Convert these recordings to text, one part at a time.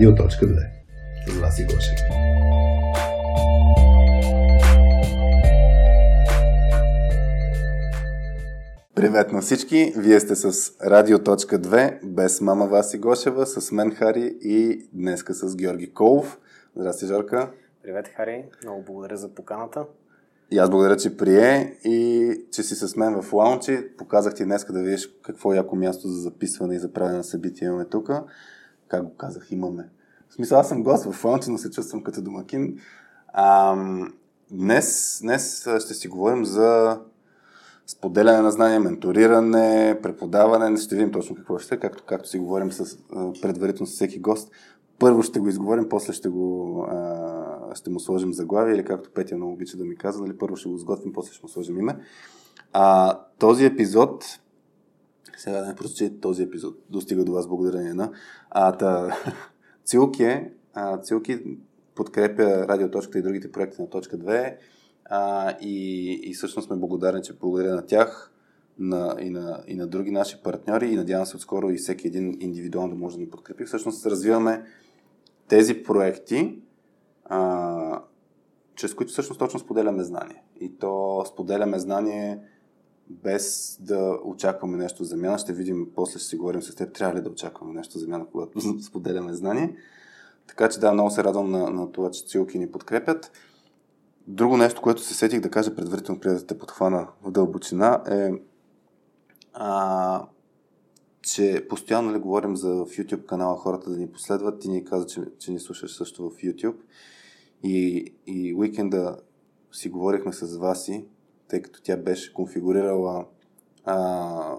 Радио.2 с Васи Гошев. Привет на всички! Вие сте с Радио.2 без мама Васи Гошева, с мен Хари и днеска с Георги Колов. Здрасти, Жорка! Привет, Хари! Много благодаря за поканата. И аз благодаря, че прие и че си с мен в лаунчи. Показах ти днес да видиш какво яко място за записване и за правене на събития имаме тук. Как го казах, имаме. В смисъл, аз съм гост в лаунчи, но се чувствам като домакин. А, днес, днес ще си говорим за споделяне на знания, менториране, преподаване. Ще видим точно какво ще е, както, както си говорим с, предварително с всеки гост. Първо ще го изговорим, после ще го а, ще му сложим заглавие или както Петя много обича да ми казва, нали, първо ще го сготвим, после ще му сложим име. А, този епизод сега да не прочете този епизод. Достига до вас благодарение на. А, та, Цилки, а, Цилки подкрепя радиоточката и другите проекти на точка 2 а, и, и всъщност сме благодарни, че благодаря на тях на, и, на, и на други наши партньори и надявам се отскоро и всеки един индивидуално да може да ни подкрепи. Всъщност развиваме тези проекти, а, чрез които всъщност точно споделяме знание. И то споделяме знание без да очакваме нещо за замяна. Ще видим, после ще си говорим с теб, трябва ли да очакваме нещо за замяна, когато споделяме знание. Така че да, много се радвам на, на това, че цилки ни подкрепят. Друго нещо, което се сетих да кажа предварително, преди да те подхвана в дълбочина, е а, че постоянно ли нали, говорим за в YouTube канала хората да ни последват. Ти ни каза, че, че ни слушаш също в YouTube. И, и уикенда си говорихме с Васи, тъй като тя беше конфигурирала а,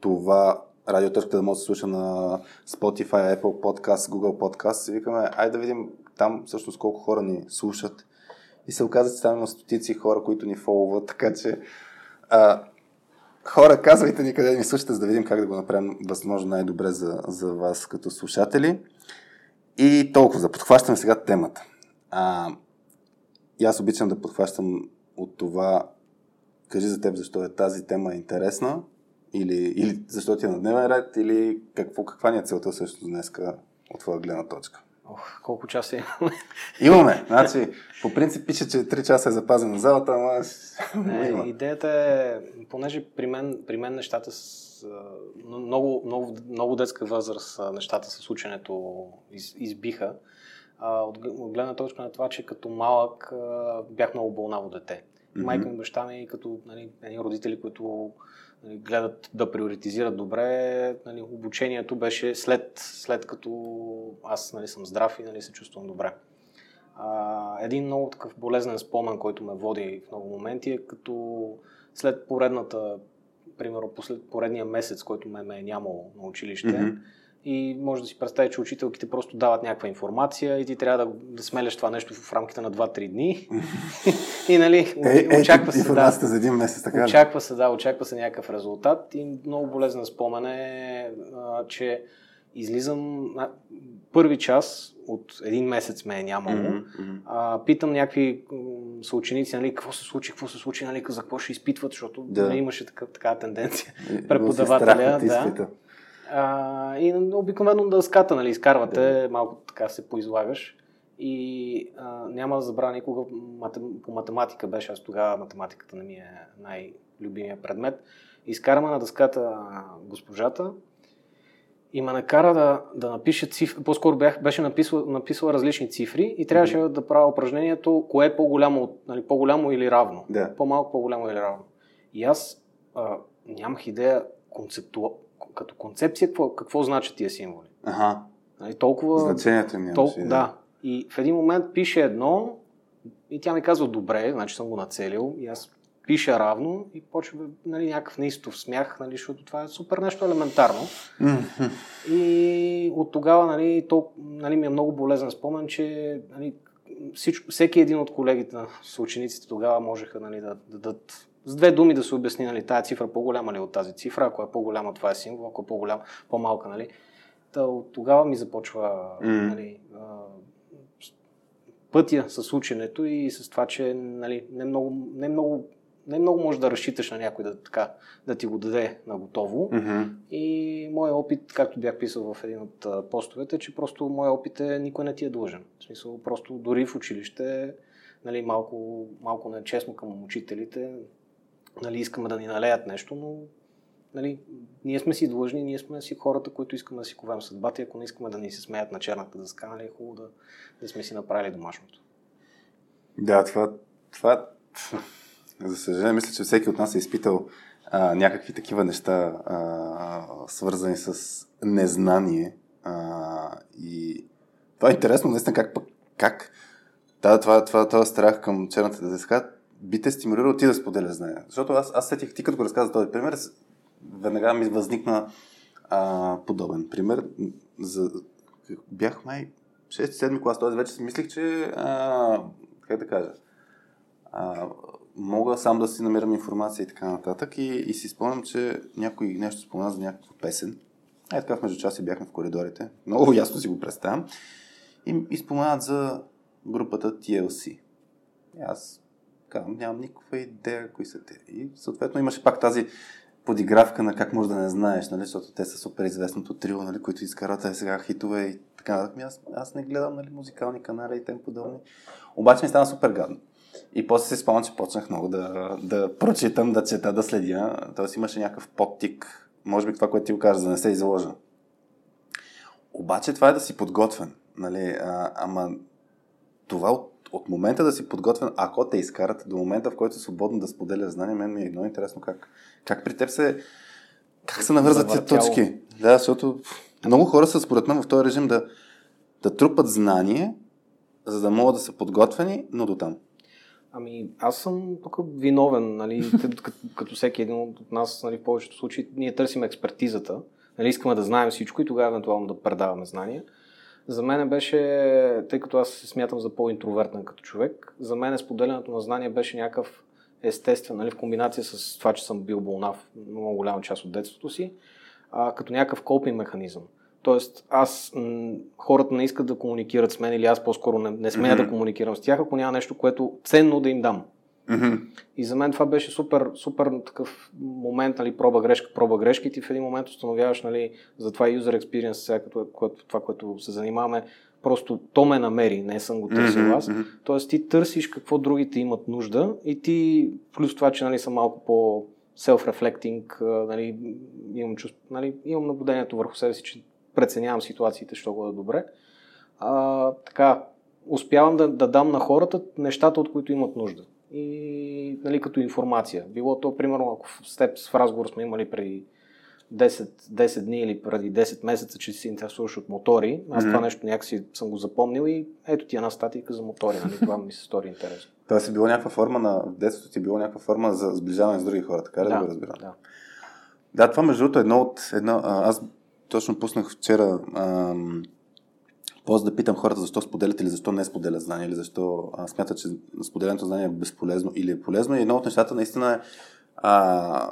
това радиотърката да може да се слуша на Spotify, Apple Podcast, Google Podcast. И викаме, айде да видим там всъщност колко хора ни слушат. И се оказа, че там има стотици хора, които ни фолват, така че а, хора, казвайте ни къде ни слушате, за да видим как да го направим възможно най-добре за, за вас като слушатели. И толкова, за подхващаме сега темата. А, и аз обичам да подхващам от това, кажи за теб защо е тази тема интересна, или, или защо ти е на дневен ред, или какво, каква ни е целта също днеска от твоя гледна точка. Ох, колко часа имаме? Имаме. Значи, по принцип пише, че 3 часа е запазена залата, ама Не, има. Идеята е, понеже при мен, при мен нещата с много, много, много детска възраст нещата с ученето из, избиха. От, от гледна точка на това, че като малък бях много болнаво дете. Mm-hmm. Майка ми, баща ми, като нали, родители, които нали, гледат да приоритизират добре. Нали, обучението беше след, след като аз нали, съм здрав и нали, се чувствам добре. А, един много такъв болезнен спомен, който ме води в много моменти е като след поредната, примерно послед поредния месец, който ме, ме е нямало на училище, mm-hmm и може да си представи, че учителките просто дават някаква информация и ти трябва да, да смеляш това нещо в рамките на 2-3 дни. и нали, е, очаква е, се. Да, за един месец, така. Очаква се, да, очаква се някакъв резултат и много болезнен спомен е, а, че излизам на първи час от един месец ме е нямало. Mm-hmm. А, питам някакви съученици, нали, какво се случи, какво се случи, нали, за какво ще изпитват, защото да. нали, имаше такъв, такава тенденция. Преподавателя, да. А, и обикновено да ската, нали, изкарвате, да. малко така се поизлагаш. И а, няма да забравя никога, по математика беше, аз тогава математиката не ми е най-любимия предмет. Изкараме на дъската госпожата и ме накара да, да напише цифри, по-скоро бях, беше написала, написала различни цифри и трябваше mm-hmm. да правя упражнението, кое е по-голямо, нали, по-голямо или равно. Да. По-малко, по-голямо или равно. И аз а, нямах идея концептуално като концепция, какво, какво значат тия символи. Ага. Нали, толкова... Значението им тол... да. да. И в един момент пише едно и тя ми казва добре, значи съм го нацелил и аз пиша равно и почва нали, някакъв неистов смях, нали, защото това е супер нещо елементарно. И от тогава нали, то, нали, ми е много болезнен спомен, че нали, всичко, всеки един от колегите на съучениците тогава можеха нали, да, да дадат с две думи да се обясни, нали, тази цифра по-голяма ли е от тази цифра, ако е по-голяма, това е символ, ако е по-голяма, по-малка, нали. Та, от тогава ми започва mm. нали, пътя с ученето и с това, че нали, не, много, не много не много можеш да разчиташ на някой да, така, да ти го даде на готово. Mm-hmm. И моят опит, както бях писал в един от постовете, че просто моят опит е никой не ти е длъжен. В смисъл, просто дори в училище, нали, малко, малко нечестно към учителите, нали, искаме да ни налеят нещо, но нали, ние сме си длъжни, ние сме си хората, които искаме да си ковем съдбата и ако не искаме да ни се смеят на черната дъска, нали, е хубаво да, да сме си направили домашното. Да, това, това за съжаление, мисля, че всеки от нас е изпитал а, някакви такива неща, а, свързани с незнание. А, и това е интересно, наистина, как пък, как да, това, това, това страх към черната дъска би те стимулирал ти да споделяш знания. Защото аз, аз сетих, ти като го разказа този пример, веднага ми възникна а, подобен пример. За, бях май 6-7 клас, т.е. вече си мислих, че а, как да кажа, а, мога сам да си намирам информация и така нататък. И, и си спомням, че някой нещо спомена за някаква песен. Е, така в междучаси бяхме в коридорите. Много ясно си го представям. И, и споменат за групата TLC. И аз казвам, нямам никаква идея кои са те. И съответно имаше пак тази подигравка на как може да не знаеш, нали, защото те са супер известното трио, нали, които изкарват е сега хитове и така нататък. Аз, аз не гледам нали, музикални канали и тем подобни. Обаче ми стана супер гадно. И после се спомням, че почнах много да, да прочитам, да чета, да следя. Тоест имаше някакъв подтик. Може би това, което ти го кажа, да не се изложа. Обаче това е да си подготвен. Нали? А, ама това от, от момента да си подготвен, ако те изкарат до момента, в който е свободно да споделя знания, мен ми е много интересно как, как при теб се как се навързат тези точки. Да, защото много хора са според мен в този режим да, да трупат знание, за да могат да са подготвени, но до там. Ами, аз съм тук виновен, нали, като, като всеки един от нас, нали, в повечето случаи, ние търсим експертизата, нали, искаме да знаем всичко и тогава евентуално да предаваме знания. За мен беше, тъй като аз се смятам за по-интровертен като човек, за мен споделянето на знания беше някакъв естествен, нали, в комбинация с това, че съм бил болнав много голяма част от детството си, а, като някакъв копинг механизъм. Тоест, аз, м- хората не искат да комуникират с мен или аз по-скоро не, не смея mm-hmm. да комуникирам с тях, ако няма нещо, което ценно да им дам. Mm-hmm. И за мен това беше супер, супер такъв момент, нали, проба грешка, проба грешки и ти в един момент установяваш, нали, за това user experience, сега, като, което, това, което се занимаваме, просто то ме намери, не съм го търсил mm-hmm. аз. Тоест ти търсиш какво другите имат нужда и ти, плюс това, че нали, съм малко по self-reflecting, нали, имам, чувство, нали, имам наблюдението върху себе си, че преценявам ситуациите, що го е добре. А, така, успявам да, да дам на хората нещата, от които имат нужда. И нали, като информация. Било то, примерно, ако с теб в разговор сме имали преди 10, 10 дни или преди 10 месеца, че си интересуваш от мотори, аз mm-hmm. това нещо някакси съм го запомнил и ето ти една статика за мотори. Нали? Това ми се стори интересно. Това си било някаква форма на... В детството ти било някаква форма за сближаване с други хора, така ли да, да го разбирам? Да. Да, това между другото е едно от... Едно, аз точно пуснах вчера ам, пост да питам хората защо споделят или защо не споделят знания, или защо а, смятат, че споделянето знания е безполезно или е полезно. И едно от нещата наистина е а,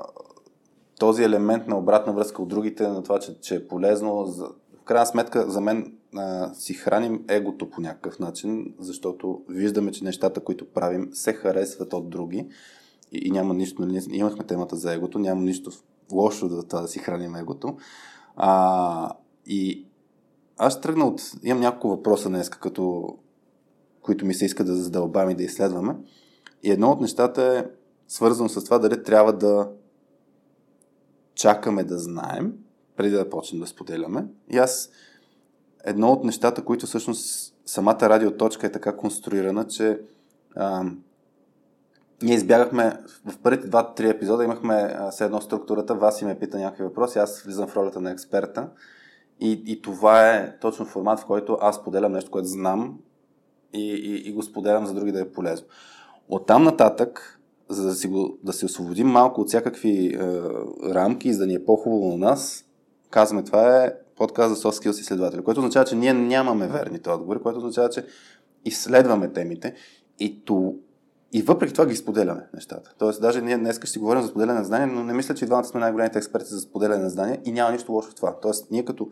този елемент на обратна връзка от другите, на това, че, че е полезно. За, в крайна сметка, за мен а, си храним егото по някакъв начин, защото виждаме, че нещата, които правим, се харесват от други. И, и няма нищо, нали, имахме темата за егото, няма нищо лошо да това да си храним егото. А, и аз тръгна от... Имам няколко въпроса днес, като, които ми се иска да задълбавим и да изследваме. И едно от нещата е свързано с това дали трябва да чакаме да знаем, преди да почнем да споделяме. И аз едно от нещата, които всъщност самата радиоточка е така конструирана, че а, ние избягахме в първите два-три епизода, имахме все едно структурата, вас и ме пита някакви въпроси, аз влизам в ролята на експерта. И, и това е точно формат, в който аз поделям нещо, което знам и, и, и го споделям за други да е полезно. От там нататък, за да си, го, да си освободим малко от всякакви е, рамки за да ни е по-хубаво на нас, казваме, това е подкаст за soft skills изследователи, което означава, че ние нямаме верните отговори, което означава, че изследваме темите и то, и въпреки това ги споделяме нещата. Тоест, даже ние днес ще си говорим за споделяне на знания, но не мисля, че и двамата сме най-големите експерти за споделяне на знания и няма нищо лошо в това. Тоест, ние като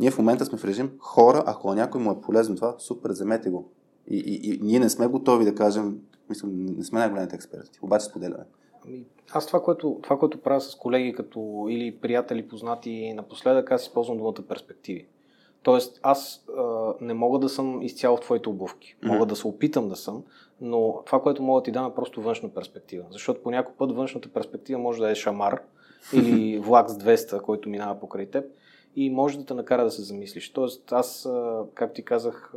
ние в момента сме в режим хора, ако някой му е полезно това, супер, вземете го. И, и, и ние не сме готови да кажем, мисля, не сме най-големите експерти, обаче споделяме. Ами, аз това което, това, което правя с колеги като или приятели, познати напоследък, аз използвам думата перспективи. Тоест, аз а, не мога да съм изцяло в твоите обувки. Мога mm-hmm. да се опитам да съм, но това, което мога да ти дам е просто външна перспектива. Защото по някой път външната перспектива може да е шамар или влак с 200, който минава покрай теб и може да те накара да се замислиш. Тоест, аз, как ти казах,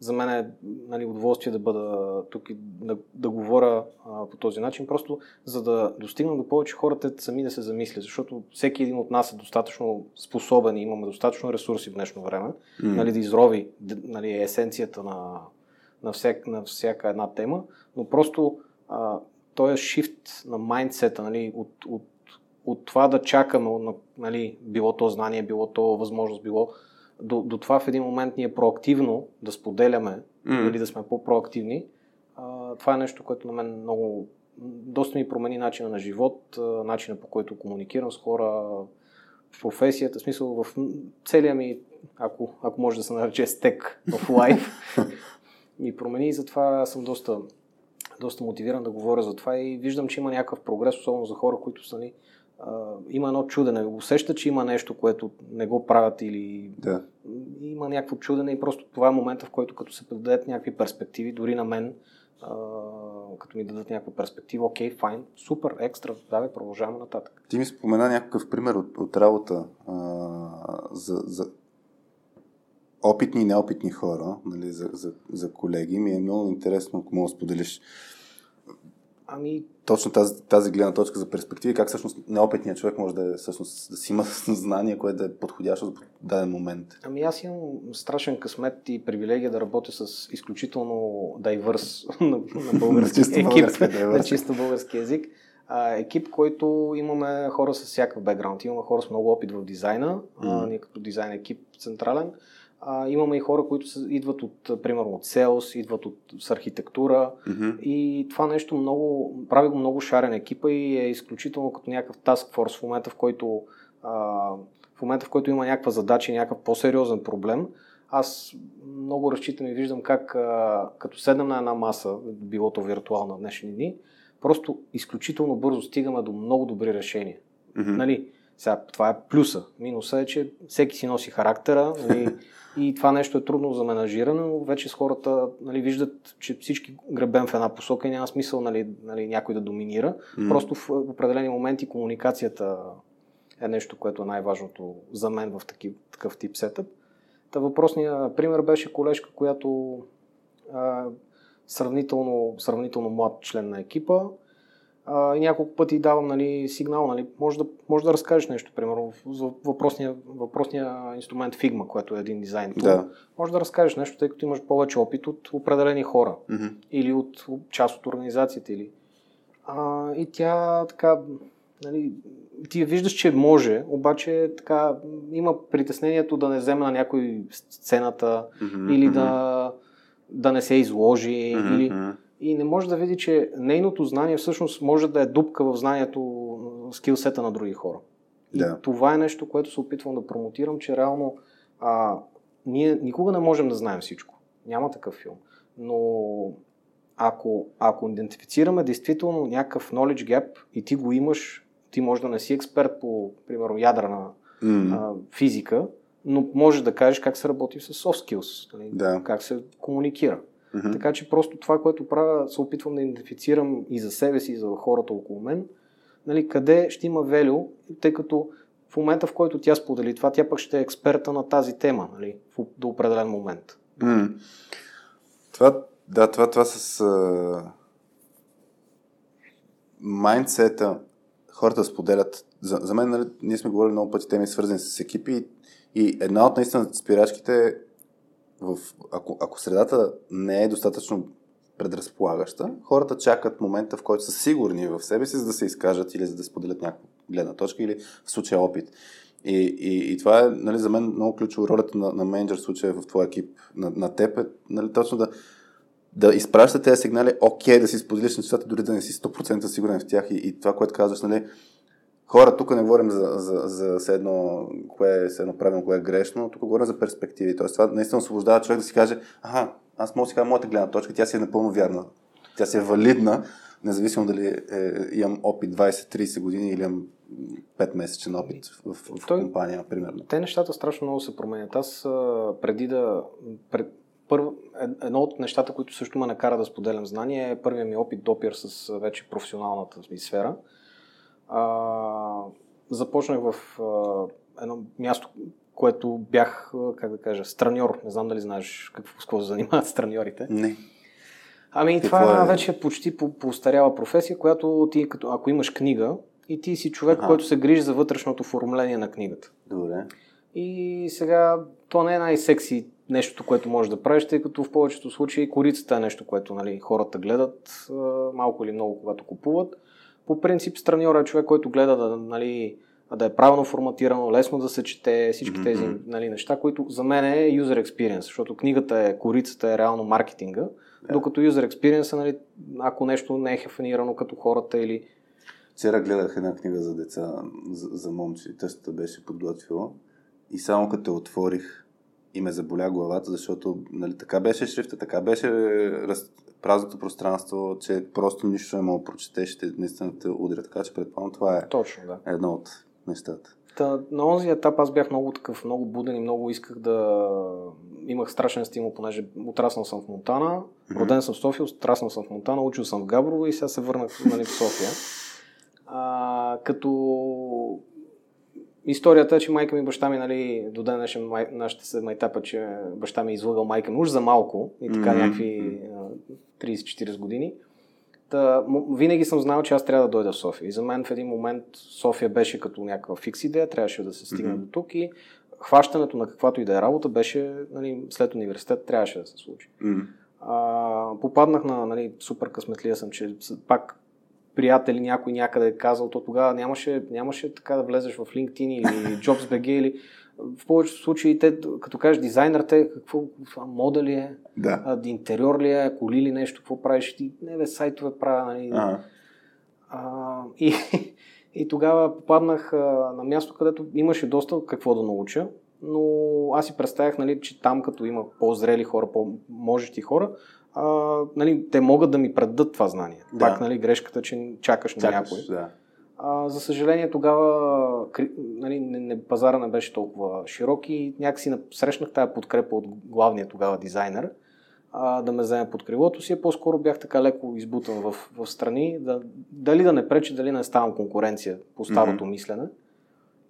за мен е нали, удоволствие да бъда тук и да, да говоря а, по този начин, просто за да достигна до повече хората сами да се замислят, защото всеки един от нас е достатъчно способен и имаме достатъчно ресурси в днешно време, mm. нали, да изрови нали, есенцията на, на, всяк, на всяка една тема, но просто а, този шифт на майндсета, нали, от, от, от това да чакаме, нали, било то знание, било то възможност, било до, до това в един момент ние проактивно да споделяме mm. или да сме по-проактивни, а, това е нещо, което на мен много доста ми промени начина на живот, начина по който комуникирам с хора, професията, в смисъл в целия ми, ако, ако може да се нарече стек в лайф, ми промени и затова съм доста, доста мотивиран да говоря за това и виждам, че има някакъв прогрес, особено за хора, които са ни, има едно чудене. Усеща, че има нещо, което не го правят или да. има някакво чудене и просто това е момента, в който като се дадат някакви перспективи, дори на мен, а, като ми дадат някаква перспектива, окей, файн, супер, екстра, давай, продължаваме нататък. Ти ми спомена някакъв пример от, от работа а, за, за опитни и неопитни хора, нали, за, за, за колеги. Ми е много интересно, ако мога да споделиш Ами... Точно тази, тази гледна точка за перспективи, как всъщност неопитният човек може да, е, всъщност, да си има знание, което да е подходящо за даден момент. Ами аз имам страшен късмет и привилегия да работя с изключително дайвърс на, на български екип, на чисто български язик. А, екип, който имаме хора с всякакъв бекграунд. Имаме хора с много опит в дизайна, mm. а, ние като дизайн екип централен. А, имаме и хора, които са, идват от, примерно, от селс, идват от, с архитектура mm-hmm. и това нещо много, прави го много шарен екипа и е изключително като някакъв task force в момента, в който, а, в момента, в който има някаква задача и някакъв по-сериозен проблем. Аз много разчитам и виждам как, а, като седнем на една маса, било то виртуална днешни дни, просто изключително бързо стигаме до много добри решения. Mm-hmm. Нали? Сега, това е плюса. Минуса е, че всеки си носи характера нали, и това нещо е трудно за менажиране, но вече с хората нали, виждат, че всички гребем в една посока и няма смисъл нали, нали, някой да доминира. Mm. Просто в определени моменти комуникацията е нещо, което е най-важното за мен в такив, такъв тип сетъп. Та въпросният пример беше колежка, която а, сравнително, сравнително млад член на екипа, а, и няколко пъти давам нали, сигнал, нали, може, да, може да разкажеш нещо, примерно, за въпросния, въпросния инструмент Figma, което е един дизайн. Да. Може да разкажеш нещо, тъй като имаш повече опит от определени хора mm-hmm. или от част от организацията. Или... А, и тя така, нали, ти виждаш, че може, обаче така има притеснението да не вземе на някой сцената mm-hmm. или да, да не се изложи. Mm-hmm. Или и не може да види, че нейното знание всъщност може да е дупка в знанието, скилсета на други хора. И да. това е нещо, което се опитвам да промотирам, че реално а, ние никога не можем да знаем всичко. Няма такъв филм. Но ако, ако идентифицираме действително някакъв knowledge gap и ти го имаш, ти може да не си експерт по, примерно, ядрена mm. а, физика, но можеш да кажеш как се работи с soft skills, нали? да. как се комуникира. Mm-hmm. Така че просто това, което правя, се опитвам да идентифицирам и за себе си, и за хората около мен, нали, къде ще има велю, тъй като в момента, в който тя сподели това, тя пък ще е експерта на тази тема, нали, в, до определен момент. Mm. Това, да, това, това с майндсета, хората споделят. За, за мен, нали, ние сме говорили много пъти теми, свързани с екипи и една от наистина спирачките е в, ако, ако средата не е достатъчно предразполагаща, хората чакат момента, в който са сигурни в себе си, за да се изкажат или за да споделят някаква гледна точка или в случая опит. И, и, и това е нали, за мен много ключово ролята на, на менеджер в случая в твоя екип, на, на теб е нали, точно да, да изпращате тези сигнали, окей, да си споделиш нещата, дори да не си 100% сигурен в тях и, и това, което казваш, нали, хора, тук не говорим за, за, за, за едно, кое е едно правилно, кое е грешно, тук говорим за перспективи. Тоест, това наистина освобождава човек да си каже, аха, аз мога да си кажа моята гледна точка, тя си е напълно вярна, тя си е валидна, независимо дали е, имам опит 20-30 години или имам 5 месечен опит в, в, в Той, компания, примерно. Те нещата страшно много се променят. Аз преди да... Пред, първо, едно от нещата, които също ме накара да споделям знание е първият ми опит допир с вече професионалната ми сфера. А, започнах в а, едно място, което бях, как да кажа, страньор. Не знам дали знаеш какво, с какво се занимават страньорите. Не. Ами Какво това е? вече е почти по, професия, която ти, като, ако имаш книга и ти си човек, ага. който се грижи за вътрешното оформление на книгата. Добре. И сега то не е най-секси нещото, което можеш да правиш, тъй като в повечето случаи корицата е нещо, което нали, хората гледат малко или много, когато купуват. По принцип, страньора е човек, който гледа да, нали, да е правилно форматирано, лесно да се чете, всички тези нали, неща, които за мен е user experience, защото книгата е, корицата е реално маркетинга, yeah. докато user experience нали, ако нещо не е хефанирано като хората или... Вчера гледах една книга за деца, за, за момче, тъстата беше подготвила и само като отворих и ме заболя главата, защото нали, така беше шрифта, така беше раз, празното пространство, че просто нищо не мога да прочетеш, ще наистина те удря. Така че предполагам това е Точно, да. едно от нещата. Та, на онзи етап аз бях много такъв, много буден и много исках да... Имах страшен стимул, понеже отраснал съм в Монтана, роден съм в София, отраснал съм в Монтана, учил съм в Габрово и сега се върнах нали, в София. А, като Историята е, че майка ми и баща ми, нали, до ден днешен май, нашата се майтапа, че баща ми е излагал майка ми уж за малко и така mm-hmm. някакви 30-40 години. Та, винаги съм знал, че аз трябва да дойда в София. И за мен в един момент София беше като някаква фикс идея, трябваше да се стигне mm-hmm. до тук и хващането на каквато и да е работа беше нали, след университет, трябваше да се случи. Mm-hmm. А, попаднах на нали, супер късметлия съм, че пак приятели някой някъде е казал, то тогава нямаше, нямаше така да влезеш в LinkedIn или JobsBG или в повечето случаи, те, като кажеш дизайнер, те какво, мода ли е, да. а, интериор ли е, коли ли нещо, какво правиш ти, не бе, сайтове правя, нали. Ага. А, и, и тогава попаднах а, на място, където имаше доста какво да науча, но аз си представях, нали, че там като има по-зрели хора, по-можещи хора, а, нали, те могат да ми предадат това знание. Да. Пак нали, грешката, че чакаш, чакаш на някой. Да. А, за съжаление, тогава нали, не, не, пазара не беше толкова широк и някакси срещнах тази подкрепа от главния тогава дизайнер а, да ме вземе под крилото си. По-скоро бях така леко избутан в, в страни, да, дали да не пречи, дали не ставам конкуренция по старото mm-hmm. мислене.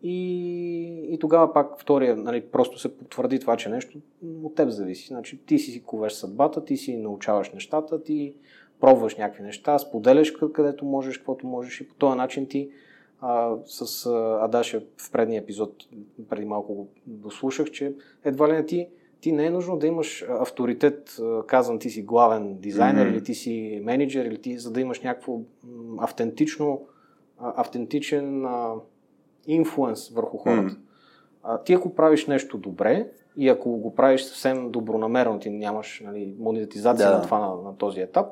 И, и тогава пак втория, нали, просто се потвърди това, че нещо от теб зависи. Значи ти си ковеш съдбата, ти си научаваш нещата, ти пробваш някакви неща, споделяш където можеш, каквото можеш и по този начин ти а, с а, Адаша в предния епизод, преди малко го дослушах, че едва ли не ти, ти не е нужно да имаш авторитет, казан ти си главен дизайнер mm-hmm. или ти си менеджер, или ти, за да имаш някакво автентично, автентичен инфлуенс върху хората. Mm-hmm. А, ти ако правиш нещо добре и ако го правиш съвсем добронамерено, ти нямаш нали, монетизация да. на това на, на този етап,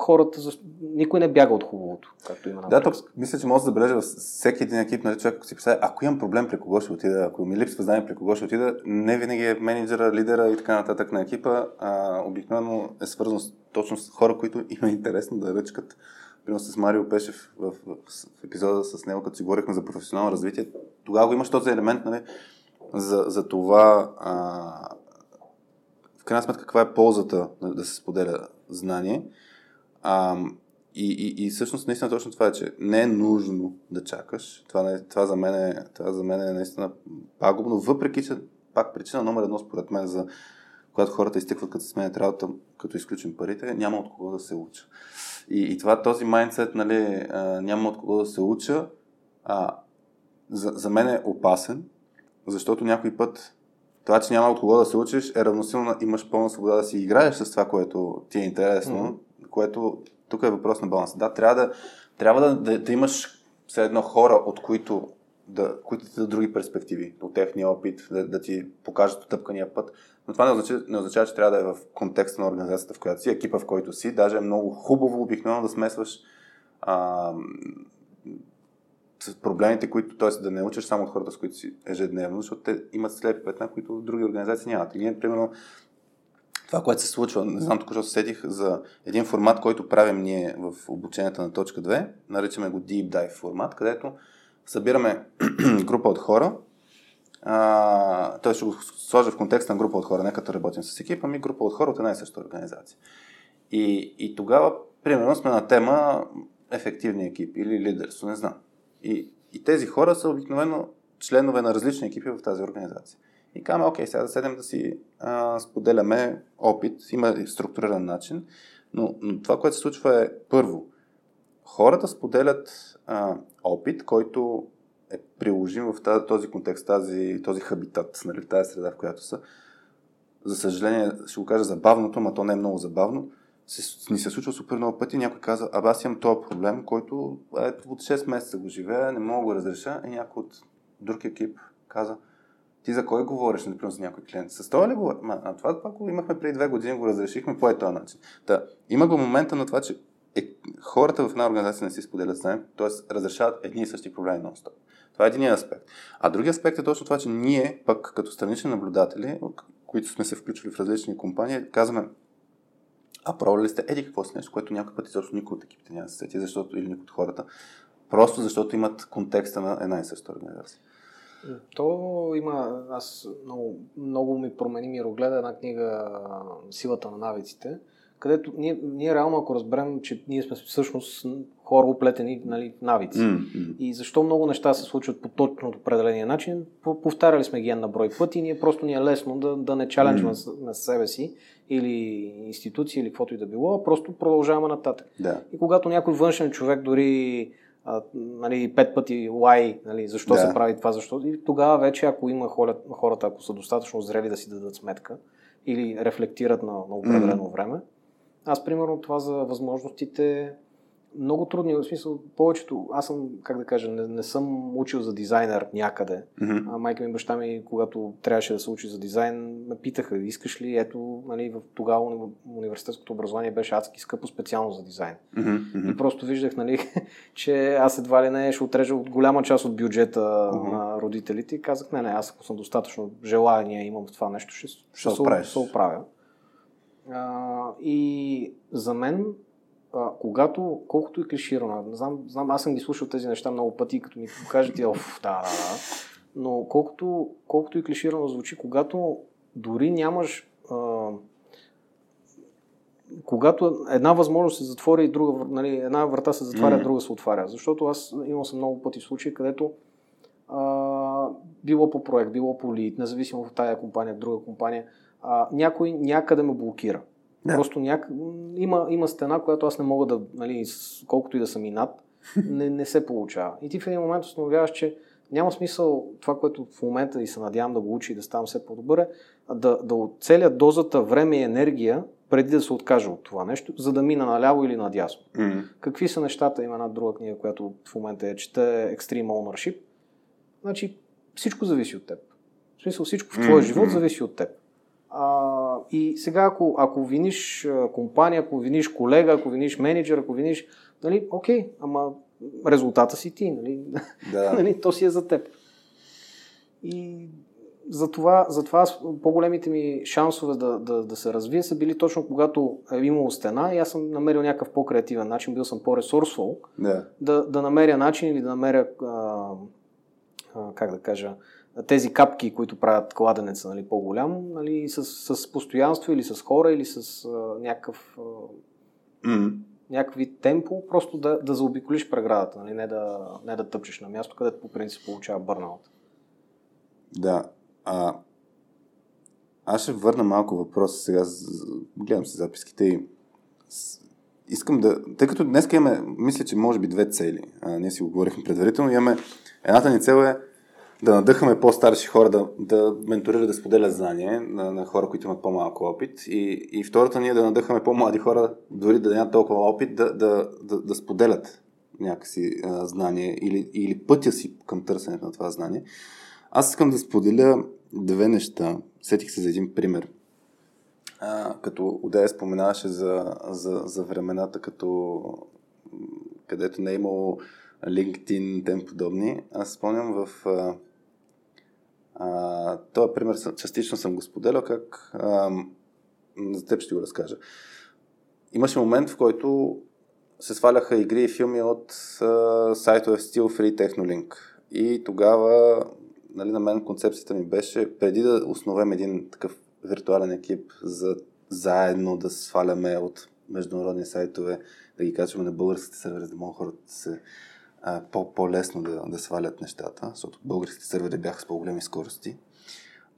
хората, никой не бяга от хубавото, както има на Да, то, мисля, че може да забележа във всеки един екип, нали, човек, ако си представя, ако имам проблем при кого ще отида, ако ми липсва знание при кого ще отида, не винаги е менеджера, лидера и така нататък на екипа, а, обикновено е свързано с, точно с хора, които има интересно да ръчкат примерно с Марио Пешев в, в, в епизода с него, като си говорихме за професионално развитие, тогава го имаш този елемент нали, за, за това а, в крайна сметка каква е ползата нали, да се споделя знание. А, и, и, и всъщност наистина точно това е, че не е нужно да чакаш. Това, това, за, мен е, това за мен е наистина пагубно, въпреки че пак причина номер едно според мен за когато хората изтъкват като се сменят работа, като изключим парите, няма от кого да се уча. И, и това, този майндсет, нали, а, няма от кого да се уча, а, за, за мен е опасен, защото някой път това, че няма от кого да се учиш, е равносилно имаш пълна свобода да си играеш с това, което ти е интересно, mm-hmm. което тук е въпрос на баланс. Да, трябва да, трябва да, да, да имаш все едно хора, от които да, които ти дадат други перспективи от техния опит, да, да ти покажат отъпкания път. Но това не означава, не означава, че трябва да е в контекста на организацията, в която си, екипа, в който си. Даже е много хубаво обикновено да смесваш а, проблемите, които, т.е. да не учиш само от хората, с които си ежедневно, защото те имат слепи петна, които други организации нямат. И ние, примерно, това, което се случва, не знам, току-що се сетих за един формат, който правим ние в обучението на точка 2, наричаме го Deep Dive формат, където събираме група от хора, той ще го сложа в контекста на група от хора, не като работим с екипа, ми група от хора от една и съща организация. И, и тогава, примерно, сме на тема ефективни екипи или лидерство, не знам. И, и тези хора са обикновено членове на различни екипи в тази организация. И казваме, окей, сега да седем да си а, споделяме опит, има структуриран начин, но, но това, което се случва е първо, хората споделят а, опит, който е приложим в този контекст, тази, този хабитат, нали, тази среда, в която са. За съжаление, ще го кажа забавното, но то не е много забавно. Се, ни се случва супер много пъти. Някой каза, абе аз имам този проблем, който е, от 6 месеца го живея, не мога да го разреша. И някой от друг екип каза, ти за кой говориш, например, за някой клиент? С това ли говориш? А това пак го имахме преди две години, го разрешихме по този начин. Та, има го момента на това, че е, хората в една организация не си споделят знания, т.е. разрешават едни и същи проблеми нон-стоп. Това е един аспект. А другият аспект е точно това, че ние, пък като странични наблюдатели, които сме се включили в различни компании, казваме, а пробвали ли сте еди какво си нещо, което някой път изобщо никой от екипите няма да се сети, защото или никой от хората, просто защото имат контекста на една и съща организация. То има, аз много, много ми промени мирогледа една книга Силата на навиците, където ние, ние реално, ако разберем, че ние сме всъщност хора оплетени нали, навици. Mm-hmm. И защо много неща се случват по точно определения начин, повтаряли сме ги на брой пъти и ние просто ни е лесно да, да не чаленджваме mm-hmm. на себе си или институции или каквото и да било, а просто продължаваме нататък. Да. И когато някой външен човек дори а, нали, пет пъти why, нали, защо да. се прави това, защо. И тогава вече, ако има хората, ако са достатъчно зрели да си дадат сметка или рефлектират на, на определено mm-hmm. време, аз, примерно, това за възможностите много трудни, в смисъл, повечето, аз съм, как да кажа, не, не съм учил за дизайнер някъде. Mm-hmm. А, майка ми и баща ми, когато трябваше да се учи за дизайн, ме питаха, искаш ли, ето, нали, в тогава университетското образование беше адски скъпо специално за дизайн. Mm-hmm. И просто виждах, нали, че аз едва ли не ще отрежа от голяма част от бюджета mm-hmm. на родителите и казах, не, не, аз ако съм достатъчно желание имам в това нещо, ще, ще, ще се, се оправя. А, и за мен а, когато, колкото и клиширано, знам, знам, аз съм ги слушал тези неща много пъти, като ми покажете, оф, да, да, да. Но колкото, колкото и клиширано звучи, когато дори нямаш а, когато една възможност се затвори и друга, нали, една врата се затваря, mm. друга се отваря. Защото аз имал съм много пъти случаи, където а, било по проект, било по лид, независимо в тая компания, друга компания, а, някой някъде ме блокира. Да. Просто няк... има, има стена, която аз не мога да, нали, колкото и да съм и над, не, не се получава. И ти в един момент установяваш, че няма смисъл това, което в момента и се надявам да го учи и да ставам все по-добър, е да, да оцеля дозата време и енергия преди да се откажа от това нещо, за да мина наляво или надясно. Mm-hmm. Какви са нещата? Има една друга книга, която в момента е чета Extreme Ownership. Значи всичко зависи от теб. В смисъл всичко в твоя mm-hmm. живот зависи от теб. А, и сега, ако, ако виниш компания, ако виниш колега, ако виниш менеджер, ако виниш, нали, окей, ама резултата си ти, нали? Да. нали, то си е за теб. И затова, затова по-големите ми шансове да, да, да се развия са били точно когато е имало стена и аз съм намерил някакъв по-креативен начин, бил съм по-ресурсфул, да, да, да намеря начин или да намеря, а, а, как да кажа, тези капки, които правят кладенеца нали, по-голям, нали, с, с постоянство или с хора, или с а, някакъв а, mm. някакви темпо, просто да, да заобиколиш преградата, нали, не, да, не да тъпчеш на място, където по принцип получава бърнаут. Да. А, аз ще върна малко въпроса сега. Гледам си записките и искам да... Тъй като днес имаме, мисля, че може би две цели. А, ние си го говорихме предварително. Имаме... Едната ни цел е да надъхаме по-старши хора да, да менторират, да споделят знание на, на хора, които имат по-малко опит. И, и втората ни е да надъхаме по-млади хора, дори да нямат толкова опит, да, да, да, да споделят някакси а, знание или, или пътя си към търсенето на това знание. Аз искам да споделя две неща. Сетих се за един пример. А, като Одея споменаваше за, за, за времената, като където не е имало LinkedIn, тем подобни. Аз спомням в а, пример частично съм го споделял, как а, за теб ще го разкажа. Имаше момент, в който се сваляха игри и филми от а, сайтове в стил Free Technolink. И тогава нали, на мен концепцията ми беше, преди да основем един такъв виртуален екип за заедно да сваляме от международни сайтове, да ги качваме на българските сервери, за да могат хората да се а, по- по-лесно да, да свалят нещата, защото българските сервери бяха с по-големи скорости.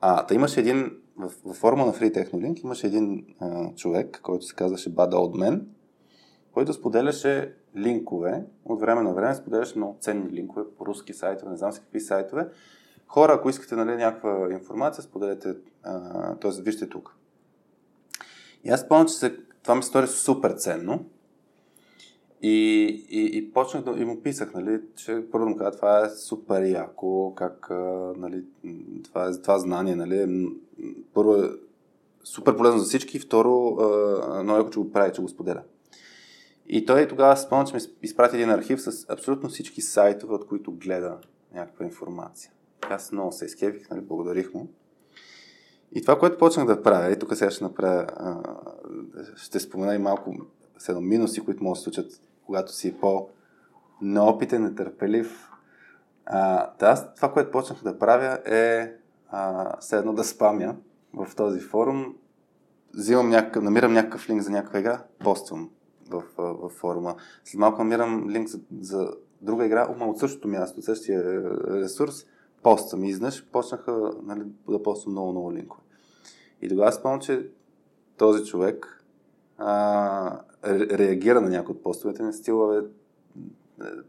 А, та имаше един, в, в форма на Free Technolink имаше един а, човек, който се казваше Bad Old Man, който споделяше линкове, от време на време споделяше много ценни линкове по руски сайтове, не знам си какви сайтове. Хора, ако искате нали, някаква информация, споделете, т.е. вижте тук. И аз спомням, че се, това ми стори супер ценно. И, и, и почнах да и му писах, нали, че първо му каза, това е супер яко, как, нали, това, е, това знание, нали, първо е супер полезно за всички, второ, много яко, че го прави, че го споделя. И той тогава спомня, че ми изпрати един архив с абсолютно всички сайтове, от които гледа някаква информация. Аз много се изкевих, нали, благодарих му. И това, което почнах да правя, и тук сега ще направя, ще спомена и малко седно минуси, които могат да се случат, когато си по-неопитен, нетърпелив. А, да, това, което почнах да правя е а, едно да спамя в този форум, взимам някакъв, намирам някакъв линк за някаква игра, поствам в, в, в форума. След малко намирам линк за, за друга игра, ума от същото място, от същия ресурс, поствам. И изнъж почнаха нали, да поствам много, много линкове. И тогава спомням, че този човек а, реагира на някои от постовете ми, стила, бе,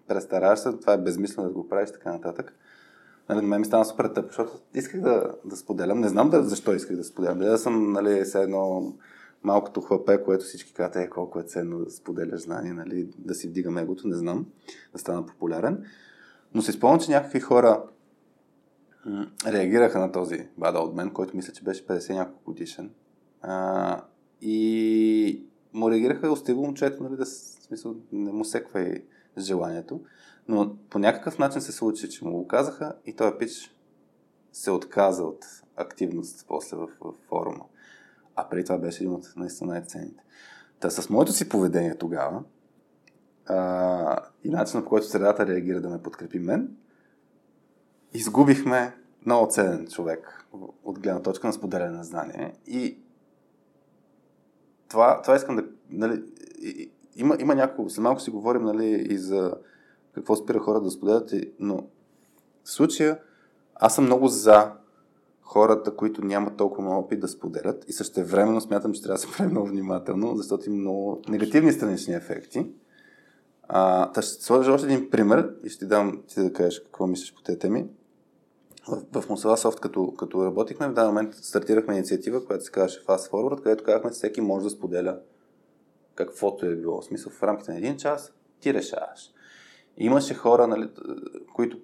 престараш се, това е безмислено да го правиш, така нататък. Нали, на мен ми стана супер тъп, защото исках да, да споделям. Не знам да, защо исках да споделям. Да съм, нали, все едно малкото хлапе, което всички казват, е колко е ценно да споделяш знания, нали, да си вдигам егото, не знам, да стана популярен. Но се спомням, че някакви хора реагираха на този бада от мен, който мисля, че беше 50 няколко годишен. А, и му реагираха остиго момчето, нали, да смисъл, не му секва и желанието. Но по някакъв начин се случи, че му го казаха и той пич се отказа от активност после в, в форума. А преди това беше един от наистина най-ценните. Та с моето си поведение тогава а, и начинът по който средата реагира да ме подкрепи мен, изгубихме много ценен човек от гледна точка на споделяне на знание. И това, това искам да... Нали, има, има няколко... След малко си говорим нали, и за какво спира хората да споделят, но в случая аз съм много за хората, които нямат толкова много опит да споделят и също времено смятам, че трябва да се прави много внимателно, защото има много негативни странични ефекти. А, та ще сложа още един пример и ще ти дам ти да кажеш какво мислиш по тези теми. В, в Mozilla Soft, като, като работихме, в даден момент стартирахме инициатива, която се казваше Fast Forward, където казахме, че всеки може да споделя каквото е било. В смисъл, в рамките на един час ти решаваш. Имаше хора, нали, които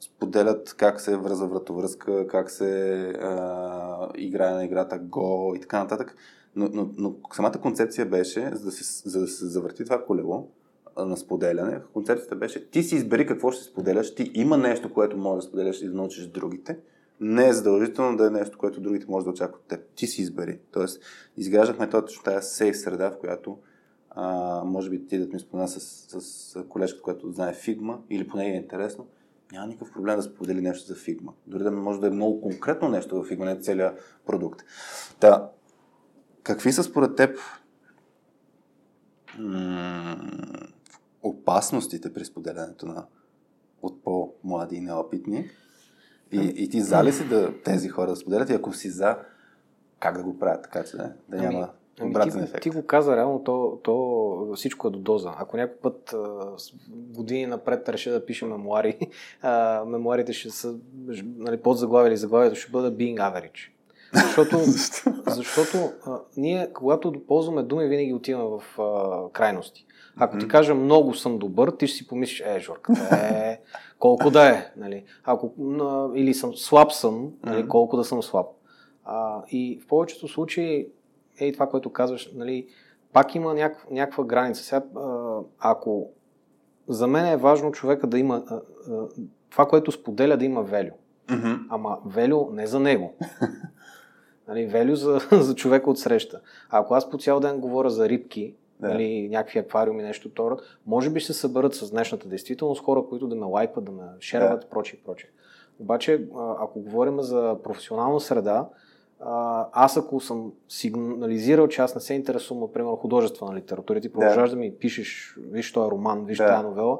споделят как се връзва вратовръзка, как се а, играе на играта Go и така нататък. Но, но, но самата концепция беше, за да, се, за да се завърти това колело на споделяне, концепцията беше ти си избери какво ще споделяш, ти има нещо, което можеш да споделяш и да научиш другите. Не е задължително да е нещо, което другите може да очакват от теб. Ти си избери. Тоест, изграждахме точно тази сейф среда, в която а, може би ти да ми спомена с, с колежката, която знае Figma, или поне е интересно, няма никакъв проблем да сподели нещо за Figma. Дори да може да е много конкретно нещо в Figma, не целият продукт. Та, какви са според теб м- опасностите при споделянето на от по-млади и неопитни? И, и ти за ли си да тези хора да споделят? И ако си за, как да го правят, така че да, да ами, няма Ами ти, ефект. ти го каза реално, то, то всичко е до доза. Ако някой път а, години напред реша да пише мемуари, а, мемуарите ще са, нали, под заглавие или заглавието ще бъде being average. Защото, защото а, ние, когато ползваме думи, винаги отиваме в а, крайности. Ако ти кажа много съм добър, ти ще си помислиш, е, Жорка, е, колко да е. Нали? Ако, или съм слаб съм, нали, колко да съм слаб. А, и в повечето случаи ей това, което казваш, нали, пак има някаква, някаква граница. Сега, ако за мен е важно човека да има това, което споделя, да има велю. Mm-hmm. Ама велю не за него. Нали, value за, за човека от среща. А ако аз по цял ден говоря за рибки, да. нали, някакви аквариуми, нещо второ, може би ще се съберат с днешната действителност хора, които да ме лайкват, да ме шерват, да. прочие, прочие. Обаче, ако говорим за професионална среда, аз ако съм сигнализирал, че аз не се интересувам, например, художествена литература, ти продължаваш да. да ми пишеш, виж този роман, виж да. тази новела,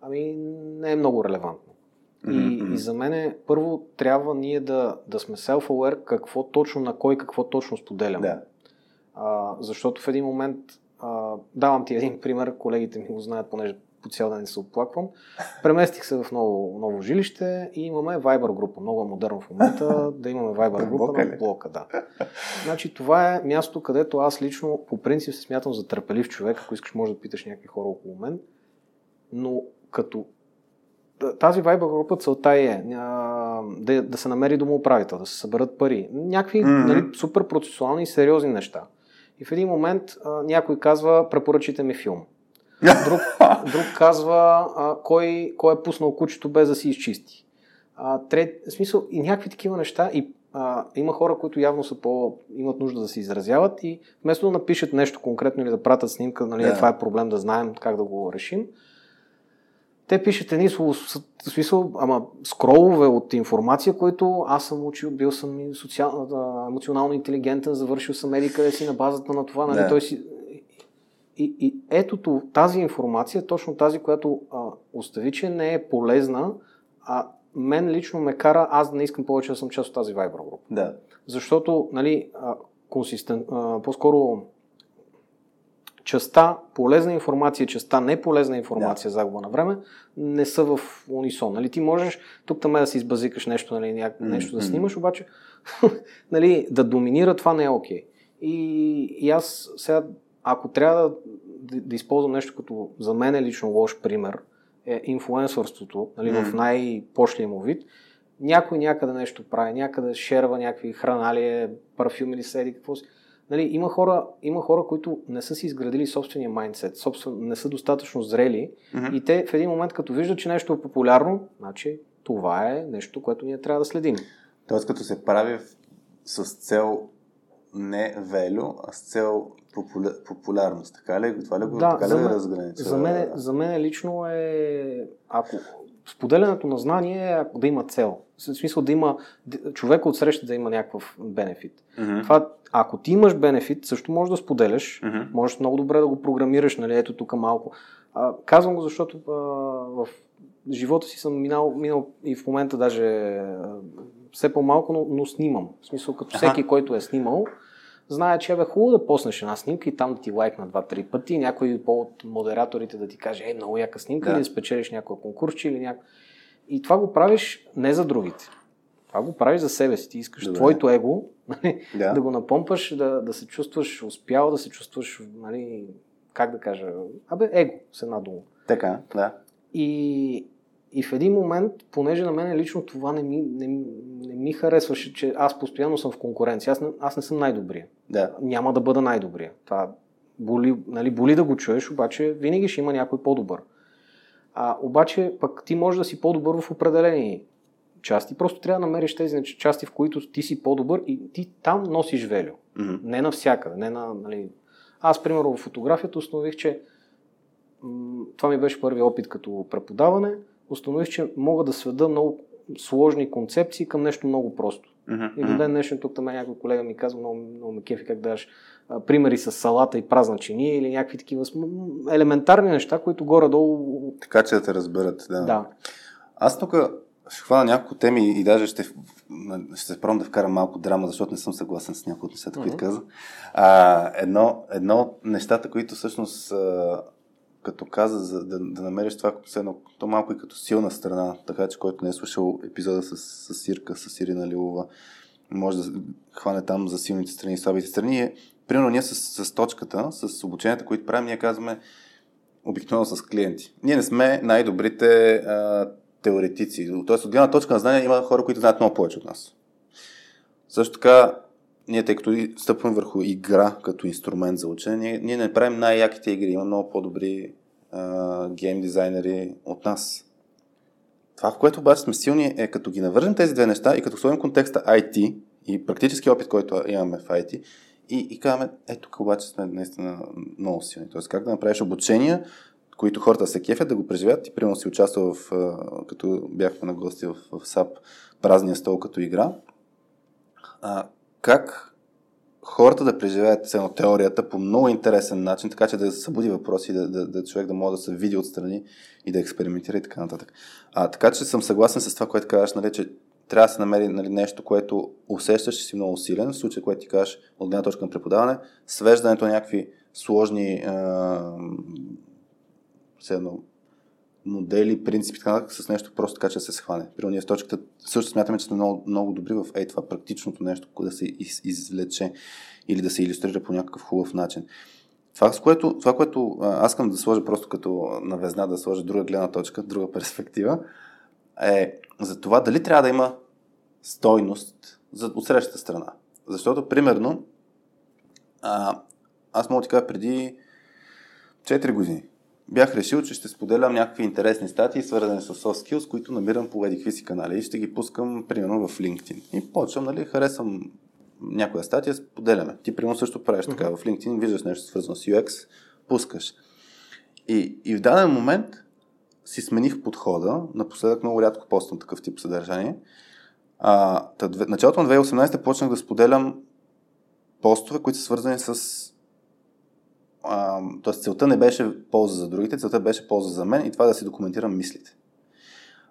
ами не е много релевантно. Mm-hmm. И, и за мен първо трябва ние да, да сме self-aware какво точно на кой какво точно споделяме. Да. А, защото в един момент, а, давам ти един пример, колегите ми го знаят, понеже по цял ден се оплаквам. Преместих се в ново, ново жилище и имаме Viber група. Много е модерно в момента да имаме Viber група на блока. Да. Значи това е място, където аз лично по принцип се смятам за търпелив човек. Ако искаш, може да питаш някакви хора около мен. Но като тази Viber група целта е да, да се намери домоуправител, да се съберат пари. Някакви mm-hmm. нали, супер процесуални и сериозни неща. И в един момент а, някой казва, препоръчите ми филм. Друг, друг казва а, кой, кой е пуснал кучето без да си изчисти. А, трет, в смисъл и някакви такива неща. И а, има хора, които явно са по, имат нужда да се изразяват и вместо да напишат нещо конкретно или да пратят снимка, нали, yeah. това е проблем да знаем как да го решим, те пишат едни смисъл, ама скролове от информация, които аз съм учил, бил съм социал, емоционално интелигентен, завършил съм медика си на базата на това, нали, yeah. той си и, и ето тази информация, точно тази, която а, остави, че не е полезна, а мен лично ме кара аз да не искам повече да съм част от тази Viber група. Да. Защото, нали, а, консистен, а, по-скоро частта полезна информация, частта неполезна информация, да. загуба на време, не са в унисон. Нали, ти можеш тук там да си избазикаш нещо, нали, ня... нещо да снимаш, обаче нали, да доминира това не е окей. Okay. И, и аз сега ако трябва да, да, да използвам нещо като за мен е лично лош пример, е инфлуенсърството, нали, mm. в най-пошлия му вид, някой някъде нещо прави, някъде шерва някакви хранали, парфюми или седи, какво си. Нали, има, хора, има хора, които не са си изградили собствения майндсет, собствен, не са достатъчно зрели mm-hmm. и те в един момент, като виждат, че нещо е популярно, значи това е нещо, което ние трябва да следим. Тоест, като се прави с цел не велю, а с цел популя... популярност. Така ли? Това ли го да, така ли мен, разграничава? За мен, за мен лично е, ако споделянето на знание е да има цел. В смисъл да има човека от среща да има някакъв бенефит. Mm-hmm. Това, ако ти имаш бенефит, също можеш да споделяш, mm-hmm. можеш много добре да го програмираш, нали, ето тук малко. А, казвам го, защото а, в живота си съм минал, минал и в момента даже а, все по-малко, но, но снимам. В смисъл, като всеки, който е снимал, знае, че е хубаво да поснеш една снимка и там да ти лайкна два-три пъти, някой от модераторите да ти каже, е, много яка снимка, да. или да спечелиш някой конкурс, или някой. И това го правиш не за другите. Това го правиш за себе си. Ти искаш Добре. твоето его нали, да. да го напомпаш, да, да се чувстваш успял, да се чувстваш, нали, как да кажа, абе, его с една дума. Така, да. И, и в един момент, понеже на мен лично това не ми, не, не ми харесваше, че аз постоянно съм в конкуренция. Аз не, аз не съм най-добрия. Да. Няма да бъда най-добрия. Това боли, нали, боли да го чуеш, обаче винаги ще има някой по-добър. А, обаче пък ти можеш да си по-добър в определени части. Просто трябва да намериш тези части, в които ти си по-добър и ти там носиш велю. Mm-hmm. Не навсякъде. Не на, нали... Аз, примерно, в фотографията установих, че м- това ми беше първи опит като преподаване – установих, че мога да сведа много сложни концепции към нещо много просто. Uh-huh. И до ден днешен тук там някой колега ми казва, много, много ме кефи как даш примери с салата и празна чиния или някакви такива елементарни неща, които горе-долу... Така че да те разберат, да. да. Аз тук ще хвана няколко теми и даже ще, ще пробвам да вкарам малко драма, защото не съм съгласен с някои от нещата, които uh-huh. каза. А, едно, едно от нещата, които всъщност като каза, за да, да намериш това, едно, то малко и като силна страна, така че който не е слушал епизода с, с Сирка, с Ирина Лилова, може да хване там за силните страни и слабите страни. Е, примерно ние с, с точката, с обученията, които правим, ние казваме обикновено с клиенти. Ние не сме най-добрите а, теоретици. Тоест, от гледна точка на знания има хора, които знаят много повече от нас. Също така, ние, тъй като стъпваме върху игра като инструмент за учене, ние, ние не правим най-яките игри. Има много по-добри а, гейм дизайнери от нас. Това, в което обаче сме силни, е като ги навържем тези две неща и като сложим контекста IT, и практически опит, който имаме в IT, и, и казваме, е, тук обаче сме наистина много силни. Тоест, как да направиш обучения, които хората се кефят да го преживят. И примерно си участвал в, като бяхме на гости в, в САП, празния стол като игра. А, как хората да преживеят цено теорията по много интересен начин, така че да събуди въпроси, да, да, да човек да може да се види отстрани и да експериментира и така нататък. А, така че съм съгласен с това, което казваш, нали, че трябва да се намери нали, нещо, което усещаш, че си много силен, в случай, което ти кажеш от гледна точка на преподаване, свеждането на някакви сложни а, едно, модели, принципи, така с нещо просто така, че се схване. Примерно ние в точката също смятаме, че сме много, много добри в ей това практичното нещо, да се из, извлече или да се иллюстрира по някакъв хубав начин. Това, с което, това, което аз искам да сложа просто като навезна, да сложа друга гледна точка, друга перспектива, е за това дали трябва да има стойност за, от срещата страна. Защото, примерно, а, аз мога да ти кажа преди 4 години бях решил, че ще споделям някакви интересни статии, свързани с soft skills, които намирам по едикви си канали и ще ги пускам, примерно, в LinkedIn. И почвам, нали, харесвам някоя статия, споделяме. Ти, примерно, също правиш така. Mm-hmm. В LinkedIn виждаш нещо свързано с UX, пускаш. И, и в даден момент си смених подхода. Напоследък много рядко поствам такъв тип съдържание. А, тъд, началото на 2018 почнах да споделям постове, които са свързани с Тоест целта не беше полза за другите, целта беше полза за мен и това да си документирам мислите.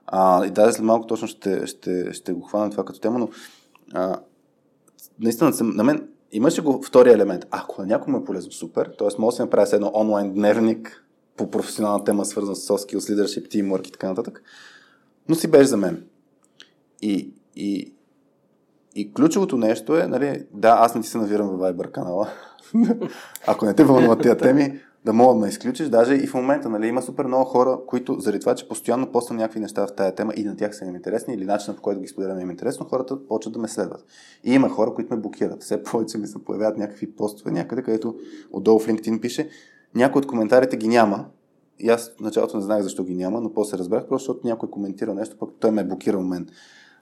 А, и даже след малко точно ще, ще, ще го хвана това като тема, но а, наистина на мен имаше го втория елемент. Ако на някой му е полезно, супер. Тоест, може да се направи едно онлайн дневник по професионална тема, свързана с soft skills, leadership, teamwork и така нататък. Но си беше за мен. И, и, и ключовото нещо е, нали, да, аз не ти се навирам в Viber канала, ако не те вълнуват тези теми, да мога да ме изключиш. Даже и в момента нали, има супер много хора, които заради това, че постоянно поствам някакви неща в тази тема и на тях са им интересни или начинът по който ги споделям им е интересно, хората почват да ме следват. И има хора, които ме блокират. Все повече ми се появяват някакви постове някъде, където отдолу в LinkedIn пише някои от коментарите ги няма. И аз в началото не знаех защо ги няма, но после разбрах, просто защото някой коментира нещо, пък той ме е блокирал мен.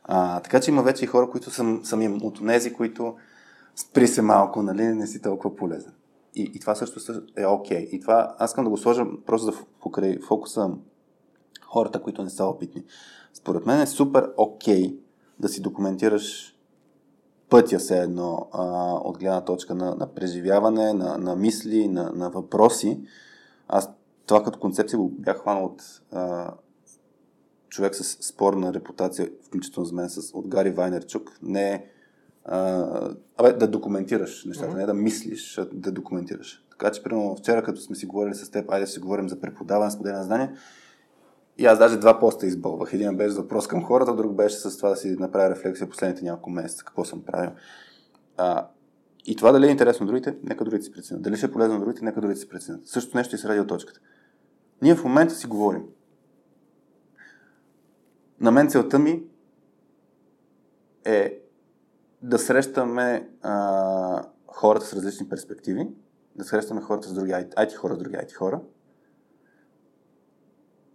А, така че има вече и хора, които съм, съм им от тези, които спри се малко, нали, не си толкова полезен. И, и това също е окей. Okay. И това аз искам да го сложа просто да покрай фокуса хората, които не са опитни. Според мен е супер окей okay да си документираш пътя се едно а, от гледна точка на, на преживяване, на, на мисли, на, на въпроси. Аз това като концепция го бях хванал от а, човек с спорна репутация, включително с мен, с, от Гари Вайнерчук. Не е а, абе, да документираш нещата, mm-hmm. не да мислиш, а да документираш. Така че, примерно, вчера, като сме си говорили с теб, айде да си говорим за преподаване, споделяне на знания, и аз даже два поста избълвах. Един беше за въпрос към хората, друг беше с това да си направя рефлексия последните няколко месеца, какво съм правил. А, и това дали е интересно на другите, нека другите си преценят. Дали ще е полезно на другите, нека другите си преценят. Също нещо и с радиоточката. Ние в момента си говорим. На мен целта ми е да срещаме а, хората с различни перспективи, да срещаме хората с други IT, IT хора с други IT хора,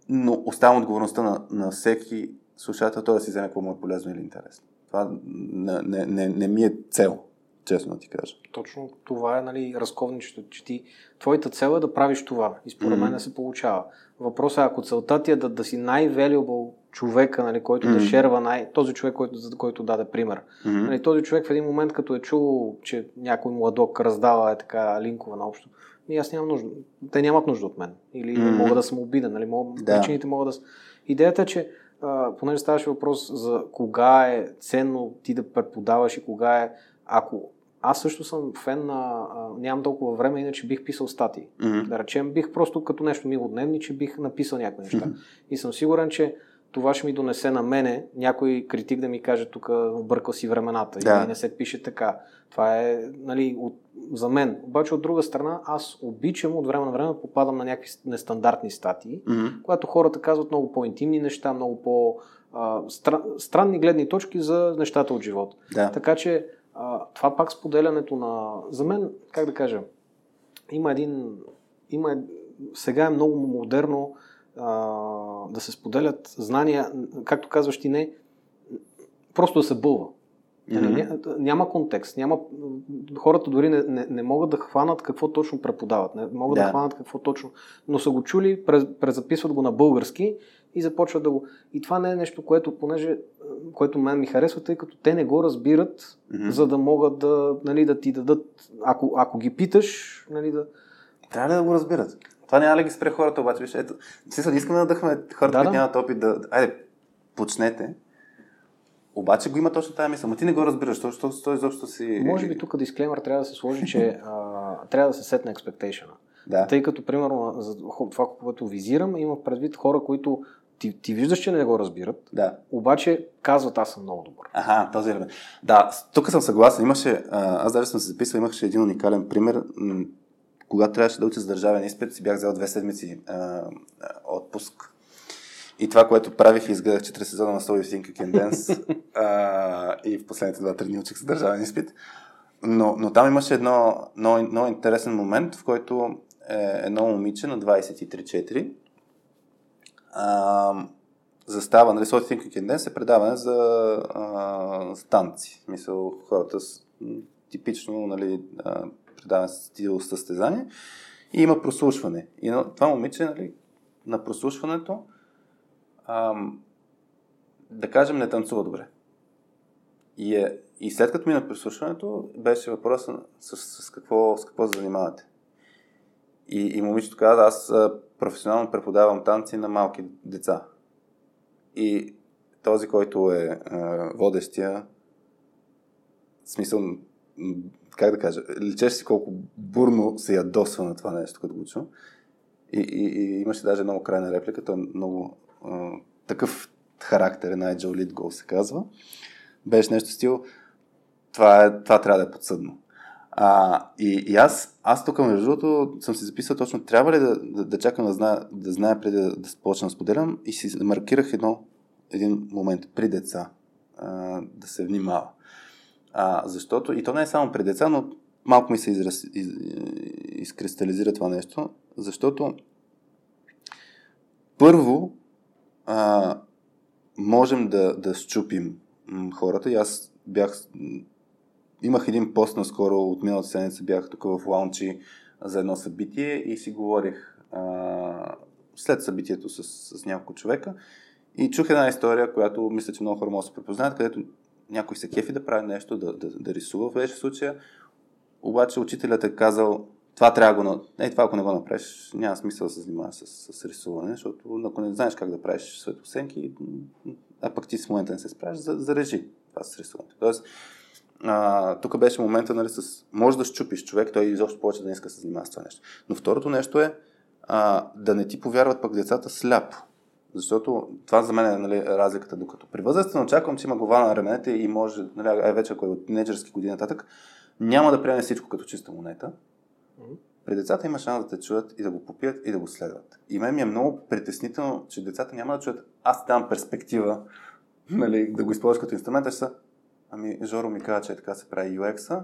но оставам отговорността на, на всеки слушател той да си вземе какво му е полезно или интересно. Това не, не, не, не ми е цел, честно да ти кажа. Точно това е нали, разковничето, че ти, твоята цел е да правиш това и според mm-hmm. мен се получава. Въпросът е, ако целта ти е да, да си най-valuable човека, нали, който mm-hmm. да шерва най... този човек, който, за който даде пример. Mm-hmm. Нали, този човек в един момент, като е чул, че някой младок раздава е така линкове на общо, и аз нямам нужда. Те нямат нужда от мен. Или mm-hmm. мога да съм обиден. Нали, мога... да. Причините могат да... Идеята е, че а, понеже ставаше въпрос за кога е ценно ти да преподаваш и кога е, ако аз също съм фен на... А, нямам толкова време, иначе бих писал статии. Mm-hmm. Да речем, бих просто като нещо милодневни, че бих написал някои неща. Mm-hmm. И съм сигурен, че това ще ми донесе на мене някой критик да ми каже тук объркал си времената да. или не се пише така. Това е нали, от, за мен. Обаче от друга страна аз обичам от време на време попадам на някакви нестандартни статии, mm-hmm. когато хората казват много по-интимни неща, много по- стра, странни гледни точки за нещата от живота. Да. Така че а, това пак споделянето на... За мен, как да кажа, има един... Има, сега е много модерно а, да се споделят знания, както казваш ти не, просто да се бълва. Mm-hmm. Няма контекст. Няма... Хората дори не, не, не могат да хванат какво точно преподават. Не могат да, да хванат какво точно. Но са го чули, презаписват го на български и започват да го. И това не е нещо, което, понеже, което мен ми харесва, тъй като те не го разбират, mm-hmm. за да могат да, нали, да ти дадат. Ако, ако ги питаш, нали, да. Трябва ли да го разбират? Това няма ли ги спре хората, обаче? Виж, ето, смисъл, искаме да дъхме хората, да, да. нямат опит да. Айде, почнете. Обаче го има точно тази мисъл. Но ти не го разбираш, защото той изобщо си... Може би тук дисклеймер трябва да се сложи, че а, трябва да се сетне expectation. Да. Тъй като, примерно, за това, което визирам, има предвид хора, които ти, ти виждаш, че не го разбират, да. обаче казват, аз съм много добър. Ага, този е. Да, тук съм съгласен. Имаше, аз даже съм се записал, имаше един уникален пример. Когато трябваше да уча за държавен изпит, си бях взел две седмици а, отпуск и това, което правих, изгледах 4 сезона на Soul Think You Can Dance а, и в последните 2-3 дни учих се държавен изпит. Но, но там имаше едно много, много интересен момент, в който е, едно момиче на 23-4 а, застава, нали, Soul Think You Can Dance е предаване за а, станци. Мисъл, хората с, типично нали, предаване с стил състезание и има прослушване. И това момиче нали, на прослушването ам, да кажем, не танцува добре. И, е, и след като мина прислушването, беше въпросът с, с, с, какво, с какво се занимавате. И, и момичето каза, аз професионално преподавам танци на малки деца. И този, който е а, водещия, смисъл, как да кажа, личеше си колко бурно се ядосва на това нещо, като го чу. И, и, и имаше даже много крайна реплика, той много такъв характер, Agile Lead Goal се казва. Беше нещо стил, това, е, това трябва да е подсъдно. А, и, и аз, аз тук, между другото, съм си записал точно, трябва ли да, да, да чакам да знае, да знае преди да, да почна да споделям и си маркирах едно, един момент при деца а, да се внимава. А, защото, и то не е само при деца, но малко ми се израз, из, изкристализира това нещо, защото първо а, можем да, да щупим хората. И аз бях. Имах един пост наскоро от миналата седмица, бях тук в лаунчи за едно събитие и си говорих а, след събитието с, с няколко човека и чух една история, която мисля, че много хора могат да се препознаят, където някой се кефи да прави нещо, да, да, да рисува в беше случая, обаче учителят е казал, това трябва да го... Е, това ако не го направиш, няма смисъл да се занимаваш с, с рисуване, защото ако не знаеш как да правиш светосенки, а пък ти в момента не се справиш, зарежи това с рисуването. Тоест, тук беше момента, нали, с... Може да щупиш човек, той изобщо повече да не иска да се занимава с това нещо. Но второто нещо е а, да не ти повярват пък децата сляпо. Защото това за мен е нали, разликата. Докато при възрастен очаквам, че има глава на раменете и може, нали, ай вече ако е от тинейджерски години нататък, няма да приеме всичко като чиста монета, при децата има шанс да те чуят и да го попият и да го следват. И мен ми е много притеснително, че децата няма да чуят аз давам перспектива нали, да го използваш като инструмент, а ще са ами Жоро ми каза, че е така се прави UX-а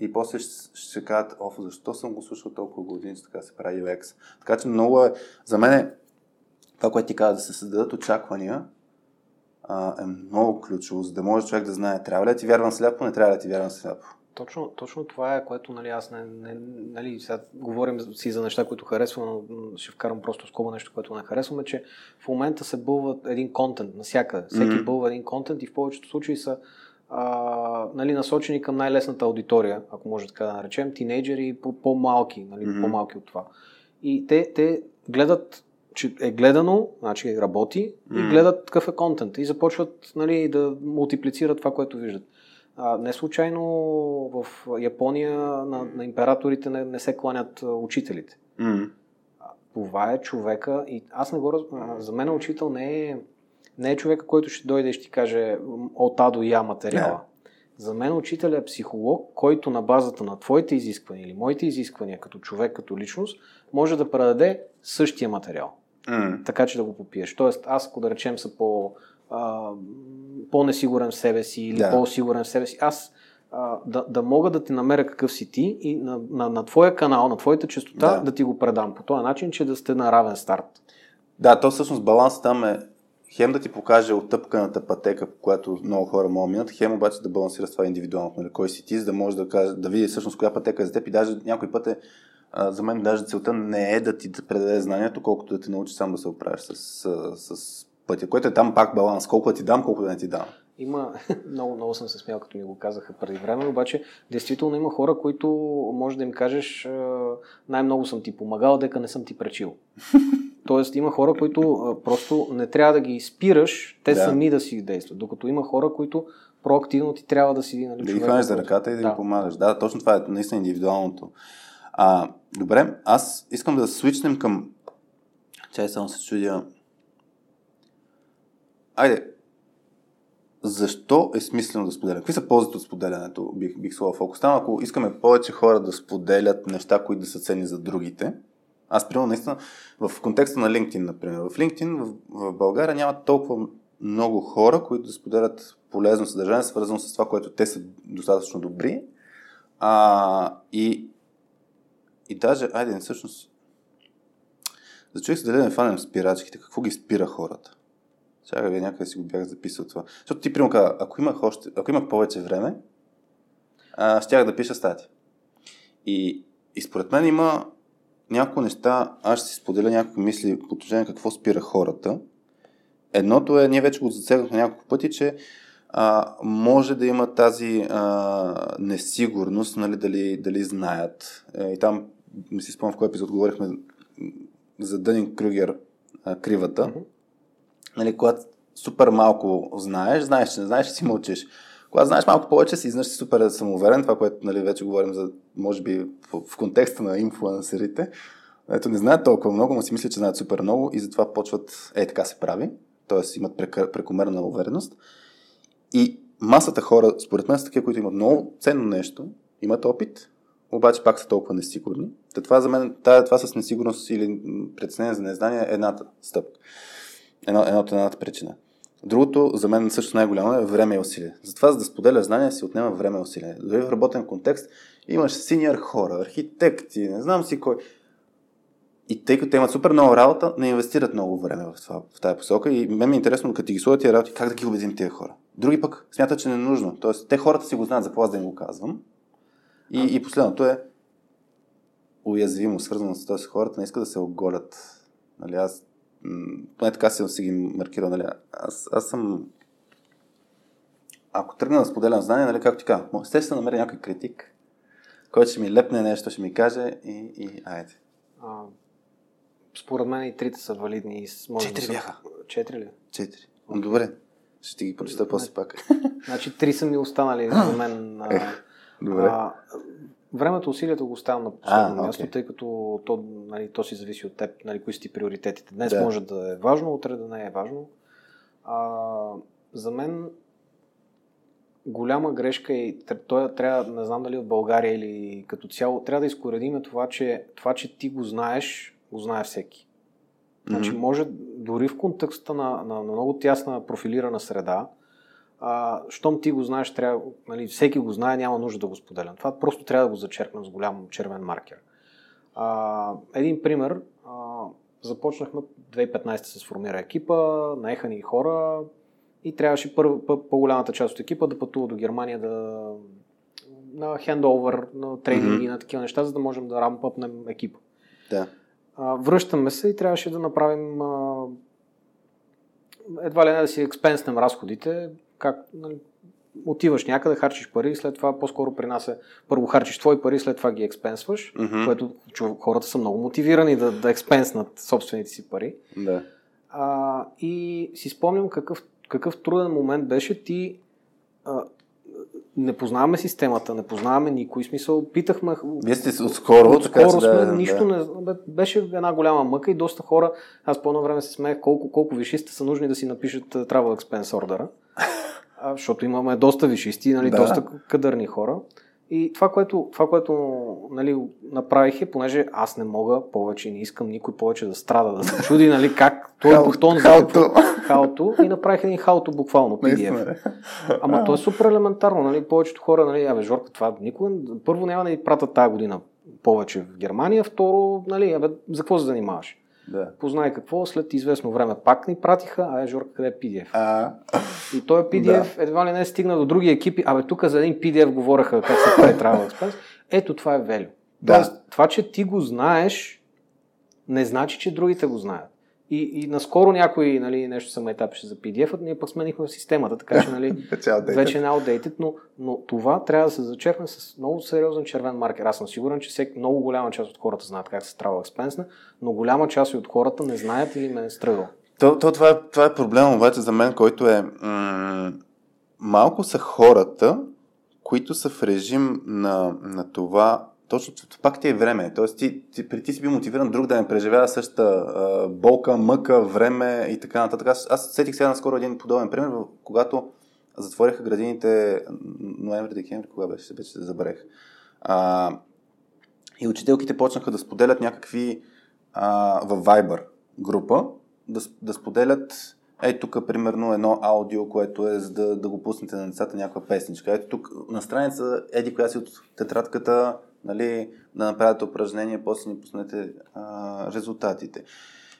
и после ще, ще кажат, оф, защо съм го слушал толкова години, че така се прави UX. Така че много е, за мен е, това, което ти каза, да се създадат очаквания, а, е много ключово, за да може човек да знае, трябва ли да ти вярвам сляпо, не трябва ли да ти вярвам сляпо. Точно, точно това е, което нали, аз не, не нали, сега говорим си за неща, които харесвам, но ще вкарам просто скоба нещо, което не харесваме, че в момента се бълва един контент навсякъде. Всеки mm-hmm. бълва един контент и в повечето случаи са а, нали, насочени към най-лесната аудитория, ако може така да наречем, тинейджери и по-малки, нали, mm-hmm. по-малки от това. И те, те гледат че е гледано, значи работи mm. и гледат какъв е контент и започват нали, да мултиплицират това, което виждат. А, не случайно в Япония на, на императорите не, не се кланят учителите. Mm. Това е човека и аз не го раз... За мен учител не е, не е човека, който ще дойде и ще ти каже от А до Я материала. Yeah. За мен учител е психолог, който на базата на твоите изисквания или моите изисквания като човек, като личност, може да предаде същия материал. Mm. Така че да го попиеш. Тоест, аз, ако да речем, са по а, по-несигурен в себе си или да. по-сигурен в себе си. Аз а, да, да мога да ти намеря какъв си ти и на, на, на твоя канал, на твоята частота да. да ти го предам по този начин, че да сте на равен старт. Да, то всъщност баланс там е хем да ти покаже оттъпканата пътека, по която много хора могат да минат, хем обаче да балансира това индивидуално, нали, кой си ти, за да може да, каже, да види всъщност коя пътека е за теб и даже някой път е, а, за мен даже целта не е да ти да предаде знанието, колкото да те научи сам да се оправиш с, с, с пътя, което е там пак баланс, колко да ти дам, колко да не ти дам. Има, много, много съм се смял, като ми го казаха преди време, обаче действително има хора, които може да им кажеш най-много съм ти помагал, дека не съм ти пречил. Тоест има хора, които просто не трябва да ги спираш, те да. сами да си действат. Докато има хора, които проактивно ти трябва да си... Нали, да ги хванеш за ръката и да, да им помагаш. Да, точно това е наистина индивидуалното. А, добре, аз искам да свичнем към... Чай само се чудя. Айде, защо е смислено да споделяме? Какви са ползите от споделянето, бих, бих слова фокус там, ако искаме повече хора да споделят неща, които да са ценни за другите? Аз, примерно, наистина, в контекста на LinkedIn, например. В LinkedIn в, в България няма толкова много хора, които да споделят полезно съдържание, свързано с това, което те са достатъчно добри. А, и, и даже, айде, всъщност, за човек се да не фанем спирачките, какво ги спира хората? Сега ви някъде си го бях записал това. Защото ти, примерно, ако имах, още, ако имах повече време, а, щях да пиша стати. И, и според мен има няколко неща, аз ще си споделя някакви мисли по отношение какво спира хората. Едното е, ние вече го засегнахме няколко пъти, че а, може да има тази а, несигурност, нали, дали, дали знаят. Е, и там, не си спомням в кой епизод говорихме за Дънин Крюгер кривата. Mm-hmm нали, когато супер малко знаеш, знаеш, че не знаеш, си мълчиш. Когато знаеш малко повече, си изнъж си супер самоуверен, това, което нали, вече говорим за, може би, в, в контекста на инфлуенсерите. Ето не знаят толкова много, но си мислят, че знаят супер много и затова почват, е така се прави, т.е. имат прекомерна увереност. И масата хора, според мен, са такива, които имат много ценно нещо, имат опит, обаче пак са толкова несигурни. Та това за мен, това с несигурност или преценение за незнание е едната стъпка. Едно, едното, едната причина. Другото, за мен също най-голямо е време и усилие. Затова, за да споделя знания, си отнема време и усилие. Дори в работен контекст имаш синьор хора, архитекти, не знам си кой. И тъй като те имат супер много работа, не инвестират много време в, това, в тази посока. И мен ми е интересно, като ги сложат тия работи, как да ги убедим тия хора. Други пък смятат, че не е нужно. Тоест, те хората си го знаят, за аз да им го казвам. И, и последното е уязвимо, свързано с този хората, не искат да се оголят. Нали, аз поне така си, си ги маркирал, нали, аз, аз съм ако тръгна да споделям знание, нали, както ти кажа, естествено намеря някой критик, който ще ми лепне нещо, ще ми каже и, и айде. А, според мен и трите са валидни. Може Четири да бяха. Четири ли? Четири. Okay. Добре. Ще ти ги прочета после пак. Значи три са ми останали за мен. Добре. А, Времето, усилието го оставям на последно а, място, okay. тъй като то, нали, то си зависи от теб, нали, кои са ти приоритетите. Днес да. може да е важно, утре да не е важно. А, за мен голяма грешка и той трябва, не знам дали от България или като цяло, трябва да изкоредиме това, че, това, че ти го знаеш, го знае всеки. Значи може дори в контекста на, на, на много тясна профилирана среда, а, щом ти го знаеш, трябва, нали, всеки го знае, няма нужда да го споделям. Това просто трябва да го зачеркнем с голям червен маркер. А, един пример. А, започнахме 2015 се сформира екипа, наеха ни хора и трябваше първ, по-голямата част от екипа да пътува до Германия да на хендовър, на тренинги, mm-hmm. на такива неща, за да можем да рампъпнем екипа. Да. А, връщаме се и трябваше да направим а, едва ли не да си експенснем разходите, как нали, отиваш някъде, харчиш пари, след това по-скоро при нас е първо харчиш твои пари, след това ги експенсваш, mm-hmm. което хората са много мотивирани да, да експенснат собствените си пари. Да. А, и си спомням какъв, какъв труден момент беше ти а, не познаваме системата, не познаваме никой смисъл. Питахме. Вие сте отскоро, от така сме, да, нищо да. не. Беше една голяма мъка и доста хора. Аз по едно време се смеях колко, колко вишисти са нужни да си напишат Travel Expense Защото имаме доста вишисти, нали, да. доста кадърни хора. И това, което, това, което нали, направих е, понеже аз не мога повече, не искам никой повече да страда, да се чуди, нали, как той е бутон халто. халто и направих един халто буквално, PDF. Ама то е супер елементарно, нали, повечето хора, нали, абе, Жорка, това никога, първо няма да ни пратят тази година повече в Германия, второ, нали, абе, за какво се занимаваш? Да. Познай какво, след известно време пак ни пратиха, а е Жорка, къде е PDF? А, И той PDF да. едва ли не стигна до други екипи, абе тук за един PDF говореха как се прави Travel Expense. Ето това е value. Да. Тоест, това, че ти го знаеш, не значи, че другите го знаят. И, и наскоро някой нали, нещо се майтапеше за PDF, ние пък сменихме в системата, така че нали, вече е outdated. но, но това трябва да се зачерпне с много сериозен червен маркер. Аз съм сигурен, че всеки, много голяма част от хората знаят как се трава експенсна, но голяма част от хората не знаят или ме е стръгал. То, то това, е, това е проблем обаче за мен, който е м- малко са хората, които са в режим на, на това, точно пак ти е време. Тоест ти, ти, при ти си бил мотивиран друг да не преживява същата а, болка, мъка, време и така нататък. Аз, аз сетих сега наскоро един подобен пример, когато затвориха градините ноември-декември, кога беше, вече се забравих. А, и учителките почнаха да споделят някакви а, в Viber група, да, да споделят ей тук примерно едно аудио, което е за да, да го пуснете на децата някаква песничка. Ето тук на страница еди коя си от тетрадката, нали, да направите упражнение, после ни пуснете а, резултатите.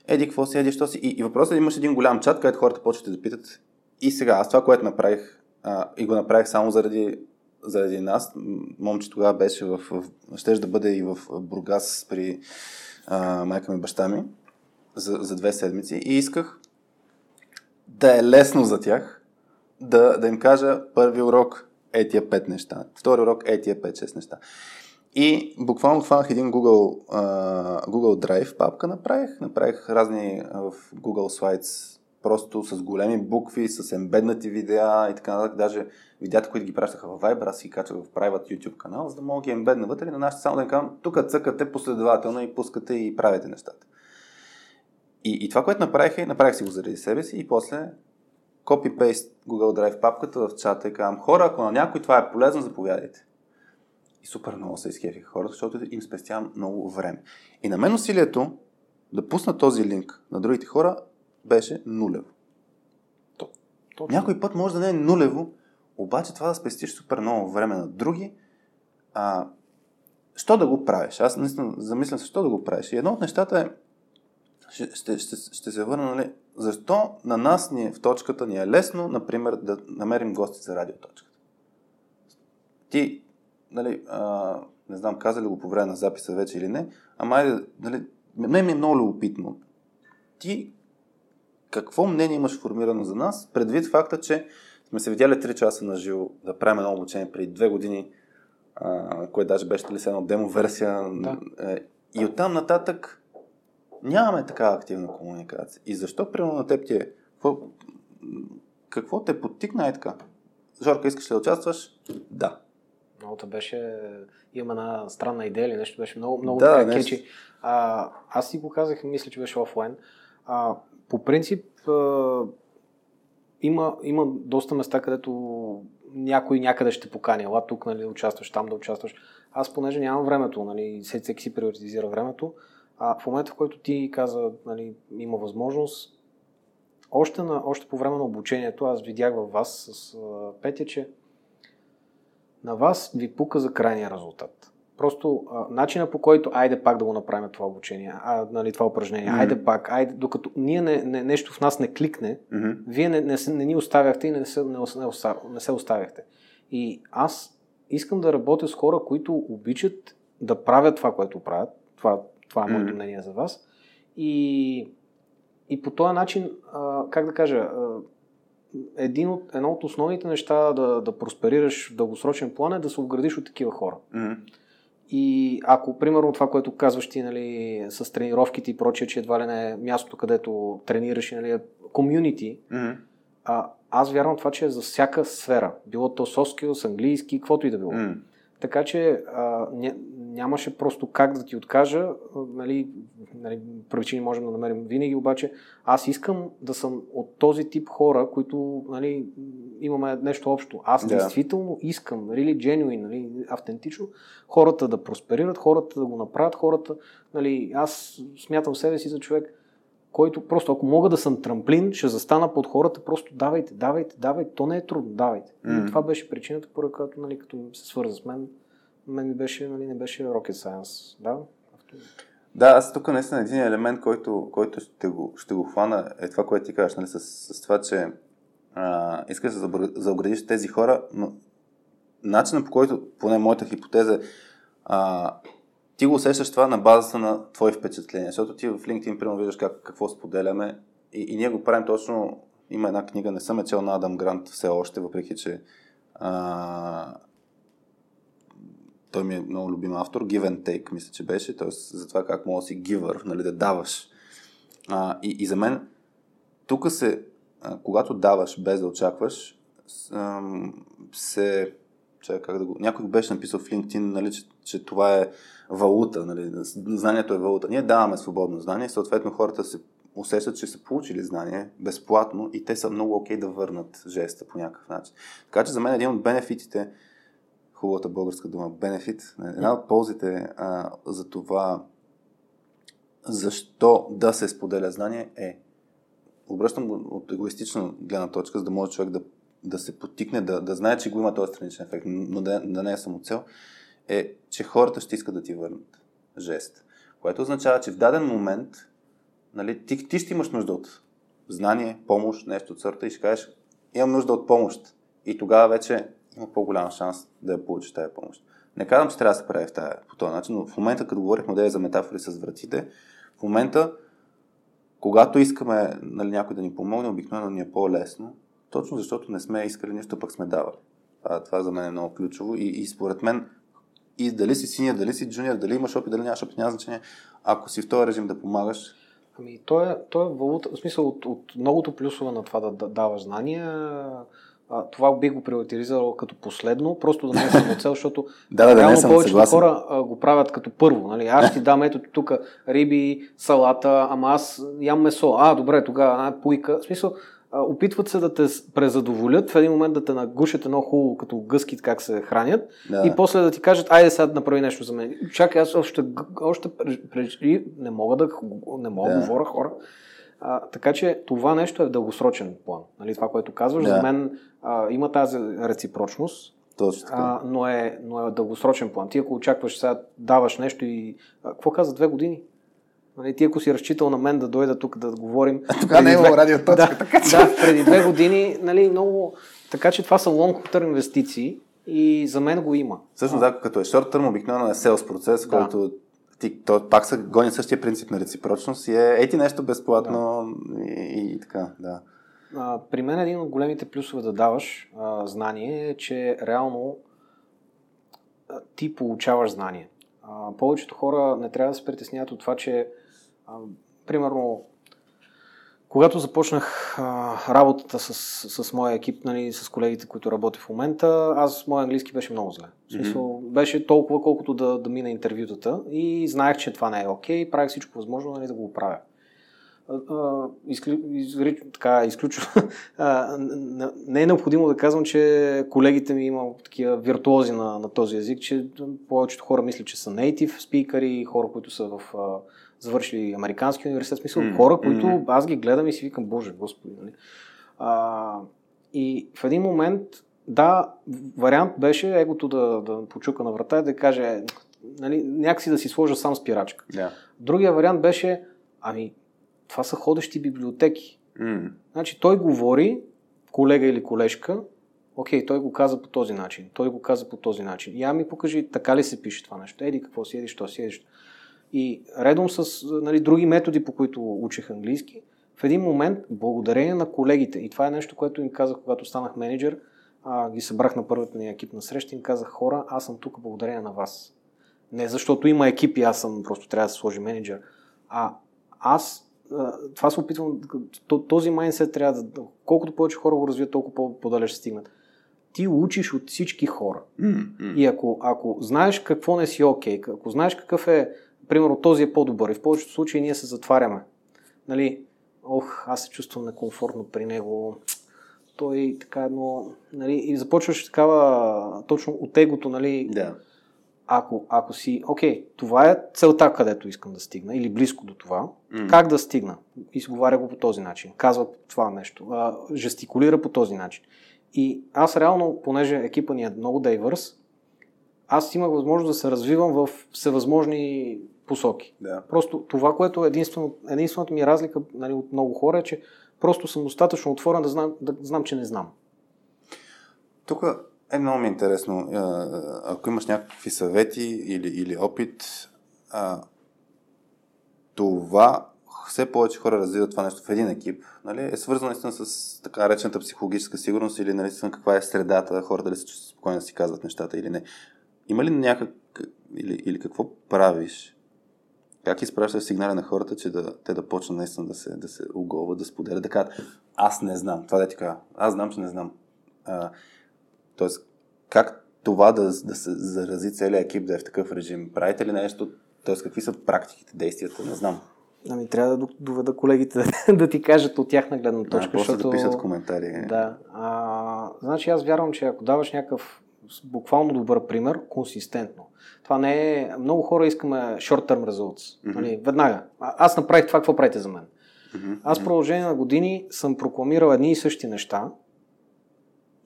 Еди, какво си, еди, що си. И, и въпросът е, имаш един голям чат, където хората почват да питат. И сега, аз това, което направих, а, и го направих само заради, заради нас, момче тогава беше в, в щеш да бъде и в Бургас при а, майка ми и баща ми за, за две седмици и исках да е лесно за тях да, да им кажа първи урок е тия пет неща, втори урок е тия 5-6 неща. И буквално хванах един Google, а, Google Drive папка направих, направих разни в Google Slides просто с големи букви, с ембеднати видеа и така нататък. Даже видеята, които ги пращаха в Viber, аз си качвах в private YouTube канал, за да мога ги ембедна вътре и на нашите само да кажам, тук цъкате последователно и пускате и правите нещата. И, и това, което направих е, направих си го заради себе си и после copy-paste Google Drive папката в чата и казвам, хора, ако на някой това е полезно, заповядайте. И супер много се изкефиха хората, защото им спестявам много време. И на мен усилието да пусна този линк на другите хора беше нулево. Точно. Някой път може да не е нулево, обаче това да спестиш супер много време на други, а, що да го правиш? Аз наистина замислям се, що да го правиш. И едно от нещата е, ще, ще, ще, ще се върна, нали, защо на нас ни, е- в точката ни е лесно, например, да намерим гости за радиоточката. Ти, нали, а, не знам, казали го по време на записа вече или не, ама айде, нали, мен ми е много любопитно. Ти какво мнение имаш формирано за нас, предвид факта, че сме се видяли 3 часа на живо да правим едно обучение преди 2 години, а, което даже беше ли с едно демо версия. Да. Е, и оттам нататък нямаме такава активна комуникация. И защо, примерно, на теб ти е? Какво, какво те подтикна е така? Жорка, искаш ли да участваш? Да. Многото беше, има една странна идея или нещо, беше много, много Да, така кечи. А, аз си го казах, мисля, че беше офлайн. А, по принцип, а, има, има доста места, където някой някъде ще покани. Ела тук, нали, да участваш, там да участваш. Аз, понеже нямам времето, нали, всеки си приоритизира времето, а в момента, в който ти каза, нали, има възможност, още, на, още по време на обучението, аз видях във вас с а, Петя, че на вас ви пука за крайния резултат. Просто а, начина по който, айде пак да го направим това обучение, а, нали, това упражнение, Мгм. айде пак, айде, докато ние не, не, нещо в нас не кликне, Мгм. вие не, не, не ни оставяхте и не се, не, не, не се оставяхте. И аз искам да работя с хора, които обичат да правят това, което правят. Това, това е моето Мгм. мнение за вас. И, и по този начин, а, как да кажа, а, един от, едно от основните неща да, да просперираш в дългосрочен план е да се обградиш от такива хора. Мгм. И ако, примерно, това, което казваш ти, нали, с тренировките и прочее, че едва ли не е мястото, където тренираш нали, е комюнити, Мгм. а, аз вярвам това, че е за всяка сфера. Било то soft skills, английски, каквото и да било. М. Така че а, нямаше просто как да ти откажа. Нали, нали, причини можем да намерим винаги, обаче аз искам да съм от този тип хора, които нали, имаме нещо общо. Аз Да. действително искам, really genuine, нали, автентично, хората да просперират, хората да го направят, хората, нали, аз смятам себе си за човек, който просто, ако мога да съм трамплин, ще застана под хората, просто давайте, давайте, давайте, то не е трудно, давайте. Мгм. И това беше причината, поради която, нали, като се свърза с мен, мен беше, нали, не беше rocket science. Да? Да, аз тук наистина един елемент, който, който ще, го, ще го хвана, е това, което ти кажеш, нали, с, с това, че искаш да заоградиш тези хора, но начинът по който, поне моята хипотеза, а, ти го усещаш това на базата на твои впечатления, защото ти в LinkedIn, примерно, виждаш как, какво споделяме и, и ние го правим точно, има една книга, не съм е чел на Адам Грант все още, въпреки че а, той ми е много любим автор, Give and Take, мисля, че беше, т.е. за това как мога да си giver, нали, да даваш. А, и, и за мен, тук се, а, когато даваш без да очакваш, се, че, как да го, някой беше написал в LinkedIn, нали, че, че това е валута, нали, знанието е валута. Ние даваме свободно знание, съответно хората се усещат, че са получили знание безплатно и те са много окей okay да върнат жеста по някакъв начин. Така че за мен един от бенефитите, хубавата българска дума, бенефит, една от ползите а, за това защо да се споделя знание е обръщам от егоистична гледна точка, за да може човек да, да се потикне, да, да знае, че го има този страничен ефект, но да, да не е самоцел, е, че хората ще искат да ти върнат жест. Което означава, че в даден момент нали, ти, ти ще имаш нужда от знание, помощ, нещо от сорта и ще кажеш, имам нужда от помощ. И тогава вече има по-голям шанс да я получиш тази помощ. Не казвам, че трябва да се прави в тази, по този начин, но в момента, като говорихме за метафори с вратите, в момента, когато искаме нали, някой да ни помогне, обикновено ни е по-лесно, точно защото не сме искали нищо, пък сме давали. Това, това за мен е много ключово и, и според мен и дали си синия, дали си джуниор, дали имаш опит, дали нямаш опит, няма значение. Ако си в този режим да помагаш, Ами, то е, то е валута, в смисъл от, от многото плюсове на това да, да даваш знания, а, това бих го приоритизирал като последно, просто да не е само цел, защото да, да, реално не съм повечето съгласен. хора а, го правят като първо. Нали? Аз ти дам ето тук риби, салата, ама аз ям месо. А, добре, тогава а, пуйка. В смисъл, опитват се да те презадоволят, в един момент да те нагушат едно хубаво, като гъски как се хранят да. и после да ти кажат, айде сега да направи нещо за мен. Чакай, аз още, още преди не мога да не мога да говоря хора. А, така че това нещо е в дългосрочен план. Нали, това, което казваш, да. за мен а, има тази реципрочност, Точно така. А, но, е, но е дългосрочен план. Ти ако очакваш сега, даваш нещо и... А, какво каза? Две години? Нали, ти ако си разчитал на мен да дойда тук да говорим... А тогава не е имало радиоточка, да, така че... Да, преди две години, нали, много... Така че това са term инвестиции и за мен го има. Също да, като е term, обикновено е sales процес, да. който ти, то, пак се гони същия принцип на реципрочност и е ети нещо безплатно да. и, и така, да. А, при мен един от големите плюсове да даваш а, знание е, че реално а, ти получаваш знание. А, повечето хора не трябва да се притесняват от това, че а, примерно когато започнах а, работата с, с моя екип, нали, с колегите, които работя в момента, аз, моят английски беше много зле. В смисъл, mm-hmm. беше толкова, колкото да, да мина интервютата и знаех, че това не е окей, okay, правих всичко възможно нали, да го правя. Изклю, изри, така, изключва. не е необходимо да казвам, че колегите ми има такива виртуози на, на този език, че повечето хора мислят, че са native спикъри, хора, които са в завършили американски университет, смисъл mm. хора, които аз ги гледам и си викам, боже, господи. Нали? А, и в един момент, да, вариант беше егото да, да почука на врата и да каже, нали, някакси да си сложа сам спирачка. Yeah. Другия вариант беше, ами, това са ходещи библиотеки. Mm. Значи той говори, колега или колежка, окей, той го каза по този начин, той го каза по този начин. Я ми покажи, така ли се пише това нещо? Еди, какво си, еди, що си, еди, що. И редом с нали, други методи, по които учих английски, в един момент, благодарение на колегите, и това е нещо, което им казах, когато станах менеджер, а, ги събрах на първата ни екип на среща им казах, хора, аз съм тук благодарение на вас. Не защото има екип и аз съм, просто трябва да се сложи менеджер. А аз това се опитвам, този майндсет трябва да, колкото повече хора го развият, толкова по-далеч стигнат. Ти учиш от всички хора. Mm-hmm. И ако, ако знаеш какво не си окей, okay, ако знаеш какъв е примерно този е по-добър и в повечето случаи ние се затваряме. Нали, ох, аз се чувствам некомфортно при него, той така едно, нали, и започваш такава, точно от егото, нали, да. ако, ако си, окей, това е целта, където искам да стигна, или близко до това, mm. как да стигна? Изговаря го по този начин, казва това нещо, а, жестикулира по този начин. И аз реално, понеже екипа ни е много дайвърс, аз имах възможност да се развивам в всевъзможни посоки. Да. Просто това, което е единствено, единствената ми разлика нали, от много хора е, че просто съм достатъчно отворен да знам, да знам че не знам. Тук е много ми интересно. Ако имаш някакви съвети или, или опит, а, това все повече хора развиват това нещо в един екип, нали, е свързано наистина с така речената психологическа сигурност или наистина каква е средата, хората дали се чувстват спокойно да си казват нещата или не. Има ли някак, или, или какво правиш? Как изпращаш сигнали на хората, че да, те да почнат наистина да се, да се оголват, да споделят, да кажат, аз не знам, това да ти кажа, аз знам, че не знам. А, тоест, как това да, да се зарази целият екип да е в такъв режим? Правите ли нещо? Тоест, какви са практиките, действията? Не знам. Ами трябва да доведа колегите да ти кажат от тяхна гледна точка. Да, защото да пишат коментари. Да. А, значи аз вярвам, че ако даваш някакъв буквално добър пример, консистентно. Това не е... Много хора искаме short-term results. Mm-hmm. Нали, веднага. А, аз направих това, какво правите за мен? Mm-hmm. Аз в продължение на години съм прокламирал едни и същи неща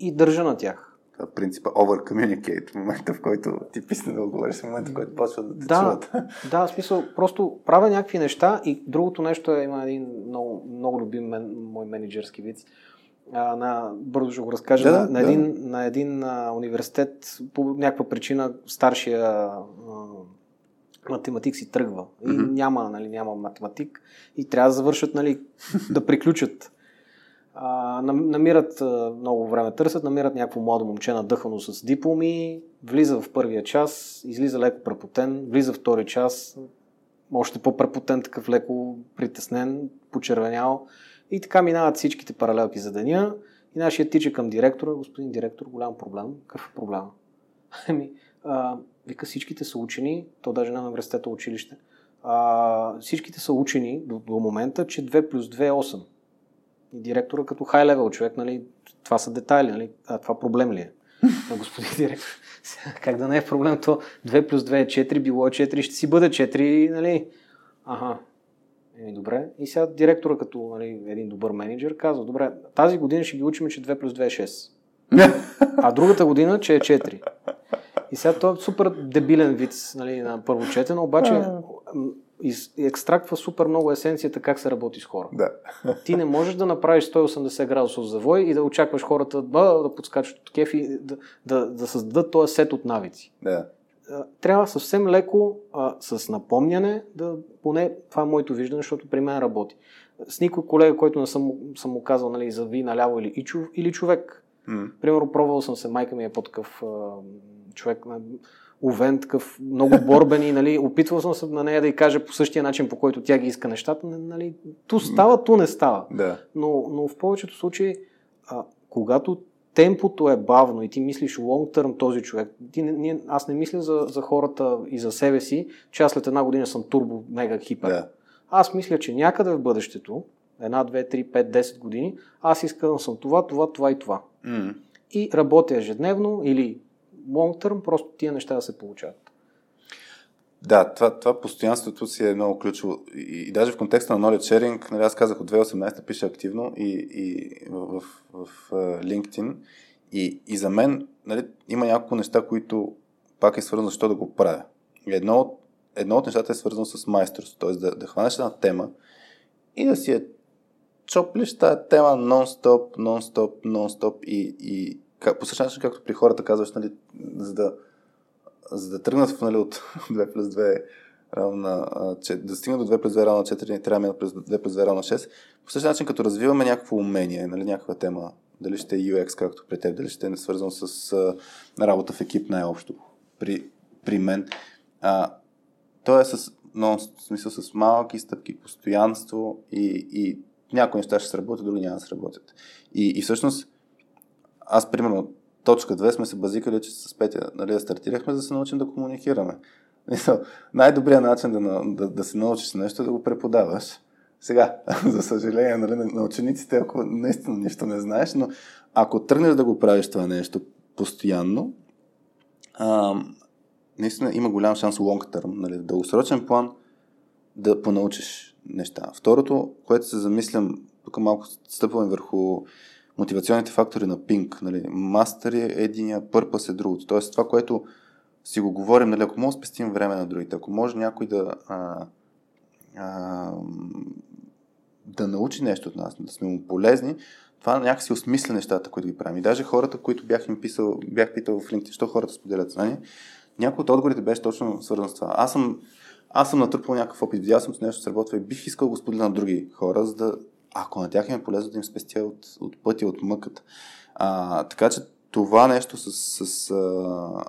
и държа на тях принципа over communicate в момента, в който ти писне да отговориш, в момента, в който почва да те да, чуват. Да, в смисъл, просто правя някакви неща и другото нещо е, има един много, много любим мен, мой менеджерски вид. А, на, бързо ще го разкажа. Да, на, на, да. един, на един а, университет по някаква причина старшия а, математик си тръгва. И mm-hmm. няма, нали, няма математик. И трябва да завършат, нали, да приключат а, намират а, много време търсят, намират някакво младо момче надъхано с дипломи, влиза в първия час, излиза леко препотен, влиза в втори час, още по-препотен, такъв леко притеснен, почервенял. И така минават всичките паралелки за деня. И нашия тича към директора, господин директор, голям проблем. Какъв е проблема? Ами, а, вика, всичките са учени, то даже на университета училище. А, всичките са учени до, до момента, че 2 плюс 2 е 8. И директора като хай левел човек, нали, това са детайли, нали, а това проблем ли е? На господин директор. Как да не е проблем, то 2 плюс 2 е 4, било е 4, ще си бъде 4, нали? Ага, Еми, добре. И сега директора, като нали, един добър менеджер, казва, добре, тази година ще ги учим, че 2 плюс 2 е 6. А другата година, че е 4. И сега той е супер дебилен вид нали, на първо четене, обаче из, екстрактва супер много есенцията как се работи с хора. Да. Ти не можеш да направиш 180 градусов завой и да очакваш хората да, да подскачат от кеф и да, да, да създадат този сет от навици. Да. Трябва съвсем леко, а, с напомняне, да поне това е моето виждане, защото при мен работи. С никой колега, който не съм, съм му казал нали, зави наляво или, или човек. Mm. Примерно, пробвал съм се, майка ми е по-такъв човек, Овен, такъв много борбен и нали, опитвал съм се на нея да й кажа по същия начин, по който тя ги иска нещата. Нали, ту става, ту не става. Да. Но, но в повечето случаи, а, когато темпото е бавно и ти мислиш long term този човек, ти, не, аз не мисля за, за хората и за себе си, че аз след една година съм турбо, мега, хипер. Да. Аз мисля, че някъде в бъдещето, една, две, три, пет, десет години, аз искам съм това, това, това и това. Mm. И работя ежедневно или long term просто тия неща да се получават. Да, това, това постоянството си е много ключово. И, и даже в контекста на knowledge sharing, нали, аз казах от 2018 пиша активно и, и в, в, в, LinkedIn. И, и за мен нали, има няколко неща, които пак е свързано защо да го правя. Едно от, едно от нещата е свързано с майсторство, т.е. Да, да хванеш една тема и да си я чоплиш тази тема нон-стоп, нон-стоп, нон-стоп и, и по същия начин, както при хората казваш, нали, за да, за да тръгнат нали, от 2 плюс 2 равно на, да стигнат до 2 плюс 2 равно на 4, трябва да през 2 плюс 2 равно на 6. По същия начин, като развиваме някакво умение, нали, някаква тема, дали ще е UX, както при теб, дали ще е свързано с а, работа в екип най-общо, при, при мен, а, то е с, но, в смисъл, с малки стъпки, постоянство и, и някои неща ще сработят, други няма да сработят. И, и всъщност, аз, примерно, точка 2 сме се базикали, че с Петя нали, стартирахме, за да се научим да комуникираме. Най-добрият начин да, да, да се научиш нещо е да го преподаваш. Сега, за съжаление, нали, на учениците, ако наистина нищо не знаеш, но ако тръгнеш да го правиш това нещо постоянно, а, наистина има голям шанс long term, нали, дългосрочен план да понаучиш неща. Второто, което се замислям, тук малко стъпваме върху мотивационните фактори на Pink. Нали? Мастър е единия, пърпъс е другото. Тоест това, което си го говорим, нали, ако може да спестим време на другите, ако може някой да, а, а, да научи нещо от нас, да сме му полезни, това някакси осмисля нещата, които ги правим. И даже хората, които бях им писал, бях питал в LinkedIn, що хората споделят знания, някой от отговорите беше точно свързан с това. Аз съм, аз съм натрупал някакъв опит, видял съм, че нещо сработва и бих искал го споделя на други хора, за да, ако на тях им е полезно да им спестя от, от пътя, от мъката. А, така че това нещо с, с а,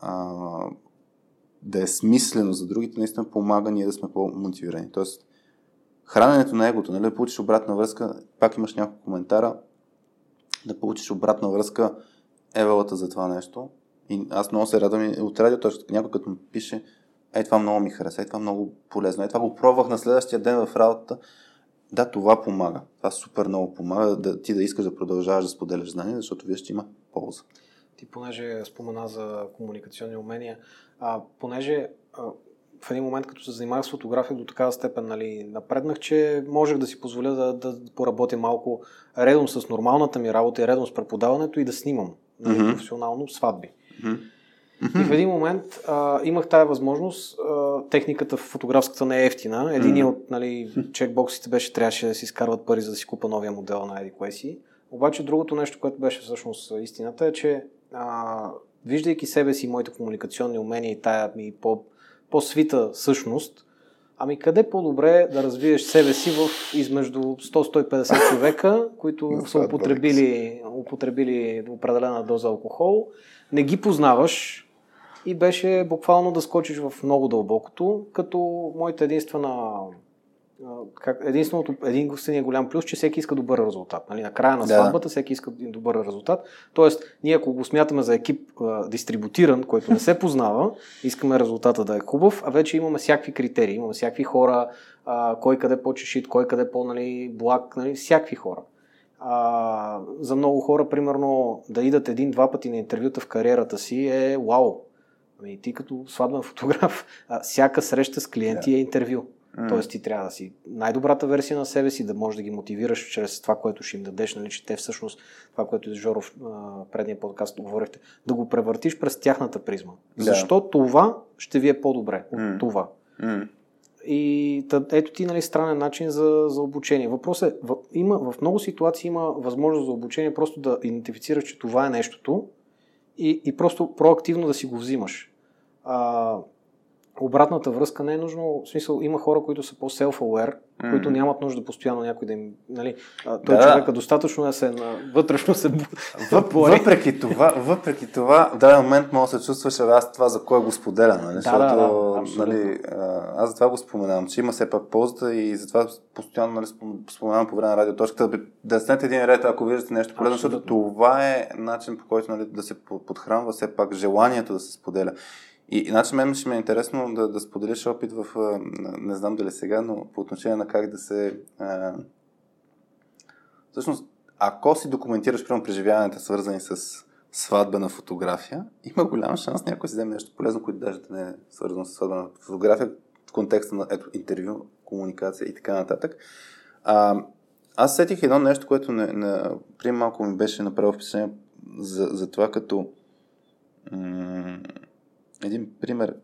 а, да е смислено за другите, наистина помага ние да сме по-мотивирани. Тоест, храненето на егото, нали, да получиш обратна връзка, пак имаш няколко коментара, да получиш обратна връзка, евелата за това нещо. И аз много се радвам от радиоточката, някой като ми пише, ей това много ми хареса, ей това много полезно, ей това го пробвах на следващия ден в работата. Да, това помага. Това супер много помага да ти да искаш да продължаваш да споделяш знания, защото виж, че има полза. Ти понеже спомена за комуникационни умения, а, понеже а, в един момент, като се занимавах с фотография до такава степен нали, напреднах, че можех да си позволя да, да поработя малко редом с нормалната ми работа и редом с преподаването и да снимам нали, mm-hmm. професионално сватби. Mm-hmm. И в един момент а, имах тая възможност. А, техниката в фотографската не е ефтина. Един от нали, чекбоксите беше, трябваше да си изкарват пари, за да си купа новия модел на Еди Куеси. Обаче другото нещо, което беше всъщност истината е, че а, виждайки себе си, моите комуникационни умения и тая ми по, по-свита същност, ами къде по-добре да развиеш себе си в измежду 100-150 човека, които са употребили, употребили определена доза алкохол, не ги познаваш и беше буквално да скочиш в много дълбокото, като моята единствена как, единственото, единственият голям плюс, че всеки иска добър резултат. Нали? Накрая на сватбата да. всеки иска добър резултат. Тоест, ние ако го смятаме за екип а, дистрибутиран, който не се познава, искаме резултата да е хубав, а вече имаме всякакви критерии. Имаме всякакви хора, а, кой къде по-чешит, кой къде по-благ, нали? всякакви хора. А, за много хора, примерно, да идат един-два пъти на интервюта в кариерата си е вау. Ами ти като сватбен фотограф, а, всяка среща с клиенти yeah. е интервю. Mm. Тоест ти трябва да си най-добрата версия на себе си, да можеш да ги мотивираш чрез това, което ще им дадеш, нали, че те всъщност, това, което и Жоров предния подкаст говорихте, да го превъртиш през тяхната призма. Yeah. Защо това ще ви е по-добре от mm. това? Mm. И ето ти нали, странен начин за, за обучение. Въпросът е, в, има, в много ситуации има възможност за обучение просто да идентифицираш, че това е нещото и, и просто проактивно да си го взимаш. А, обратната връзка не е нужно. В смисъл, има хора, които са по-self-aware, mm. които нямат нужда постоянно някой да им. Нали, той да. човек достатъчно да се на, вътрешно се Въп, въпреки това, въпреки това, в даден момент може да се чувстваш, аз това за кой го споделя. Нали? Да, Защото, да, да, нали, аз за това го споменавам, че има все пак ползата и затова постоянно нали, споменавам по време на радиоточката да, да снете един ред, ако виждате нещо полезно, защото това е начин по който нали, да се подхранва все пак желанието да се споделя. И, иначе мен ще ми е интересно да, да споделиш опит в, не знам дали сега, но по отношение на как да се... А, всъщност, ако си документираш прямо преживяванията, свързани с сватбена фотография, има голям шанс някой си вземе нещо полезно, което даже да не е свързано с сватбена фотография, в контекста на ето, интервю, комуникация и така нататък. А, аз сетих едно нещо, което не, не, преди малко ми беше направило впечатление за, за това, като м- един пример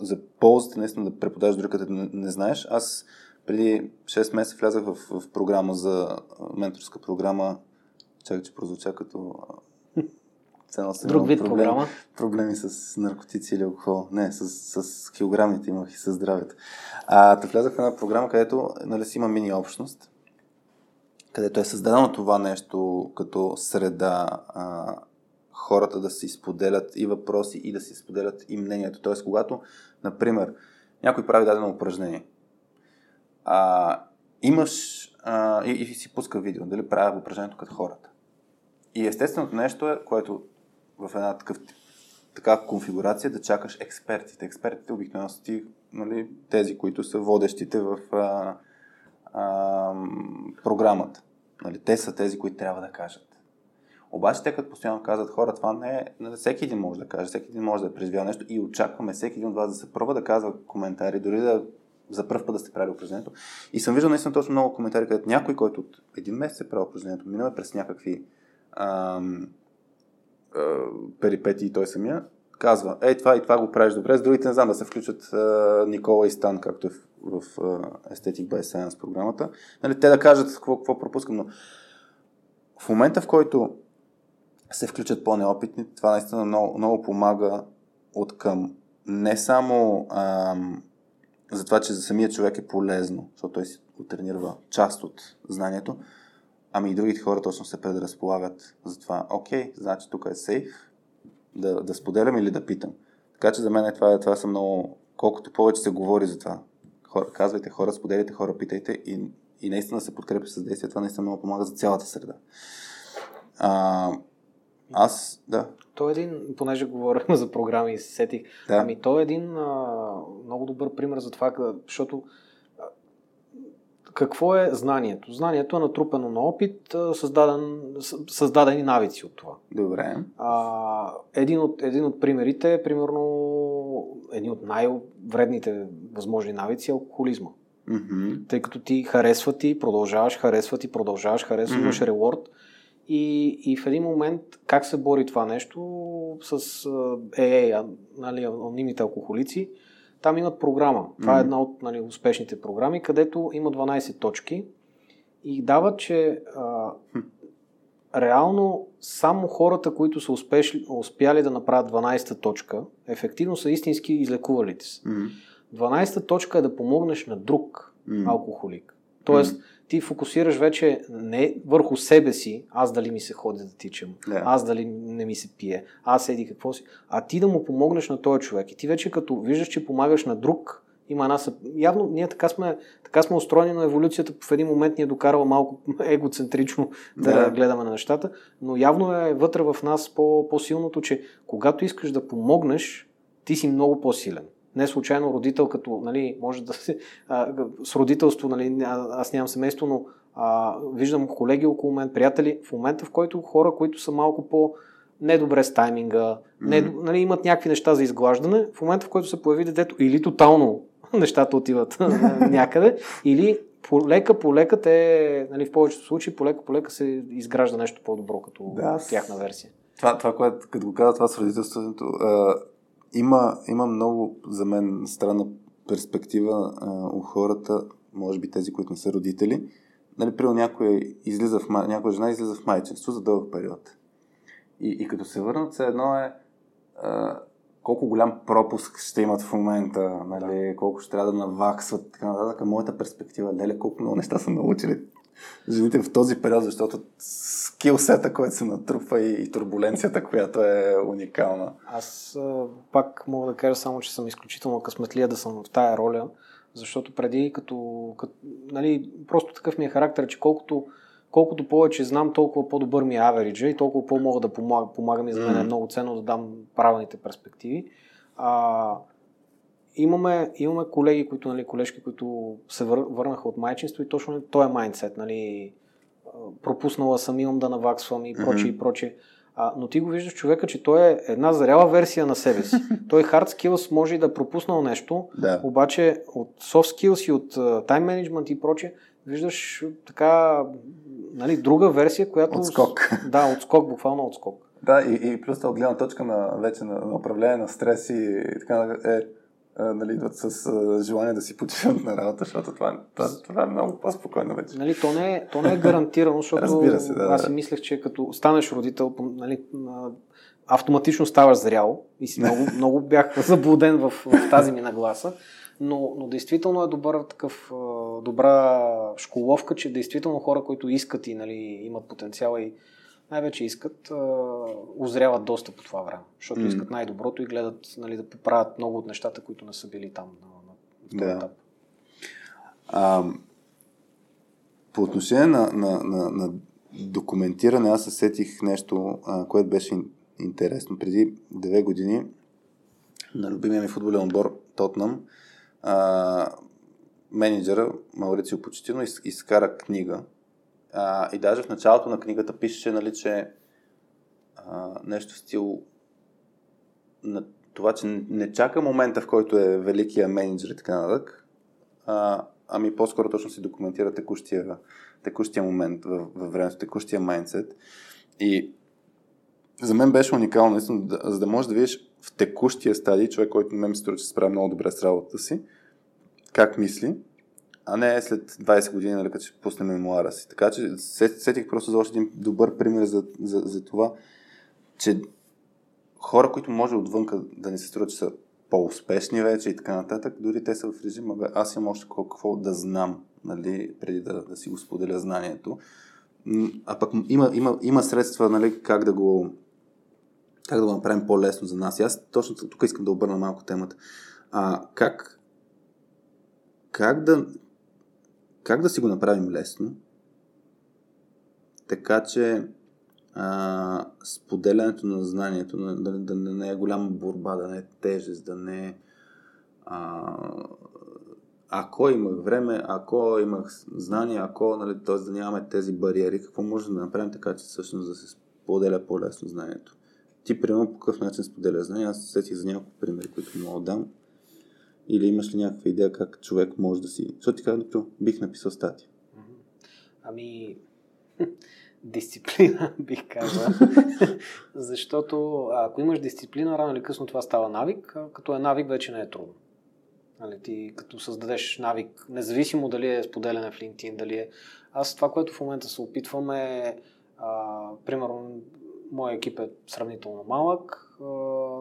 за ползата наистина да преподаваш дори като не, не знаеш. Аз преди 6 месеца влязах в, в програма за менторска програма. Чакай, че прозвуча като цяло Друг вид проблем, програма. Проблеми с наркотици или алкохол. Не, с, с килограмите имах и с здравето. А, да влязах в една програма, където нали, си има мини общност, където е създадено това нещо като среда, а, хората да си споделят и въпроси и да си споделят и мнението. Тоест, когато, например, някой прави дадено упражнение, а, имаш а, и, и си пуска видео, дали правя упражнението като хората. И естественото нещо е, което в една такъв, такава конфигурация да чакаш експертите. Експертите обикновено са ти, нали, тези, които са водещите в а, а, програмата. Нали, те са тези, които трябва да кажат. Обаче те като постоянно казват хора, това не е, не, всеки един може да каже, всеки един може да е преживял нещо и очакваме всеки един от вас да се пробва да казва коментари, дори да за първ път да сте правили упражнението. И съм виждал наистина точно много коментари, където някой, който от един месец е правил упражнението, минава през някакви ам, а, перипети той самия, казва, ей, това и това го правиш добре, с другите не знам да се включат а, Никола и Стан, както е в, в а, Aesthetic by Science програмата. Нали, те да кажат какво, какво пропускам, но в момента, в който се включат по-неопитни, това наистина много, много помага от към не само ам, за това, че за самия човек е полезно, защото той си отренирва част от знанието, ами и другите хора точно се предразполагат за това. Окей, значи тук е сейф, да, да споделям или да питам. Така че за мен това, това са много... Колкото повече се говори за това, хора, казвайте хора, споделяйте хора, питайте и, и наистина се подкрепя с действие, това наистина много помага за цялата среда. А, аз, да. Той е един, понеже говорим за програми и се сетих, да. ами той е един а, много добър пример за това, защото какво е знанието? Знанието е натрупано на опит, създаден, създадени навици от това. Добре. А, един, от, един от примерите е, примерно, един от най-вредните възможни навици е алкохолизма. Mm-hmm. Тъй като ти харесва ти, продължаваш, харесва ти, продължаваш, харесва, mm-hmm. имаш реворд. И, и в един момент как се бори това нещо с е, е, нали, анонимните алкохолици? Там имат програма. Това mm-hmm. е една от нали, успешните програми, където има 12 точки и дават, че а, реално само хората, които са успешли, успяли да направят 12-та точка, ефективно са истински излекувалите се. Mm-hmm. 12-та точка е да помогнеш на друг mm-hmm. алкохолик. Тоест, mm-hmm ти фокусираш вече не върху себе си, аз дали ми се ходи да тичам, yeah. аз дали не ми се пие, аз еди какво си, а ти да му помогнеш на този човек. И ти вече като виждаш, че помагаш на друг, има една съп... Явно ние така сме, така сме устроени, но еволюцията в един момент ни е докарала малко егоцентрично да yeah. гледаме на нещата, но явно е вътре в нас по, по-силното, че когато искаш да помогнеш, ти си много по-силен. Не случайно родител, като, нали, може да се, а, с родителство, нали, аз нямам семейство, но а, виждам колеги около мен, приятели, в момента в който хора, които са малко по недобре с тайминга, mm-hmm. не, нали, имат някакви неща за изглаждане, в момента в който се появи детето, или тотално нещата отиват някъде, или полека по лека те, нали, в повечето случаи, полека по лека се изгражда нещо по-добро като да, тяхна версия. Това, това което като го каза това с родителството, има, има много за мен странна перспектива а, у хората, може би тези, които не са родители. Нали, при някоя, излиза в, някоя жена излиза в майчинство за дълъг период. И, и като се върнат, все едно е а, колко голям пропуск ще имат в момента, нали, да. колко ще трябва да наваксват, така нататък. Моята перспектива, леле, колко много неща са научили жените в този период, защото скилсета, който се натрупва и, и турбуленцията, която е уникална. Аз а, пак мога да кажа само, че съм изключително късметлия да съм в тая роля, защото преди като, като нали, просто такъв ми е характер, че колкото, колкото повече знам, толкова по-добър ми е авериджа и толкова по-мога да помагам, помагам и за мен е много ценно да дам правилните перспективи. А, имаме, имаме колеги, които, нали, колежки, които се вър, върнаха от майчинство и точно този е майндсет, нали, пропуснала съм, имам да наваксвам и проче mm-hmm. и проче. А, но ти го виждаш човека, че той е една зряла версия на себе си. той hard skills може и да е пропуснал нещо, да. обаче от soft skills и от uh, time management и проче, виждаш така, нали, друга версия, която... Отскок. Да, отскок, буквално отскок. Да, и, и плюс от гледна точка на вече на, на управление на стрес и така е нали, идват с а, желание да си почиват на работа, защото това, това, това е много по-спокойно вече. Нали, то, не е, то не е гарантирано, защото Разбира се, да, аз си мислех, че като станеш родител, нали, автоматично ставаш зрял и си много, много бях заблуден в, в тази ми нагласа. Но, но действително е добър такъв, добра школовка, че действително хора, които искат и нали, имат потенциал и най-вече искат, а, озряват доста по това време, защото mm. искат най-доброто и гледат нали, да поправят много от нещата, които не са били там на, на този да. етап. А, по отношение на, на, на, на документиране, аз се сетих нещо, а, което беше интересно. Преди две години на любимия ми футболен отбор Тотнам, а, менеджера Маурицио Почетино из, изкара книга, а, и даже в началото на книгата пишеше, нали, че а, нещо в стил на това, че не чака момента, в който е великия менеджер и така нататък, а, ами по-скоро точно си документира текущия, текущия момент във, във времето, текущия майндсет. И за мен беше уникално, наистина, за да можеш да видиш в текущия стадий човек, който ме ми струва, че се справи много добре с работата си, как мисли, а не след 20 години, нали, като ще пусне мемуара си. Така че сетих просто за още един добър пример за, за, за това, че хора, които може отвън да не се струват, че са по-успешни вече и така нататък, дори те са в режима, бе, аз имам още какво да знам, нали, преди да, да си го споделя знанието. А пък има, има, има средства, нали, как да го как да го направим по-лесно за нас. И аз точно тук искам да обърна малко темата. А, как, как, да, как да си го направим лесно, така че а, споделянето на знанието, да, да, да не е голяма борба, да не е тежест, да не е а, ако имах време, ако имах знания, ако, нали, т.е. да нямаме тези бариери, какво може да направим така, че всъщност да се споделя по-лесно знанието? Ти, примерно, по какъв начин споделя знания? Аз сетих за няколко примери, които мога да дам. Или имаш ли някаква идея как човек може да си... Защото ти казвам, бих написал статия. Ами, дисциплина, бих казал. Защото ако имаш дисциплина, рано или късно това става навик. Като е навик, вече не е трудно. Нали, ти като създадеш навик, независимо дали е споделяне в LinkedIn, дали е... Аз това, което в момента се опитвам е, а, примерно, моят екип е сравнително малък,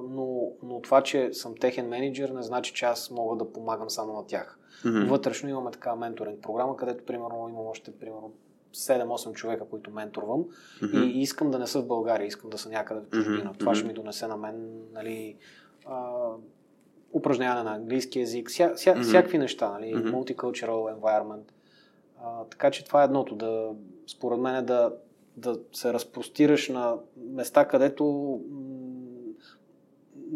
но, но това, че съм техен менеджер, не значи, че аз мога да помагам само на тях. Mm-hmm. Вътрешно имаме така менторинг програма, където, примерно, имам още, примерно, 7-8 човека, които менторвам mm-hmm. и искам да не са в България, искам да са някъде в чужбина. Mm-hmm. Това ще ми донесе на мен, нали, а, упражняване на английски язик, ся, ся, mm-hmm. всякакви неща, нали, mm-hmm. multicultural environment. А, така че това е едното, да, според мен е да, да се разпростираш на места, където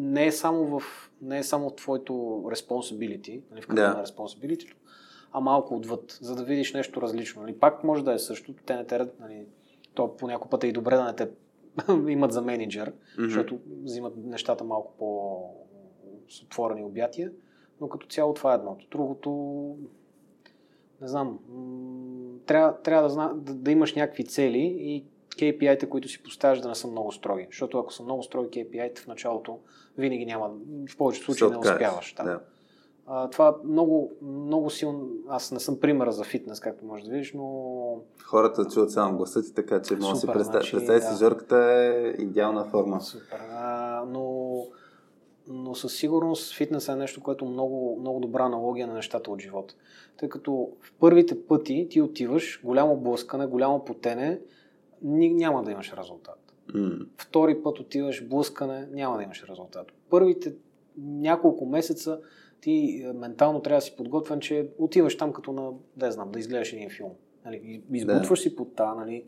не е само в не е само твоето responsibility, нали, в yeah. на responsibility, а малко отвъд, за да видиш нещо различно. Нали. Пак може да е същото, те не те, нали, то по някой път е и добре да не те имат за менеджер, mm-hmm. защото взимат нещата малко по с отворени обятия, но като цяло това е едното. Другото, не знам, трябва, трябва да, зна, да, да имаш някакви цели и KPI-те, които си поставяш да не са много строги. Защото ако са много строги KPI-те в началото, винаги няма, в повечето случаи не успяваш. Да. Да. А, това много, много силно. Аз не съм примера за фитнес, както можеш да видиш, но. Хората чуват само гласа ти, така че може да си представи. Значи, представи си, Жорката е идеална форма. Супер. А, но но със сигурност фитнес е нещо, което много, много добра аналогия на нещата от живота. Тъй като в първите пъти ти отиваш, голямо блъскане, голямо потене, няма да имаш резултат. Mm. Втори път отиваш, блъскане, няма да имаш резултат. Първите няколко месеца ти е, ментално трябва да си подготвен, че отиваш там като на, да знам, да изгледаш един филм. Нали, избутваш си пота, нали,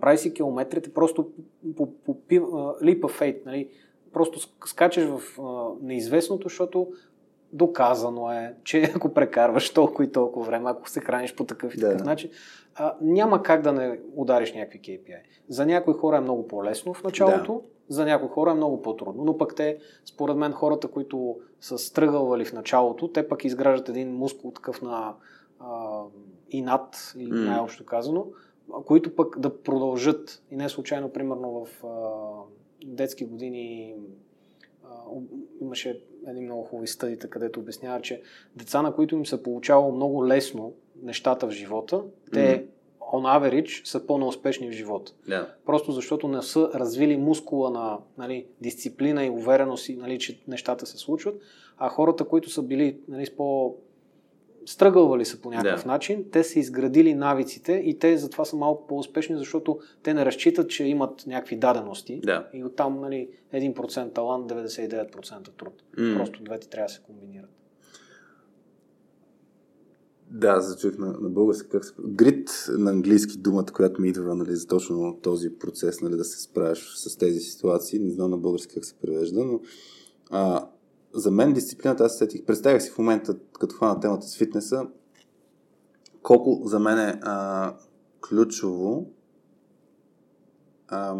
прави си километрите, просто по, по, по of faith, нали, просто скачаш в а, неизвестното, защото доказано е, че ако прекарваш толкова и толкова време, ако се храниш по такъв и да. такъв начин, а, няма как да не удариш някакви KPI. За някои хора е много по-лесно в началото, да. за някои хора е много по-трудно, но пък те, според мен, хората, които са стръгълвали в началото, те пък изграждат един мускул такъв на а, и над, или mm. най-общо казано, които пък да продължат. И не случайно, примерно в а, детски години а, имаше един много хубави стъдите, където обяснява, че деца, на които им се получава много лесно нещата в живота, те mm-hmm. on average са по-неуспешни в живота. Yeah. Просто защото не са развили мускула на нали, дисциплина и увереност, нали, че нещата се случват, а хората, които са били нали, с по стръгълвали са по някакъв да. начин, те са изградили навиците и те затова са малко по-успешни, защото те не разчитат, че имат някакви дадености да. и оттам нали, 1% талант, 99% труд. Mm. Просто двете трябва да се комбинират. Да, зачух на, на български как се... Грит на английски думата, която ми идва нали, за точно този процес нали, да се справиш с тези ситуации. Не знам на български как се превежда, но а, за мен дисциплината, аз сетих, представях си в момента, като хвана темата с фитнеса, колко за мен е а, ключово а,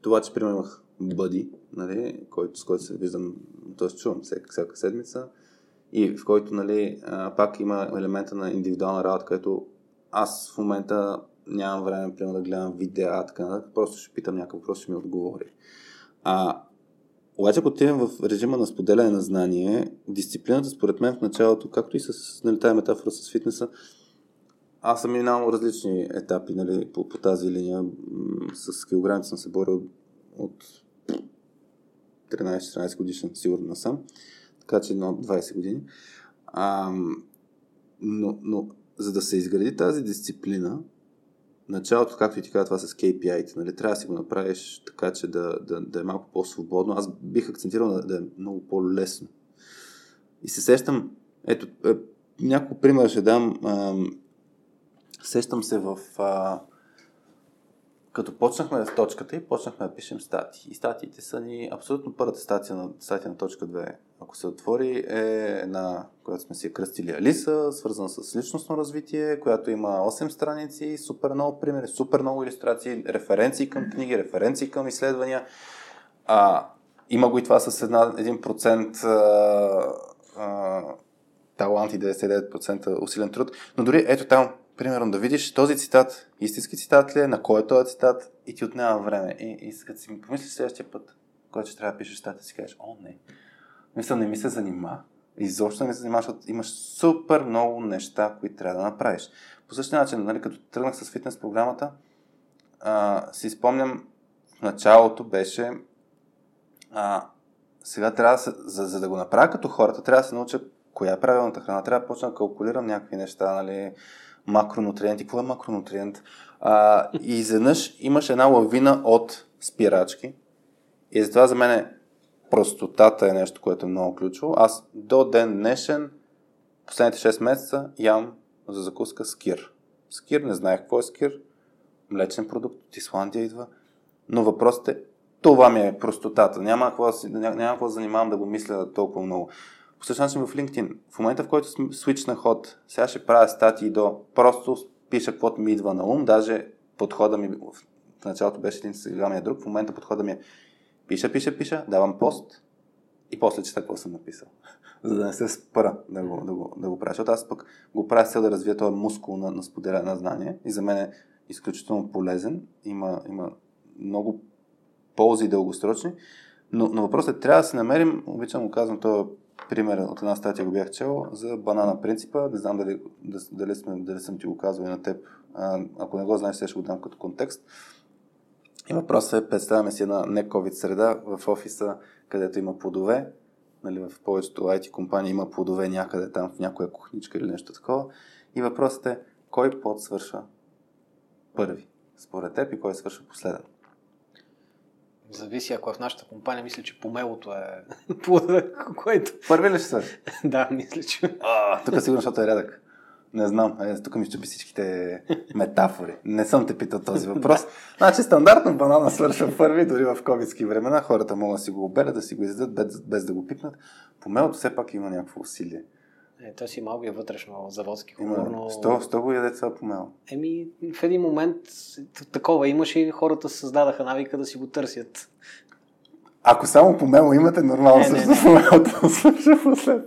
това, че примерно имах бъди, нали, който, с който се виждам, т.е. чувам всяка, всяка седмица и в който нали, а, пак има елемента на индивидуална работа, където аз в момента нямам време, примерно, да гледам видеа, така просто ще питам някакъв въпрос, ще ми отговори. А, обаче, ако отидем в режима на споделяне на знание, дисциплината, според мен, в началото, както и с нали, тази метафора с фитнеса, аз съм минал различни етапи нали, по, по тази линия. С килограмите съм се борил от 13-14 годишен, сигурно съм. Така че едно 20 години. А, но, но за да се изгради тази дисциплина, началото, както и ти каза, това с KPI-те, нали, трябва да си го направиш така, че да, да, да е малко по-свободно. Аз бих акцентирал да, да е много по-лесно. И се сещам, ето, е, няколко примера ще дам. А, сещам се в... А, като почнахме в точката и почнахме да пишем статии. И статиите са ни абсолютно първата статия на, статия на точка 2. Ако се отвори е една, която сме си кръстили Алиса, свързана с личностно развитие, която има 8 страници, супер много примери, супер много иллюстрации, референции към книги, референции към изследвания. А, има го и това с една, 1% а, а, талант и 99% усилен труд. Но дори ето там примерно да видиш този цитат, истински цитат ли е, на кой е този цитат и ти отнема време. И, и като си помислиш следващия път, който ще трябва да пишеш статия, си кажеш, о, не. Мисля, не ми се занима. Изобщо не ми се занимаваш, защото имаш супер много неща, които трябва да направиш. По същия начин, нали, като тръгнах с фитнес програмата, а, си спомням, в началото беше а, сега трябва да се, за, за да го направя като хората, трябва да се науча коя е правилната храна. Трябва да почна да калкулирам някакви неща, нали, макронутриенти. Какво е макронутриент? А, и изведнъж имаш една лавина от спирачки. И затова за мен простотата е нещо, което е много ключово. Аз до ден днешен, последните 6 месеца, ям за закуска скир. Скир, не знаех какво е скир. Млечен продукт от Исландия идва. Но въпросът е, това ми е простотата. Няма какво, няма какво да занимавам да го мисля толкова много. По същия начин в LinkedIn. В момента, в който свична ход, сега ще правя статии до просто пиша каквото ми идва на ум, даже подхода ми в началото беше един, сега ми е друг, в момента подхода ми е пиша, пиша, пиша, давам пост и после чета какво съм написал. За да не се спра да го, да го, да го правя. Защото аз пък го правя с цел да развия този мускул на, на споделяне на знание и за мен е изключително полезен. Има, има много ползи дългосрочни. Но, но въпросът е, трябва да се намерим, обичам го казвам, това пример от една статия го бях чел за банана принципа. Не знам дали, дали, сме, дали съм ти го казвал и на теб. А, ако не го знаеш, ще го дам като контекст. И въпросът е, представяме си една не COVID среда в офиса, където има плодове. Нали, в повечето IT компании има плодове някъде там в някоя кухничка или нещо такова. И въпросът е, кой плод свършва първи според теб и кой свършва последен? Зависи, ако е в нашата компания, мисля, че помелото е плода, което... Първи ли ще свърши? да, мисля, че... А, тук сигурно, защото е рядък. Не знам, е, тук ми щупи всичките метафори. Не съм те питал този въпрос. Значи стандартно банана свършва първи, дори в ковидски времена. Хората могат да си го оберат, да си го издадат, без, без да го пипнат. Помелото все пак има някакво усилие. Е, той си малко е вътрешно заводски хумор, но... Сто, сто го яде това помело. Еми, в един момент такова имаше и хората създадаха навика да си го търсят. Ако само помело имате, нормално също помелото.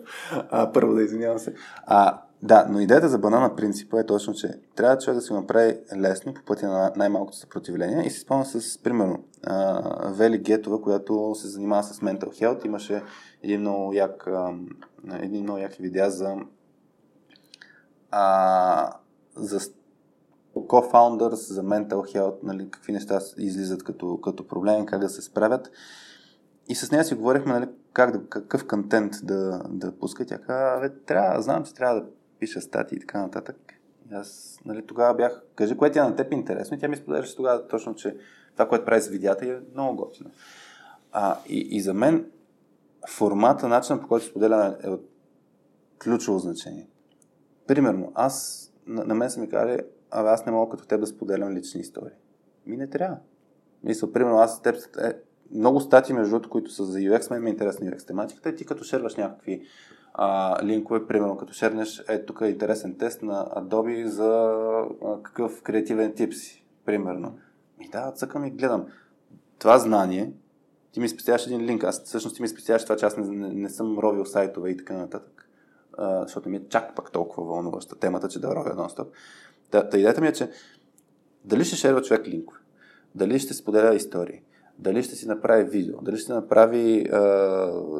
А, първо да извинявам се. А, да, но идеята за банана принципа е точно, че трябва човек да си направи лесно по пътя на най-малкото съпротивление. И си спомням с, примерно, а, Вели Гетова, която се занимава с mental health. Имаше един много як, а, един много як видеа за а, за co-founders, за mental health, нали, какви неща излизат като, като проблеми, как да се справят. И с нея си говорихме, нали, как да, какъв контент да, да пуска. Тя каза, трябва, знам, че трябва да пиша статии и така нататък. И аз нали, тогава бях, кажи, кое ти е на теб интересно. И тя ми споделяше тогава точно, че това, което прави с видеята е много готино. А, и, и за мен формата, начинът по който споделяме е от ключово значение. Примерно, аз, на, на мен са ми казали, абе аз не мога като теб да споделям лични истории. Ми не трябва. Мисля, примерно, аз с теб е, много статии, между другото, които са за UX, мен ми е интересна UX тематиката и ти като шерваш някакви а, линкове, примерно като шернеш, е тук е интересен тест на Adobe за а, какъв креативен тип си, примерно. И да, цъкам и гледам. Това знание, ти ми спестяваш един линк, аз всъщност ти ми спестяваш това, че аз не, не, не съм ровил сайтове и така нататък, а, защото ми е чак пак толкова вълнуваща темата, че да ровя нон-стоп. Та, та идеята ми е, че Дали ще шерва човек линкове, дали ще споделя истории, дали ще си направи видео, дали ще направи, а,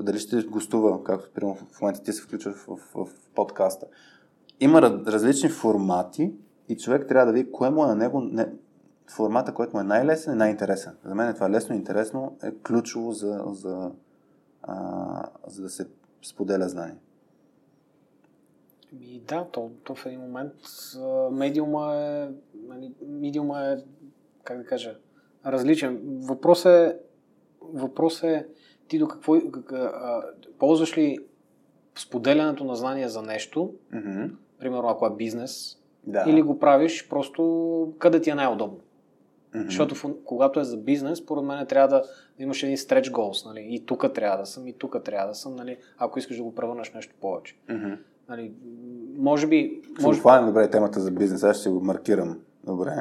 дали ще гостува, както примерно в момента ти се включва в, в, в подкаста. Има различни формати и човек трябва да види кое му е на него не, формата, който му е най-лесен и най-интересен. За мен е това лесно и интересно е ключово за, за, а, за да се споделя знание. И да, то, то в един момент медиума е, нали, медиума е, как да кажа, различен. Въпрос е, въпрос е ти до какво, как, а, ползваш ли споделянето на знания за нещо, mm-hmm. примерно ако е бизнес, да. или го правиш просто къде ти е най-удобно. Mm-hmm. Защото когато е за бизнес, според мен трябва да имаш един stretch goals. Нали? И тук трябва да съм, и тук трябва да съм, нали? ако искаш да го превърнеш нещо повече. Mm-hmm. Нали, може би... Може... Ще добре темата за бизнес, аз ще го маркирам. Добре.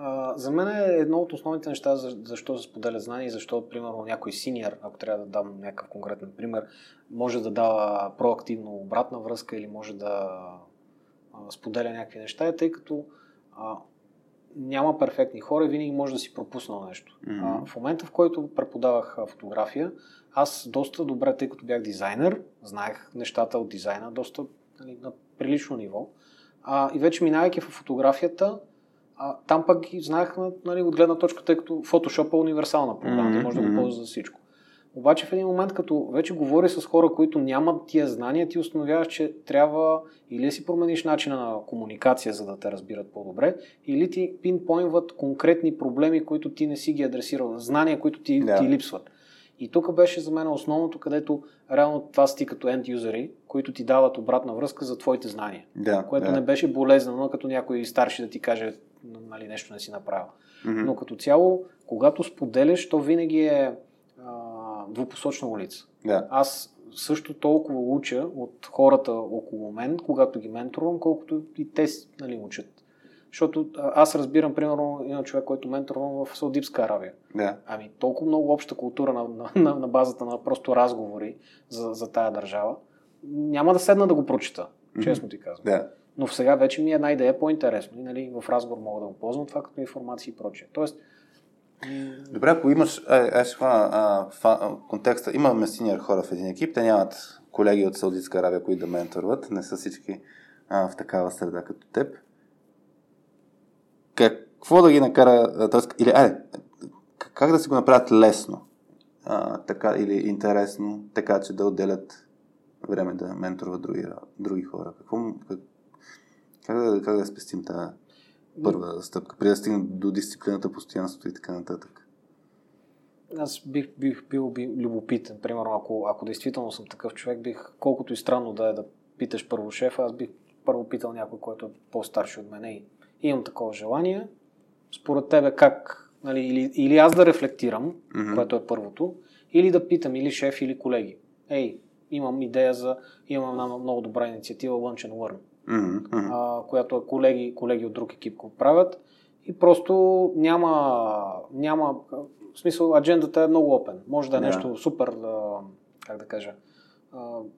А, за мен е едно от основните неща, за, защо се споделя знания и защо, примерно, някой синьор, ако трябва да дам някакъв конкретен пример, може да дава проактивно обратна връзка или може да споделя някакви неща, е тъй като а, няма перфектни хора и винаги може да си пропуснал нещо. Mm-hmm. А, в момента, в който преподавах фотография, аз доста добре, тъй като бях дизайнер, знаех нещата от дизайна доста нали, на прилично ниво. А, и вече минавайки в фотографията, а, там пък знаех нали, от гледна точка, тъй като Photoshop е универсална програма, mm-hmm. може да го ползва за всичко. Обаче в един момент, като вече говори с хора, които нямат тия знания, ти установяваш, че трябва или да си промениш начина на комуникация, за да те разбират по-добре, или ти пинпойнват конкретни проблеми, които ти не си ги адресирал, знания, които ти, yeah. ти липсват. И тук беше за мен основното, където реално това сти като end юзери, които ти дават обратна връзка за твоите знания. Да, което да. не беше болезнено, като някой старши да ти каже нали, нещо не си направил. Mm-hmm. Но като цяло, когато споделяш, то винаги е а, двупосочна улица. Да. Аз също толкова уча от хората около мен, когато ги менторвам, колкото и те нали, учат. Защото аз разбирам, примерно, един човек, който менторвам в Саудипска Аравия. Да. Ами толкова много обща култура на, на, на базата на просто разговори за, за тая държава. Няма да седна да го прочита, mm-hmm. честно ти казвам. Да. Но в сега вече ми една идея по-интересно и нали, в разговор мога да го ползвам това като информация и прочее. Тоест, Добре, ако имаш, ай, ще контекста, имаме синьор хора в един екип, те нямат колеги от Саудитска Аравия, които да менторват, не са всички а, в такава среда като теб. Какво да ги накара, или айде, как да си го направят лесно а, така, или интересно, така че да отделят време да менторват други, други хора? Какво, как, как, да, как да спестим тази първа стъпка, преди да стигнем до дисциплината, постоянството и така нататък? Аз бих, бих бил би, любопитен. Примерно, ако, ако действително съм такъв човек, бих, колкото и странно да е да питаш първо шефа, аз бих първо питал някой, който е по-старши от мен и имам такова желание според тебе как, нали, или, или аз да рефлектирам, mm-hmm. което е първото, или да питам или шеф, или колеги. Ей, имам идея за, имам една много добра инициатива Lunch and Learn, mm-hmm. а, която колеги, колеги от друг екип го правят и просто няма, няма, в смисъл, аджендата е много опен. Може да е yeah. нещо супер, да, как да кажа,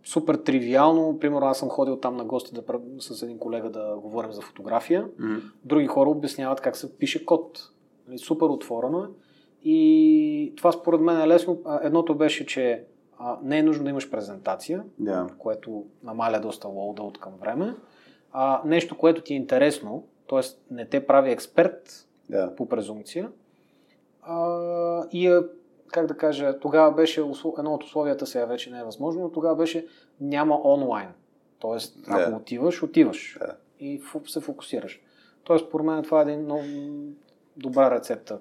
супер тривиално. Примерно аз съм ходил там на гости да, с един колега да говорим за фотография. Mm-hmm. Други хора обясняват как се пише код. Нали, супер отворено е. И това според мен е лесно. Едното беше, че а, не е нужно да имаш презентация, yeah. което намаля доста лоуда от към време. А, нещо, което ти е интересно, т.е. не те прави експерт yeah. по презумпция. А, и как да кажа, тогава беше едно от условията, сега вече не е възможно, но тогава беше няма онлайн. Тоест, ако yeah. отиваш, отиваш yeah. и се фокусираш. Тоест, според мен това е един много добра рецепта.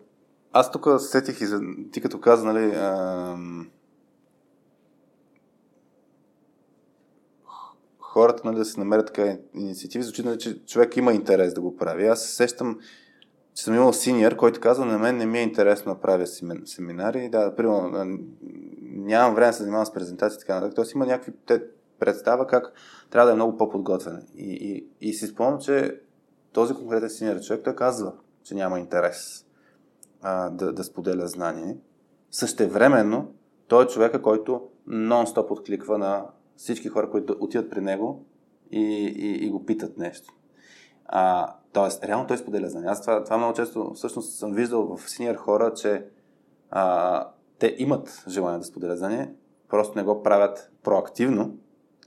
Аз тук сетих и за... ти като каза, нали, ам... хората нали, да се намерят така инициативи, звучи, нали, че човек има интерес да го прави. Аз се сещам, че съм имал синьор, който казва, на мен не ми е интересно да правя семинари. Да, примерно, нямам време да се занимавам с презентации така нататък. Тоест има някакви те представа как трябва да е много по-подготвен. И, и, и си спомням, че този конкретен синьор човек, той казва, че няма интерес а, да, да споделя знание. Същевременно, той е човека, който нон-стоп откликва на всички хора, които отиват при него и, и, и го питат нещо. А, Тоест, реално той споделя знания. Аз това, това много често всъщност съм виждал в синьор хора, че а, те имат желание да споделят знания, просто не го правят проактивно.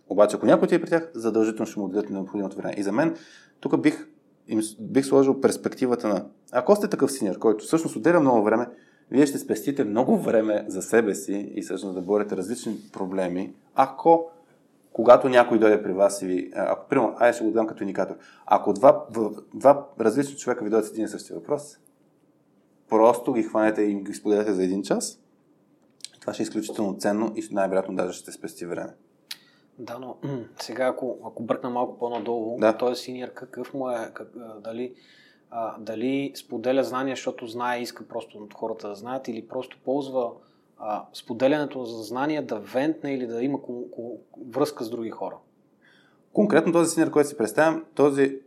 Обаче, ако някой ти е при тях, задължително ще му дадат необходимото време. И за мен, тук бих, им, бих сложил перспективата на, ако сте такъв синьор, който всъщност отделя много време, вие ще спестите много време за себе си и всъщност да борите различни проблеми, ако когато някой дойде при вас и ви, ако, примерно, ай ще го дам като индикатор, ако два, два различни човека ви дойдат с един и същи въпрос, просто ги хванете и ги споделяте за един час, това ще е изключително ценно и най-вероятно даже ще спести време. Да, но сега ако, ако бръкна малко по-надолу, да. той е синьор, какъв му е, как, дали, а, дали споделя знания, защото знае и иска просто от хората да знаят, или просто ползва а, споделянето за знания да вентне или да има връзка с други хора. Конкретно този синьор, който си представям, този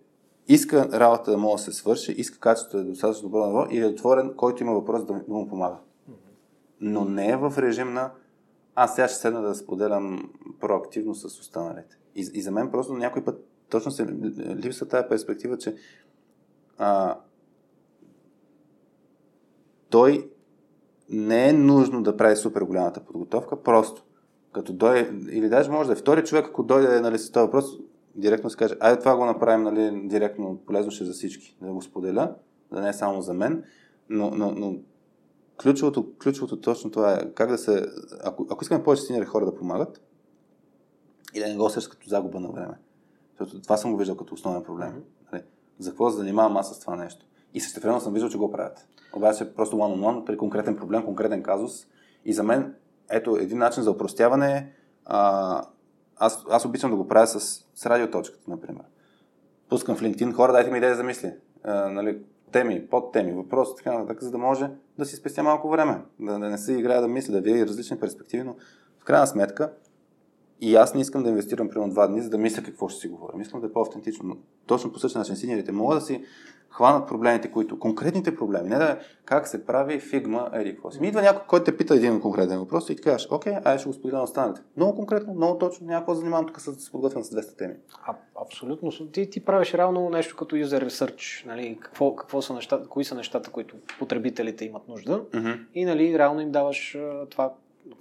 иска работа да може да се свърши, иска качеството да е достатъчно добро ниво и е отворен, който има въпрос да, да му помага. Но не е в режим на аз сега ще седна да споделям проактивно с останалите. И, и за мен просто някой път точно се липсва тази перспектива, че а, той не е нужно да прави супер голямата подготовка, просто като дойде, или даже може да е втори човек, ако дойде нали, с този въпрос, директно се каже, айде това го направим нали, директно, полезно ще за всички, да го споделя, да не е само за мен, но, но, но ключовото, ключовото точно това е как да се, ако, ако искаме повече синьори хора да помагат, и да не го усещат като загуба на време. Защото това съм го виждал като основен проблем. Нали, за какво се занимавам аз с това нещо? И същевременно съм виждал, че го правят. Обаче просто one-on-one при конкретен проблем, конкретен казус. И за мен, ето, един начин за упростяване е, аз, аз обичам да го правя с, с радиоточката, например. Пускам в LinkedIn, хора, дайте ми идея за мисли. А, нали, теми, подтеми, въпроси, така нататък, за да може да си спестя малко време. Да, да не се играя да мисля, да видя различни перспективи, но в крайна сметка и аз не искам да инвестирам примерно два дни, за да мисля какво ще си говоря. Мислям да е по-автентично. Но точно по същия начин синьорите могат да си хванат проблемите, които, конкретните проблеми, не да е как се прави фигма, еди какво си. Ми идва някой, който те пита един конкретен въпрос и ти кажеш, окей, ай ще го споделя на останалите. Много конкретно, много точно, да занимавам тук с подготвен с 200 теми. А, абсолютно. Ти, ти правиш реално нещо като user research, нали, какво, какво са нещата, кои са нещата, които потребителите имат нужда mm-hmm. и нали, реално им даваш това,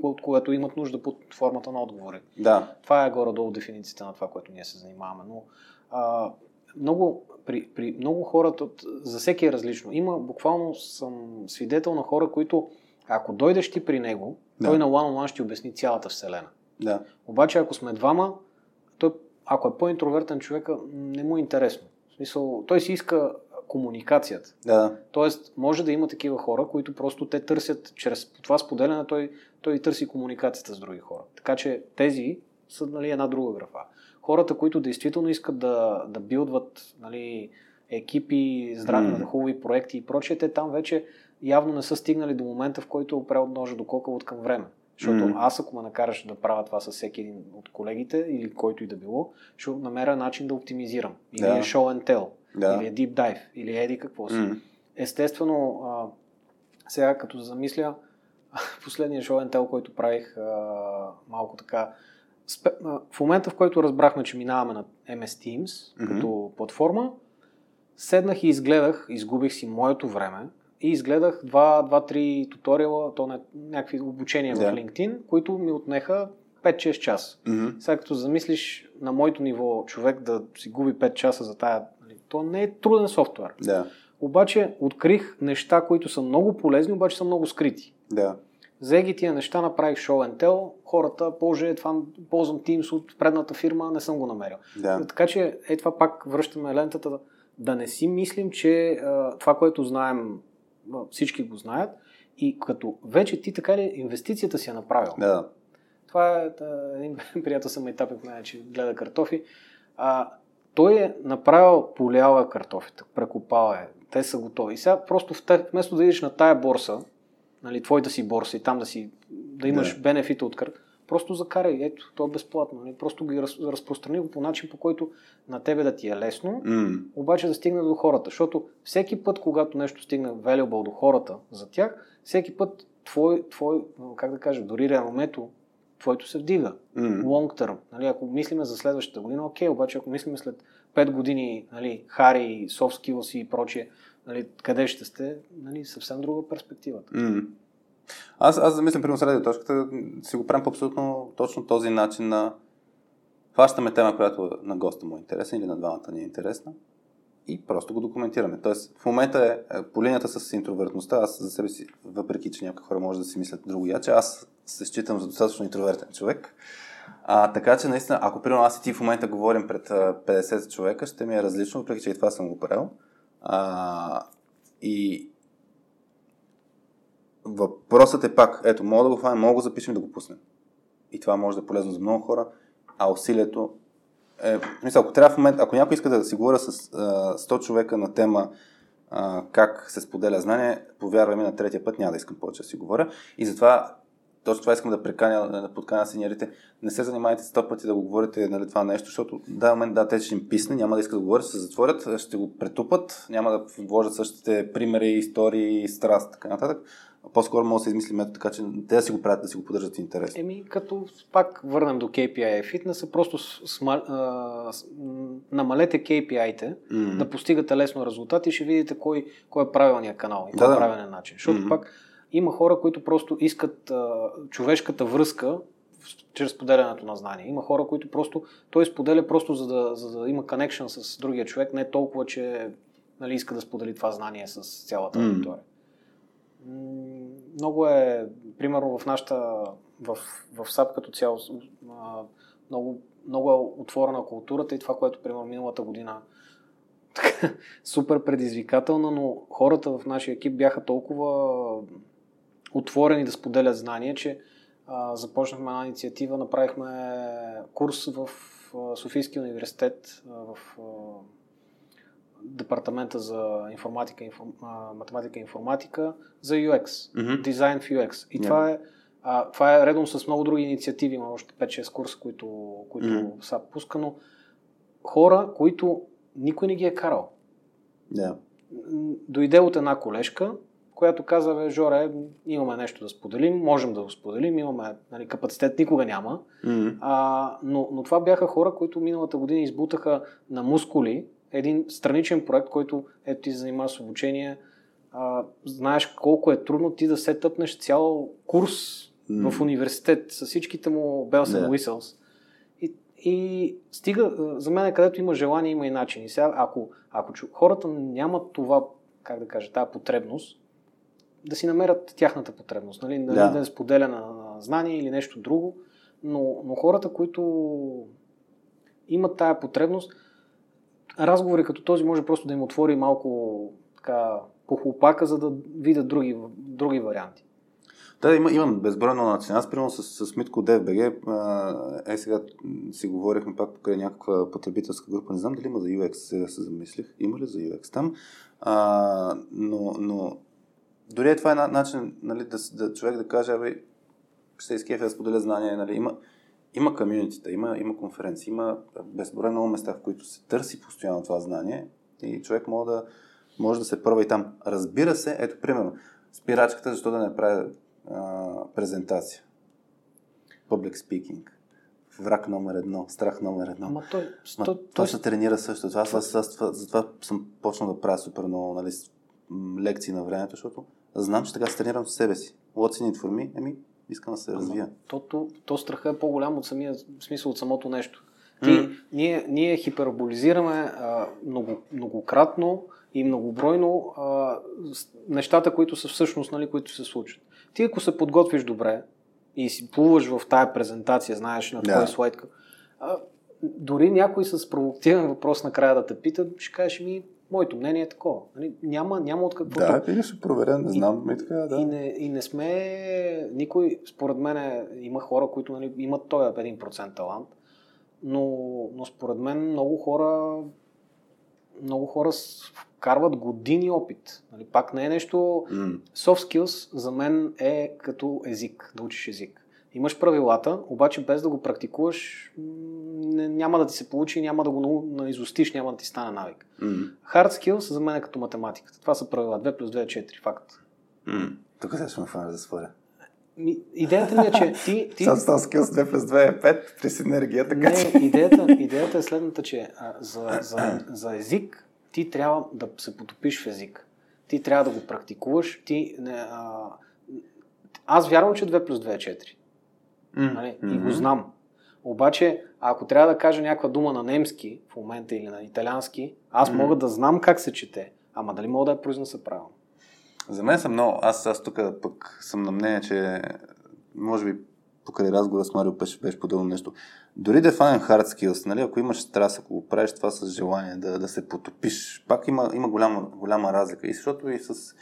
от което имат нужда под формата на отговори. Да. Това е горе-долу дефиницията на това, което ние се занимаваме. Но а, много, при, при много хората, за всеки е различно. Има, буквално съм свидетел на хора, които, ако дойдеш ти при него, да. той на one-on-one ще ти обясни цялата вселена. Да. Обаче, ако сме двама, той, ако е по-интровертен човек, не му е интересно. В смисъл, той си иска комуникацията. Да. Тоест, може да има такива хора, които просто те търсят, чрез това споделяне, той, той търси комуникацията с други хора. Така че тези са нали, една друга графа хората, които действително искат да, да билдват нали, екипи, здрави, mm. хубави проекти и прочие, те там вече явно не са стигнали до момента, в който опре от ножа до от към време. Защото mm. аз ако ме накараш да правя това с всеки един от колегите или който и да било, ще намеря начин да оптимизирам. Или да. е show and tell, да. или е deep dive, или е еди какво си. Mm. Естествено, а, сега като замисля, последния and tell, който правих а, малко така в момента, в който разбрахме, че минаваме на MS Teams mm-hmm. като платформа, седнах и изгледах, изгубих си моето време и изгледах два-три туториала, то не, някакви обучения yeah. в LinkedIn, които ми отнеха 5-6 часа. Mm-hmm. Сега като замислиш на моето ниво човек да си губи 5 часа за тая, то не е труден софтуер. Yeah. Обаче открих неща, които са много полезни, обаче са много скрити. Yeah. За ги тия неща направих show and tell. Хората, боже, това ползвам Teams от предната фирма, не съм го намерил. Да. Така че, е това пак връщаме лентата да, да не си мислим, че а, това, което знаем, всички го знаят. И като вече ти така ли инвестицията си е направил. Да. Това е, да, един приятел съм етапи в мен, че гледа картофи. А, той е направил полява картофите, прекопал е, те са готови. И сега просто вместо да идеш на тая борса, нали, твоята си борса и там да, си, да имаш да. бенефита от карта, просто закарай, ето, то е безплатно. Нали, просто ги раз, разпространи го по начин, по който на тебе да ти е лесно, mm. обаче да стигне до хората. Защото всеки път, когато нещо стигне valuable до хората за тях, всеки път твой, твой как да кажа, дори реномето, твоето се вдига. Mm. Long term. Нали, ако мислиме за следващата година, окей, обаче ако мислиме след 5 години нали, Хари, soft skills и прочие, нали, къде ще сте, нали, съвсем друга перспективата. Mm. Аз, аз замислям, примерно, с радиоточката, си го правим по абсолютно точно този начин на хващаме тема, която на госта му е интересна или на двамата ни е интересна и просто го документираме. Тоест, в момента е, е по линията с интровертността, аз за себе си, въпреки че някои хора може да си мислят друго яче, аз се считам за достатъчно интровертен човек. А, така че, наистина, ако примерно аз и ти в момента говорим пред 50 човека, ще ми е различно, въпреки че и това съм го правил. А, и въпросът е пак, ето, мога да го хванем, мога да го запишем да го пуснем. И това може да е полезно за много хора, а усилието е, мисля, ако трябва в момента, ако някой иска да си говоря с а, 100 човека на тема а, как се споделя знание, повярвай ми на третия път няма да искам повече да си говоря. И затова точно това искам да преканя, да подканя сеньорите. Не се занимайте сто пъти да го говорите нали, това нещо, защото да, момент да, те ще им писне, няма да искат да говорят, ще се затворят, ще го претупат, няма да вложат същите примери, истории, страст, така нататък по-скоро може да се измисли метод, така че те да си го правят, да си го поддържат интерес. Еми, като пак върнем до KPI фитнеса, просто смал, а, намалете KPI-те, mm-hmm. да постигате лесно резултати и ще видите кой, кой е правилният канал и да, кой е правилният начин. Защото mm-hmm. пак има хора, които просто искат а, човешката връзка чрез споделянето на знания. Има хора, които просто той споделя просто за да, за да има connection с другия човек, не толкова, че нали, иска да сподели това знание с цялата аудитория. Mm-hmm много е, примерно в нашата, в, в САП като цяло, много, много е отворена културата и това, което, примерно, миналата година супер предизвикателно, но хората в нашия екип бяха толкова отворени да споделят знания, че а, започнахме една инициатива, направихме курс в Софийския университет в департамента за информатика, информ, математика и информатика за UX, mm-hmm. дизайн в UX. И yeah. това е а, това е редом с много други инициативи, има още 5-6 курса, които, които mm-hmm. са пускано. Хора, които никой не ги е карал. Yeah. Дойде от една колежка, която каза, бе, Жоре, имаме нещо да споделим, можем да го споделим, имаме нали, капацитет, никога няма. Mm-hmm. А, но, но това бяха хора, които миналата година избутаха на мускули, един страничен проект, който ето ти занимава с обучение, а, знаеш колко е трудно ти да се тъпнеш цял курс mm. в университет с всичките му bells and yeah. whistles. И, и стига, за мен където има желание, има и начин. И сега, ако, ако хората нямат това, как да кажа, тази потребност, да си намерят тяхната потребност, нали? Да, да е споделя на, на знание или нещо друго, но, но хората, които имат тая потребност, разговори като този може просто да им отвори малко така похлопака, за да видят други, други варианти. Да, има, имам безбройно начин. Аз, примерно, с, с Митко DFBG, е сега си говорихме пак покрай някаква потребителска група. Не знам дали има за UX, сега се замислих. Има ли за UX там? А, но, но дори е това е начин нали, да, да, човек да каже, абе, ще изкефя да споделя знания. Нали, има, има комьюнитита, има, има конференции, има безброй много места, в които се търси постоянно това знание и човек може да, може да се първа и там. Разбира се, ето примерно, спирачката, защо да не прави а, презентация? Public speaking. Враг номер едно, страх номер едно. Ама той, Ма, той, той се тренира също. Това, това... това, затова съм почнал да правя супер много нали, лекции на времето, защото знам, че така се тренирам с себе си. What's in it for me? Еми, искам да се развия. То, то, то страха е по-голям от самия смисъл от самото нещо. Ти, mm. ние, ние хиперболизираме а, много, многократно и многобройно а, нещата, които са всъщност, нали, които се случват. Ти ако се подготвиш добре и си плуваш в тая презентация, знаеш на yeah. слайд, а, дори някой с провокативен въпрос накрая да те пита, ще кажеш ми, Моето мнение е такова. Нали? Няма, няма от какво. Да, ти ще проверя, не знам. И, така, да. и, не, и не сме. Никой, според мен, има хора, които нали, имат този 1% талант, но, но според мен много хора много хора вкарват години опит. Нали, пак не е нещо... Mm. Soft skills за мен е като език, да учиш език. Имаш правилата, обаче без да го практикуваш не, няма да ти се получи, няма да го наизустиш, няма да ти стане навик. Mm. Hard skills за мен е като математиката. Това са правила. 2 плюс 2 е 4. Факт. Mm. Тук се сме фана да споря. идеята ми е, че ти... ти... Soft skills 2 плюс 2 е 5 при синергия, така Не, че... идеята, идеята е следната, че а, за, за, за език ти трябва да се потопиш в език. Ти трябва да го практикуваш. Ти, не, а, аз вярвам, че 2 плюс 2 е 4. Нали? И го знам. Обаче, ако трябва да кажа някаква дума на немски в момента или на италиански, аз Мгм. мога да знам как се чете. Ама дали мога да я произнеса правилно? За мен съм много. Аз, аз тук пък съм на мнение, че може би покрай разговора с Марио беше, беше подобно нещо. Дори да фанем hard skills, нали, ако имаш страст, ако го правиш това с желание да, да се потопиш, пак има, има голяма, голяма разлика. И защото и с,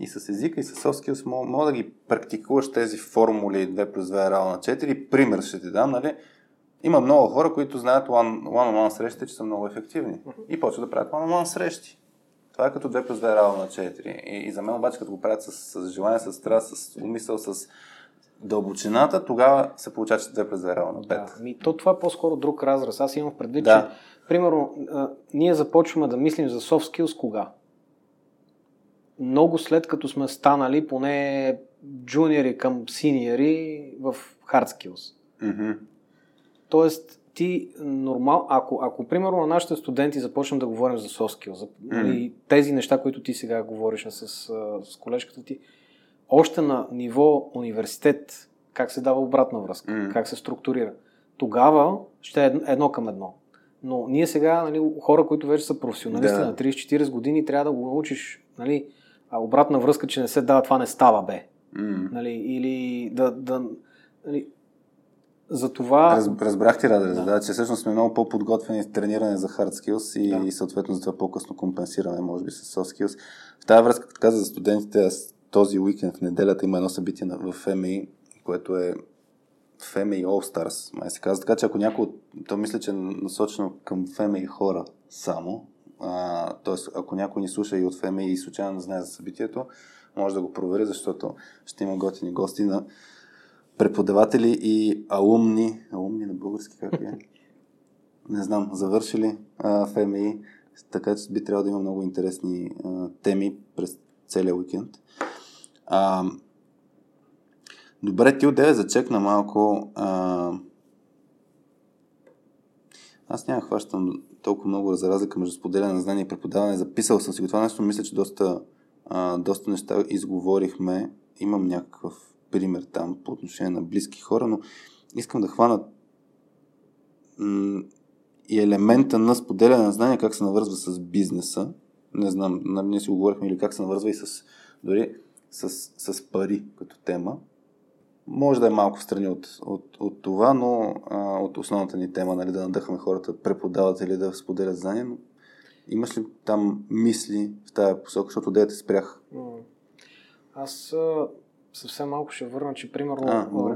и с езика, и с soft skills мога, мога да ги практикуваш тези формули 2 плюс 2 е равно на 4. Пример ще ти дам, нали? Има много хора, които знаят one- one-on-one срещите, че са много ефективни. И почват да правят one-on-one срещи. Това е като 2 плюс 2 е равно на 4. И, и за мен обаче, като го правят с, с желание, с страст, с умисъл, с дълбочината, тогава се получава, че 2 плюс 2 е равно на 5. Да, ми, то това е по-скоро друг разраз. Аз имам предвид, Да. че примерно а, ние започваме да мислим за soft skills кога? Много след като сме станали поне джуниори към синьори в hard skills. Мгм. Тоест, ти нормал, ако, ако примерно на нашите студенти започнем да говорим за soft skills, за нали, тези неща, които ти сега говориш с, с, колежката ти, още на ниво университет, как се дава обратна връзка, Мгм. как се структурира, тогава ще е едно, едно към едно. Но ние сега, нали, хора, които вече са професионалисти Да. на 30-40 години, трябва да го научиш нали, а обратна връзка, че не се дава, това не става, бе. М. Нали, или да, да нали, за това... Раз, разбрах ти, Раде, Да. да. че всъщност сме много по-подготвени в трениране за hard skills и, Да. и съответно за това по-късно компенсиране, може би, с soft skills. В тази връзка, като каза за студентите, аз този уикенд в неделята има едно събитие в FMI, което е FMI All Stars, май се казва. Така че ако някой, то мисля, че е насочено към FMI хора само, т.е. ако някой ни слуша и от FMI и случайно знае за събитието, може да го провери, защото ще има готини гости на преподаватели и алумни, алумни на български как е? Не знам, завършили а, в МИ, така че би трябвало да има много интересни а, теми през целия уикенд. А, добре, ти отделя зачекна малко. А, аз няма хващам толкова много за разлика между споделяне на знания и преподаване. Записал съм си го това нещо, мисля, че доста, а, доста неща изговорихме. Имам някакъв пример там по отношение на близки хора, но искам да хвана м- и елемента на споделяне на знания, как се навързва с бизнеса. Не знам, ние си го говорихме или как се навързва и с, дори с, с пари като тема. Може да е малко страни от, от, от това, но а, от основната ни тема, нали, да надъхаме хората, да преподават или да споделят знания, но имаш ли там мисли в тази посока, защото да те спрях? Аз а, съвсем малко ще върна, че примерно А, добре.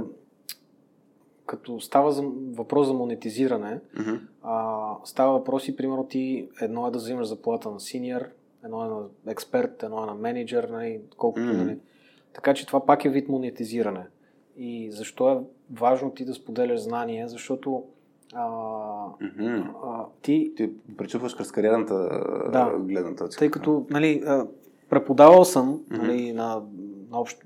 като става за, въпрос за монетизиране, Мгм. а, става въпрос и примерно ти едно е да взимаш заплата на синьор, едно е на експерт, едно е на менеджер, нали, колкото, Мгм. нали. Така че това пак е вид монетизиране. И защо е важно ти да споделяш знания, защото а, Мгм. а, ти Ти пречупваш през кариерната Да. гледна точка. Тъй като нали, преподавал съм Мгм. нали, на, на общ,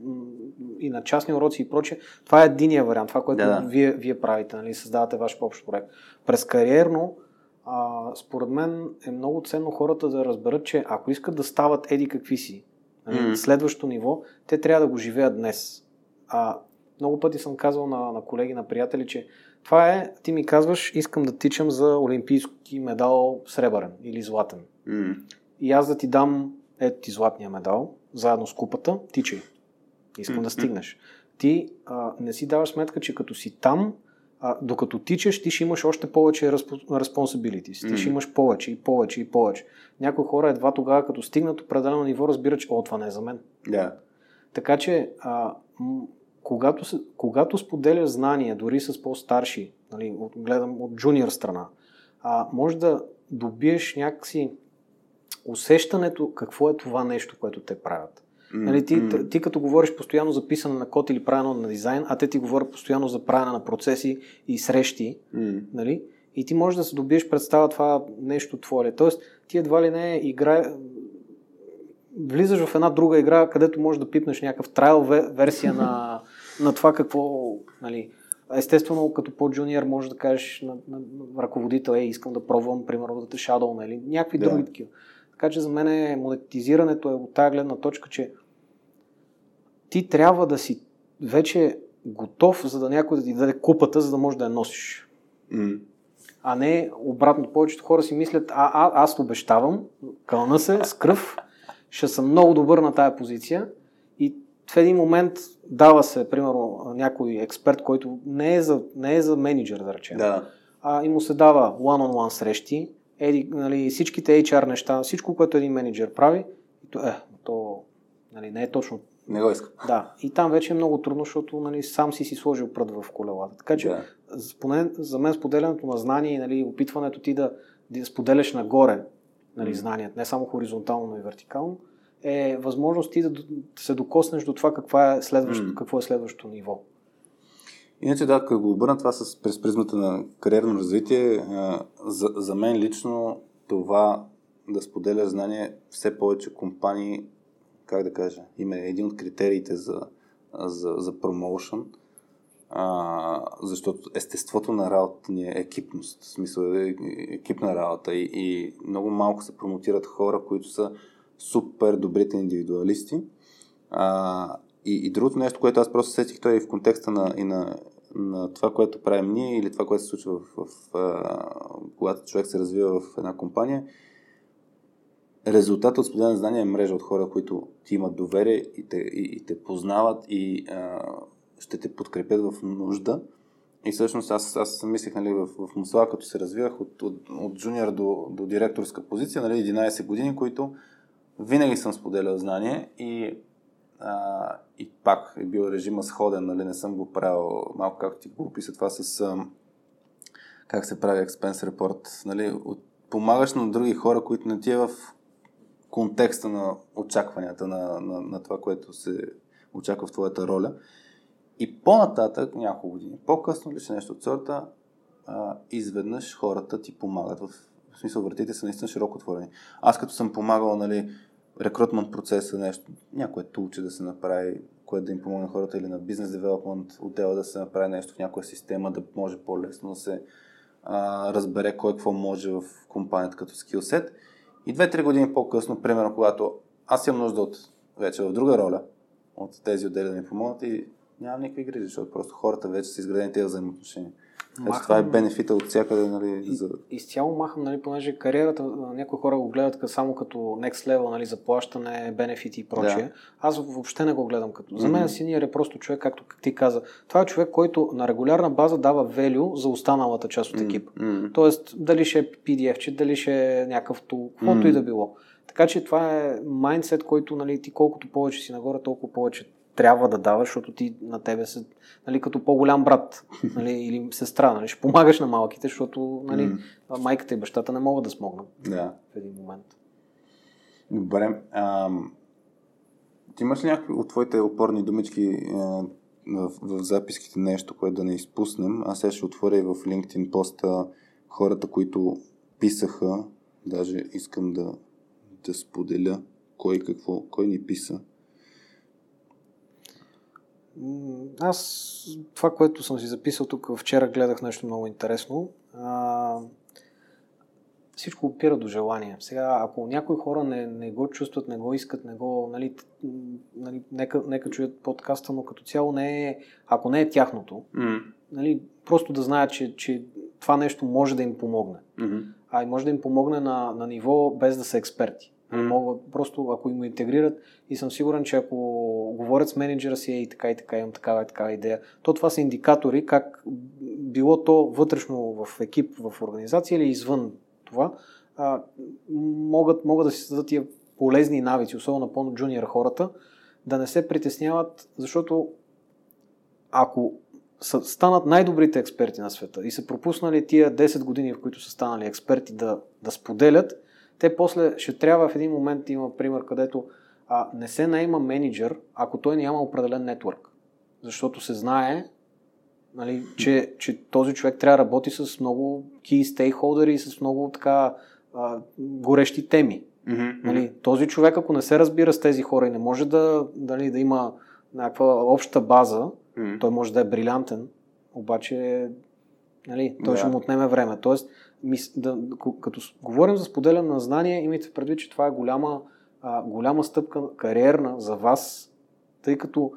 и на частни уроци и прочее, това е единия вариант, това, което Да, да. Вие, вие правите, нали, създавате ваш общ проект. През кариерно, а, според мен е много ценно хората да разберат, че ако искат да стават еди какви си, нали, Мгм. следващо ниво, те трябва да го живеят днес. А, много пъти съм казвал на, на колеги, на приятели, че това е, ти ми казваш, искам да тичам за олимпийски медал сребърен или златен М. и аз да ти дам ето ти златния медал, заедно с купата, тичай. Искам Мгм. да стигнеш. Ти а, не си даваш сметка, че като си там, а, докато тичаш, ти ще имаш още повече respo- responsibilities. Ти Мгм. ще имаш повече и повече и повече. Някои хора едва тогава, като стигнат определено ниво, разбират, че о, това не е за мен. Да. Така че, а, когато, когато споделяш знания, дори с по-старши, нали, от, гледам от джуниор страна, а, може да добиеш някакси усещането какво е това нещо, което те правят. М, Нали, ти, ти, ти като говориш постоянно за писане на код или правене на дизайн, а те ти говорят постоянно за правене на процеси и срещи, М. нали? И ти можеш да се добиеш представа това нещо твое. Тоест, ти едва ли не играе, влизаш в една друга игра, където можеш да пипнеш някакъв трайл ве- версия на, на това какво, нали, естествено, като по-джуниор може да кажеш на, на, на ръководител, е, искам да пробвам, примерно, да те shadow, или някакви да. други такива. Така че за мен монетизирането е от тази гледна точка, че ти трябва да си вече готов, за да някой да ти даде купата, за да можеш да я носиш. Mm. А не обратно. Повечето хора си мислят, а, а аз обещавам, кълна се с кръв, ще съм много добър на тая позиция в един момент дава се, примерно, някой експерт, който не е за, не е за менеджер, да речем. Да. А, и му се дава one-on-one срещи, еди, нали, всичките HR неща, всичко, което един менеджер прави, то, е, то нали, не е точно не го искам. Да, и там вече е много трудно, защото нали, сам си си сложил прът в колелата. Така че, да. поне за мен споделянето на знания и нали, опитването ти да, да споделяш нагоре нали, mm. знаният, не само хоризонтално, но и вертикално, е възможност ти да, се докоснеш до това каква е следващо, mm. какво е следващото ниво. Иначе да, като го обърна това с, през призмата на кариерно развитие, а, за, за мен лично това да споделя знание, все повече компании как да кажа, има един от критериите за, за, за промоушен, а, защото естеството на работа ни е екипност, в смисъл е екипна работа и, и много малко се промотират хора, които са супер добрите индивидуалисти. А, и, и другото нещо, което аз просто сетих, то е и в контекста на, и на, на това, което правим ние или това, което се случва в, в, в когато човек се развива в една компания, резултат от споделяне знание е мрежа от хора, които ти имат доверие и те, и, и те познават и а, ще те подкрепят в нужда. И всъщност аз, аз мислех нали, в, в Мусала, като се развивах от, от, от джуниор до, до директорска позиция, нали, 11 години, които винаги съм споделял знание и, а, и пак е бил режима сходен, нали, не съм го правил малко както ти го описа това с а, как се прави експенс репорт, нали, от, помагаш на други хора, които не ти е в контекста на очакванията на, на, на това, което се очаква в твоята роля. И по-нататък, няколко години по-късно, лише нещо от сорта, а, изведнъж хората ти помагат. В, в смисъл, вратите са наистина широко отворени. Аз като съм помагал, нали, рекрутмент процеса, нещо, някое тулче да се направи, което да им помогне хората или на бизнес девелопмент отдела да се направи нещо в някоя система, да може по-лесно да се а, разбере кой какво може в компанията като скилсет. И две-три години по-късно, примерно, когато аз имам нужда от вече в друга роля, от тези отдели да ми помогнат и нямам никакви грижи, защото просто хората вече са изградени тези взаимоотношения. Махам... това е бенефита от всякъде. Нали, за... Изцяло махам, нали, понеже кариерата, някои хора го гледат само като next level, нали, заплащане, бенефити и прочее. Да. Аз въобще не го гледам като. За мен mm-hmm. синьор е просто човек, както как ти каза. Това е човек, който на регулярна база дава велю за останалата част от екипа. Mm-hmm. Тоест, дали ще е PDF, че дали ще е някакъв тул, каквото mm-hmm. и да било. Така че това е майндсет, който нали, ти колкото повече си нагоре, толкова повече трябва да даваш, защото ти на тебе се, нали, като по-голям брат нали, или сестра, нали, ще помагаш на малките, защото нали, mm. майката и бащата не могат да смогнат да. в един момент. Добре. Ам, ти имаш ли някакви от твоите опорни думички а, в, в записките нещо, което да не изпуснем? Аз сега ще отворя и в LinkedIn поста хората, които писаха, даже искам да, да споделя кой какво, кой ни писа. Аз това, което съм си записал тук, вчера гледах нещо много интересно. А, всичко опира до желание. Сега, ако някои хора не, не го чувстват, не го искат, не го, нали, нали, нека, нека чуят подкаста, но като цяло не е, ако не е тяхното, mm. нали, просто да знаят, че, че това нещо може да им помогне. Mm-hmm. А и може да им помогне на, на ниво без да са експерти. Mm. Могат просто, ако им интегрират и съм сигурен, че ако говорят с менеджера си и така и така, имам такава и такава идея, то това са индикатори как било то вътрешно в екип, в организация или извън това, а, могат, могат да си създадат тия полезни навици, особено на по-джуниор хората, да не се притесняват, защото ако са, станат най-добрите експерти на света и са пропуснали тия 10 години, в които са станали експерти да, да споделят, те после ще трябва в един момент, има пример, където а, не се наема менеджер, ако той няма определен нетворк. Защото се знае, нали, че, че този човек трябва да работи с много key stakeholders и с много така а, горещи теми. Mm-hmm. Нали, този човек, ако не се разбира с тези хора и не може да, нали, да има някаква обща база, Mm. Той може да е брилянтен, обаче нали, той да. ще му отнеме време. Тоест, да, като говорим за споделяне на знания, имайте предвид, че това е голяма, а, голяма стъпка кариерна за вас, тъй като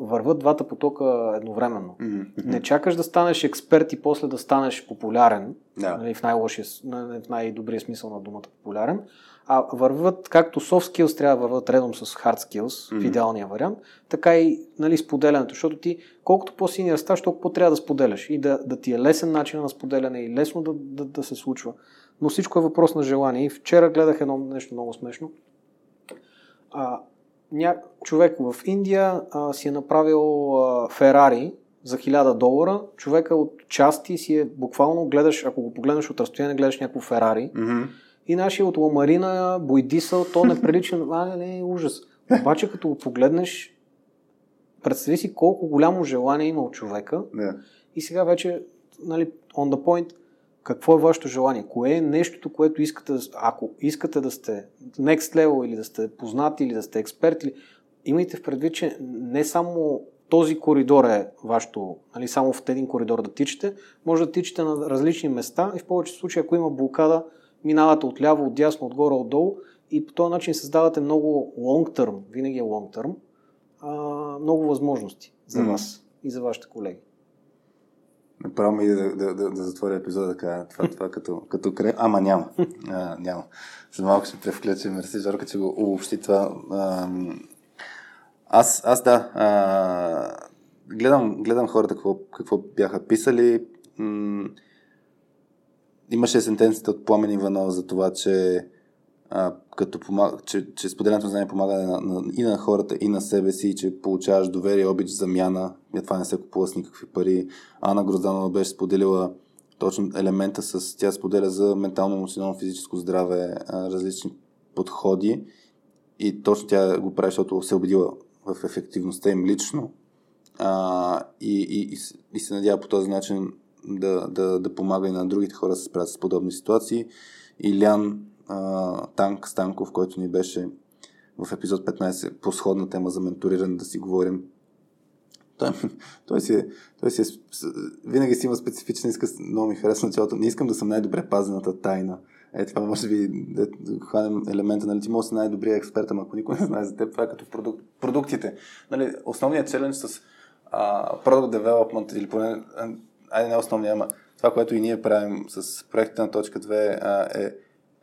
върват двата потока едновременно. Mm-hmm. Не чакаш да станеш експерт и после да станеш популярен, yeah. нали, в, най-лошия, в най-добрия смисъл на думата популярен, а върват, както soft skills трябва да върват редом с hard skills, mm-hmm. в идеалния вариант, така и нали, споделянето, защото ти колкото по-синьор ставаш, толкова по-трябва да споделяш и да, да ти е лесен начин на споделяне и лесно да, да, да се случва. Но всичко е въпрос на желание. И вчера гледах едно нещо много смешно. А, ня... Човек в Индия а, си е направил а, Ферари за 1000 долара. Човека от части си е буквално гледаш, ако го погледнеш от разстояние, гледаш някакво Ферари. Mm-hmm и нашия от Ламарина, Бойдисъл, то не прилича, а не, не, ужас. Обаче като го погледнеш, представи си колко голямо желание има от човека yeah. и сега вече, нали, on the point, какво е вашето желание? Кое е нещото, което искате, ако искате да сте next level или да сте познати или да сте експерти, имайте в предвид, че не само този коридор е вашето, нали, само в един коридор да тичате, може да тичате на различни места и в повечето случаи, ако има блокада, минавате отляво, отдясно, отгоре, отдолу и по този начин създавате много long term, винаги е long term, а, много възможности за mm. вас и за вашите колеги. Направо ми да, да, да, да затворя епизода да кажа това, това като, като кре... Ама няма. А, няма. За малко ще превключим. Мерси, Жорка, че го обобщи това. Аз, аз да. А, гледам, гледам хората какво, какво бяха писали. М- имаше сентенцията от Пламен Иванов за това, че, като помага, че, че споделянето на знание помага на, на, и на хората, и на себе си, че получаваш доверие, обич, замяна. И това не се купува с никакви пари. Ана Грозданова беше споделила точно елемента с... Тя споделя за ментално, емоционално, физическо здраве, различни подходи. И точно тя го прави, защото се убедила в ефективността им лично. А, и, и, и, и се надява по този начин да, да, да помага и на другите хора да се справят с подобни ситуации. Илян а, Танк Станков, който ни беше в епизод 15 по сходна тема за менториране да си говорим. Той, той, си е, той си е, винаги си има специфична иска, много ми харесва началото. Не искам да съм най-добре пазената тайна. Е, това може би да хванем елемента, нали, ти може да си най-добрия експерт, ама ако никой не знае за теб, това е като продук, продуктите. Нали, основният челендж с а, product development или поне айде не основния, ама това, което и ние правим с проектите на точка 2 а, е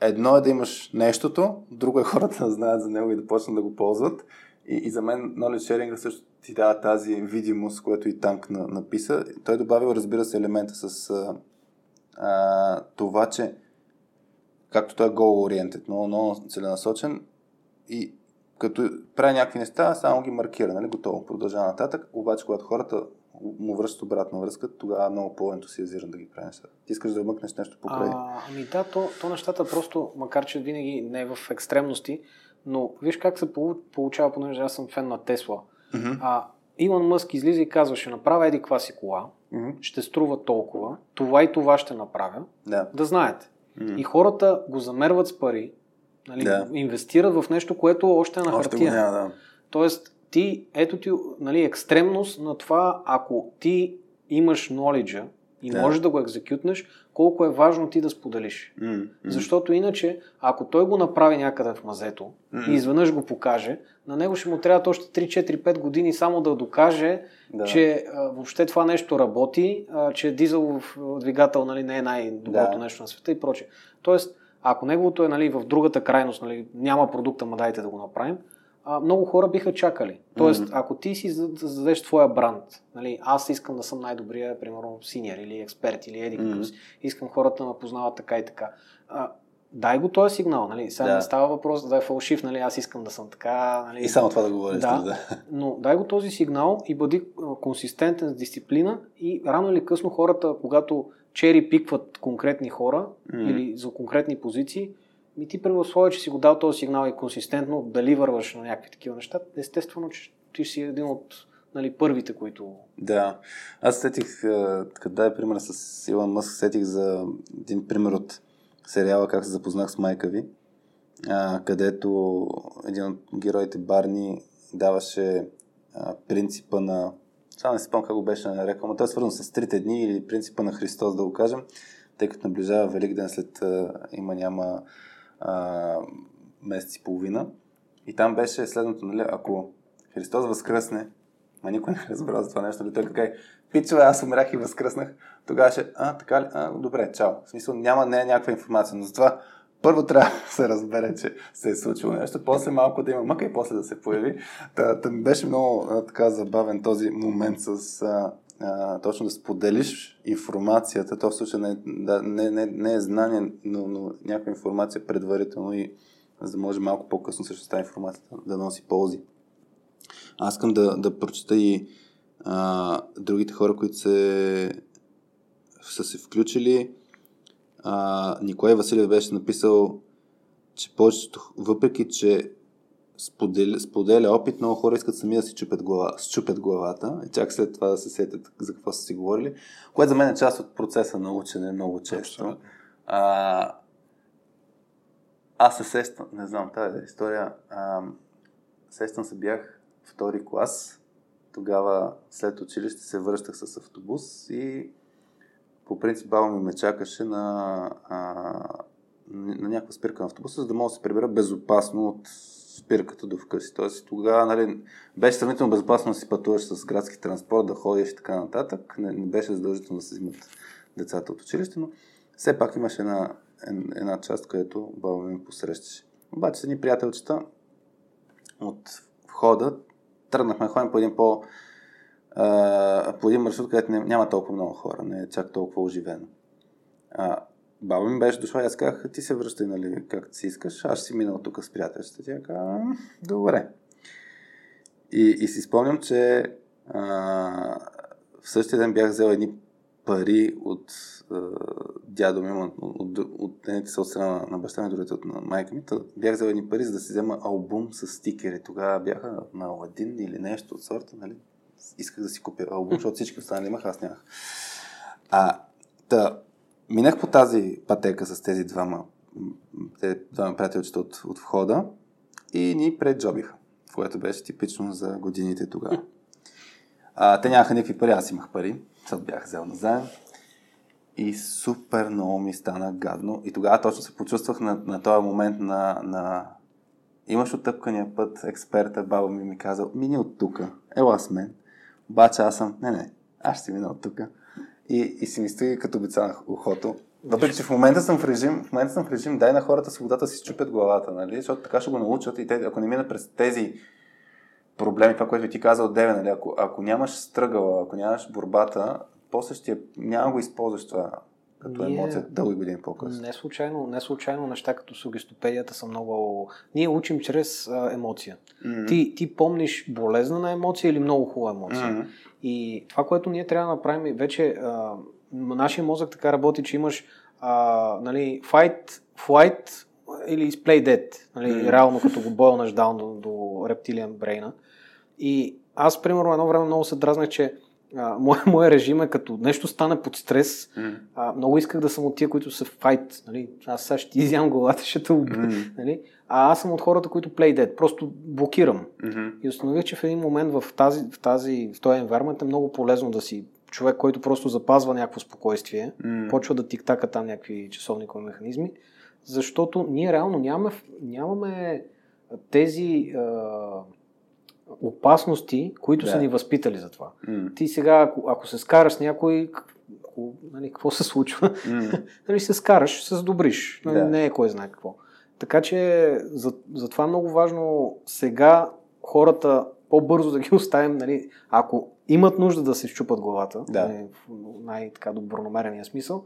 едно е да имаш нещото, друго е хората да знаят за него и да почнат да го ползват. И, и за мен knowledge sharing също ти дава тази видимост, което и Танк на, написа. Той добавил, разбира се, елемента с а, а, това, че както той е goal-oriented, много, много целенасочен и като прави някакви неща, само ги маркира, нали, готово, продължава нататък. Обаче, когато хората му връщат обратна връзка, тогава много по-ентусиазиран да ги прави неща. Ти искаш да вмъкнеш нещо покрай. А, ами да, то, то нещата просто, макар че винаги не е в екстремности, но виж как се получава, понеже аз съм фен на Тесла. Mm-hmm. А, Илон Мъск излиза и казва, ще направя еди каква си кола, mm-hmm. ще струва толкова, това и това ще направя, да, да знаете. Mm-hmm. И хората го замерват с пари, нали, да. инвестират в нещо, което още е на още хартия. Няма, да. Тоест, ти, ето ти нали, екстремност на това, ако ти имаш knowledge и да. можеш да го екзекютнеш, колко е важно ти да споделиш. Mm-hmm. Защото иначе, ако той го направи някъде в мазето mm-hmm. и изведнъж го покаже, на него ще му трябва още 3-4-5 години само да докаже, да. че а, въобще това нещо работи, а, че дизелов двигател нали, не е най-доброто да. нещо на света и прочее. Тоест, ако неговото е нали, в другата крайност, нали, няма продукта, ма дайте да го направим, а, много хора биха чакали. Тоест, mm-hmm. ако ти си зададеш твоя бранд, нали, аз искам да съм най-добрия, примерно, синьор или експерт или еди mm-hmm. искам хората да ме познават така и така. А, дай го този сигнал, нали? Сега да. не става въпрос да е фалшив, нали? Аз искам да съм така. Нали? И само това да говориш. Да, да, но дай го този сигнал и бъди консистентен с дисциплина и рано или късно хората, когато чери пикват конкретни хора mm. или за конкретни позиции, ми ти при условие, че си го дал този сигнал и консистентно дали върваш на някакви такива неща, естествено, че ти си един от нали, първите, които... Да. Аз сетих, като дай пример с Илон Мъск, сетих за един пример от сериала Как се запознах с майка ви, където един от героите Барни даваше принципа на Само не си как го беше нарекал, но той е свързан с трите дни или принципа на Христос, да го кажем, тъй като наближава Велик ден след а, има няма а, месец и половина. И там беше следното, нали, ако Христос възкръсне, ма никой не разбра за това нещо, нали, той така пичове, аз умрях и възкръснах, тогава ще, а, така ли, а, добре, чао. В смисъл, няма, не е някаква информация, но затова първо трябва да се разбере, че се е случило нещо, после малко да има мъка и после да се появи. Та, та беше много а, така забавен този момент с а, а, точно да споделиш информацията. То в случай не, да, не, не, не е знание, но, но някаква информация предварително и за да може малко по-късно също тази информацията да носи ползи. Аз искам да, да прочета и а, другите хора, които се, са се включили. А, Николай Василев беше написал, че повечето, въпреки че споделя, споделя опит, много хора искат сами да си чупят, глава, чупят главата и чак след това да се сетят за какво са си говорили, което за мен е част от процеса на учене много често. А, аз се сещам, не знам, тази история, а, сещам се бях втори клас, тогава след училище се връщах с автобус и по принцип баба ми ме чакаше на, а, на някаква спирка на автобуса, за да мога да се прибера безопасно от спирката до вкъщи. Тоест тогава нали, беше сравнително безопасно да си пътуваш с градски транспорт, да ходиш и така нататък. Не, не беше задължително да се взимат децата от училище, но все пак имаше една, една част, където баба ми посрещаше. Обаче са ни приятелчета от входа тръгнахме ходим по един по по един маршрут, където няма толкова много хора, не е чак толкова оживено. А, баба ми беше дошла и аз казах, ти се връщай, нали, както си искаш, аз си минал тук с приятелствата. Тя каза, добре. И, и си спомням, че а, в същия ден бях взел едни пари от а, дядо ми, от, от, от, от са от страна на, баща ми, другите от на майка ми. Бях взел едни пари, за да си взема албум с стикери. Тогава бяха на Аладин или нещо от сорта, нали? Исках да си купя албум, защото всички останали имах, аз нямах. А, та, минах по тази пътека с тези двама, двама приятелчета от, от входа и ни преджобиха, което беше типично за годините тогава. Те нямаха никакви пари, аз имах пари, защото бях взел назаем. И супер много ми стана гадно. И тогава точно се почувствах на, на този момент на, на... Имаш отъпкания път, експерта, баба ми ми каза, мини от тука, ела с мен. Обаче аз съм, не, не, аз ще мина от тука. И, и си ми стои като бица на ухото. Въпреки, че в момента съм в режим, в момента съм в режим, дай на хората свободата си чупят главата, нали? Защото така ще го научат и те, ако не минат през тези проблеми, това, което ти каза от Деве, нали? ако, ако нямаш стръгала, ако нямаш борбата, после ще няма го използваш това като Ние... емоция дълги години по-късно. Не случайно, не случайно неща като сугестопедията са много... Ние учим чрез а, емоция. Mm-hmm. Ти, ти помниш болезнена емоция или много хубава емоция. Mm-hmm. И това, което ние трябва да направим, вече а, нашия мозък така работи, че имаш а, нали, fight, flight или play dead. Нали, mm-hmm. Реално като го бойлнеш даун до, до рептилиан брейна. И аз, примерно, едно време много се дразнах, че а, моя, моя режим е като нещо стане под стрес. Mm. А, много исках да съм от тия, които са файт. Нали? Аз сега ще изям главата, ще те убия. Mm. Нали? А аз съм от хората, които play dead. Просто блокирам. Mm-hmm. И установих, че в един момент в, тази, в, тази, в този environment е много полезно да си човек, който просто запазва някакво спокойствие, mm. почва да тиктака там някакви часовникови механизми, защото ние реално нямаме, нямаме тези а, опасности, които да. са ни възпитали за това. Mm. Ти сега, ако, ако се скараш с някой, ако, нали, какво се случва? Mm. нали, се скараш, се задобриш. Нали, да. Не е кой знае какво. Така че за, за е много важно сега хората по-бързо да ги оставим, нали, ако имат нужда да се щупат главата, да. нали, в най-така добронамерения смисъл,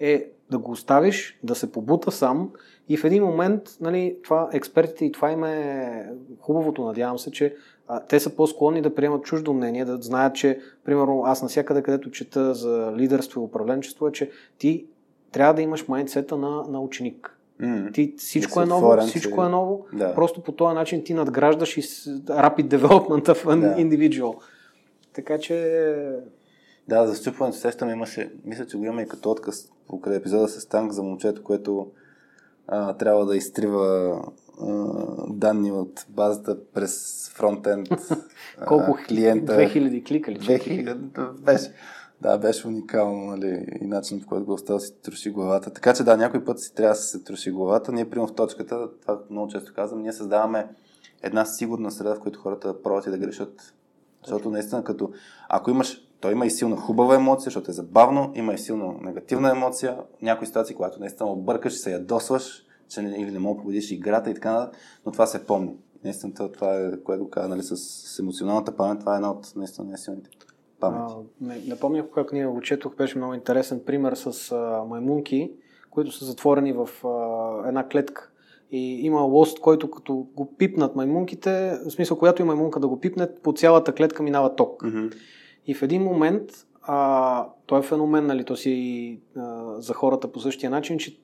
е да го оставиш, да се побута сам и в един момент, нали, това експертите и това им е хубавото, надявам се, че а, те са по-склонни да приемат чуждо мнение, да знаят, че, примерно, аз насякъде, където чета за лидерство и управленчество, е, че ти трябва да имаш майндсета на, на ученик. Mm. Ти, всичко е ново, форен, всичко е ново, да. просто по този начин ти надграждаш и rapid development of an да. individual. Така че... Да, за счупването сещам имаше, мисля, че го има и като отказ покрай епизода с Танк за момчето, което а, трябва да изтрива данни от базата през фронтенд Колко клиента. 2000 клика ли? 2000, беше. Да, беше уникално, нали, и начин, в който го остава си троши главата. Така че да, някой път си трябва да се троши главата. Ние, примерно в точката, това много често казвам, ние създаваме една сигурна среда, в която хората пробват и да грешат. Защото наистина, като ако имаш, той има и силна хубава емоция, защото е забавно, има и силна негативна емоция. Някои ситуации, когато наистина объркаш, се ядосваш, че не, или не мога да победиш играта и така нататък, но това се помни. Наистина това е, което го каза, нали, с, с емоционалната памет, това е една от наистина най-силните памети. не, не помня как ние го четох, беше много интересен пример с а, маймунки, които са затворени в а, една клетка. И има лост, който като го пипнат маймунките, в смисъл, която и маймунка да го пипне, по цялата клетка минава ток. Mm-hmm. И в един момент, а, той е феномен, нали, то си а, за хората по същия начин, че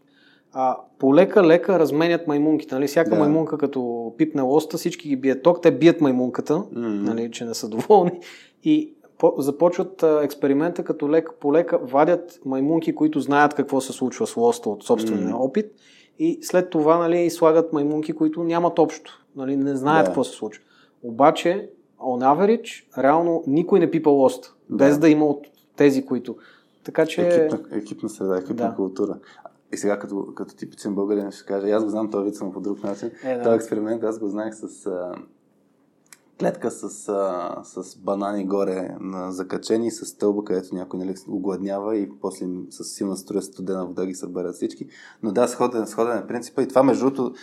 а, полека-лека разменят маймунките. Нали? Всяка Да. маймунка, като пипне лоста, всички ги бият ток, те бият маймунката, Мгм. нали, че не са доволни. И започват експеримента, като лека по лека вадят маймунки, които знаят какво се случва с лоста от собствения Мгм. опит. И след това нали, слагат маймунки, които нямат общо. Нали, не знаят Да. какво се случва. Обаче, on average, реално никой не пипа лоста. Без Да. да има от тези, които. Така че... Екипна, екипна среда, екипна Да. култура. И сега като, като типичен българин ще кажа, аз го знам този вид само по друг начин. Е, да. Този експеримент аз го знаех с клетка с, а, с банани горе на закачени, с стълба, където някой нали, огладнява и после с силна струя студена вода ги съберат всички. Но да, сходен, сходен е принципа и това между другото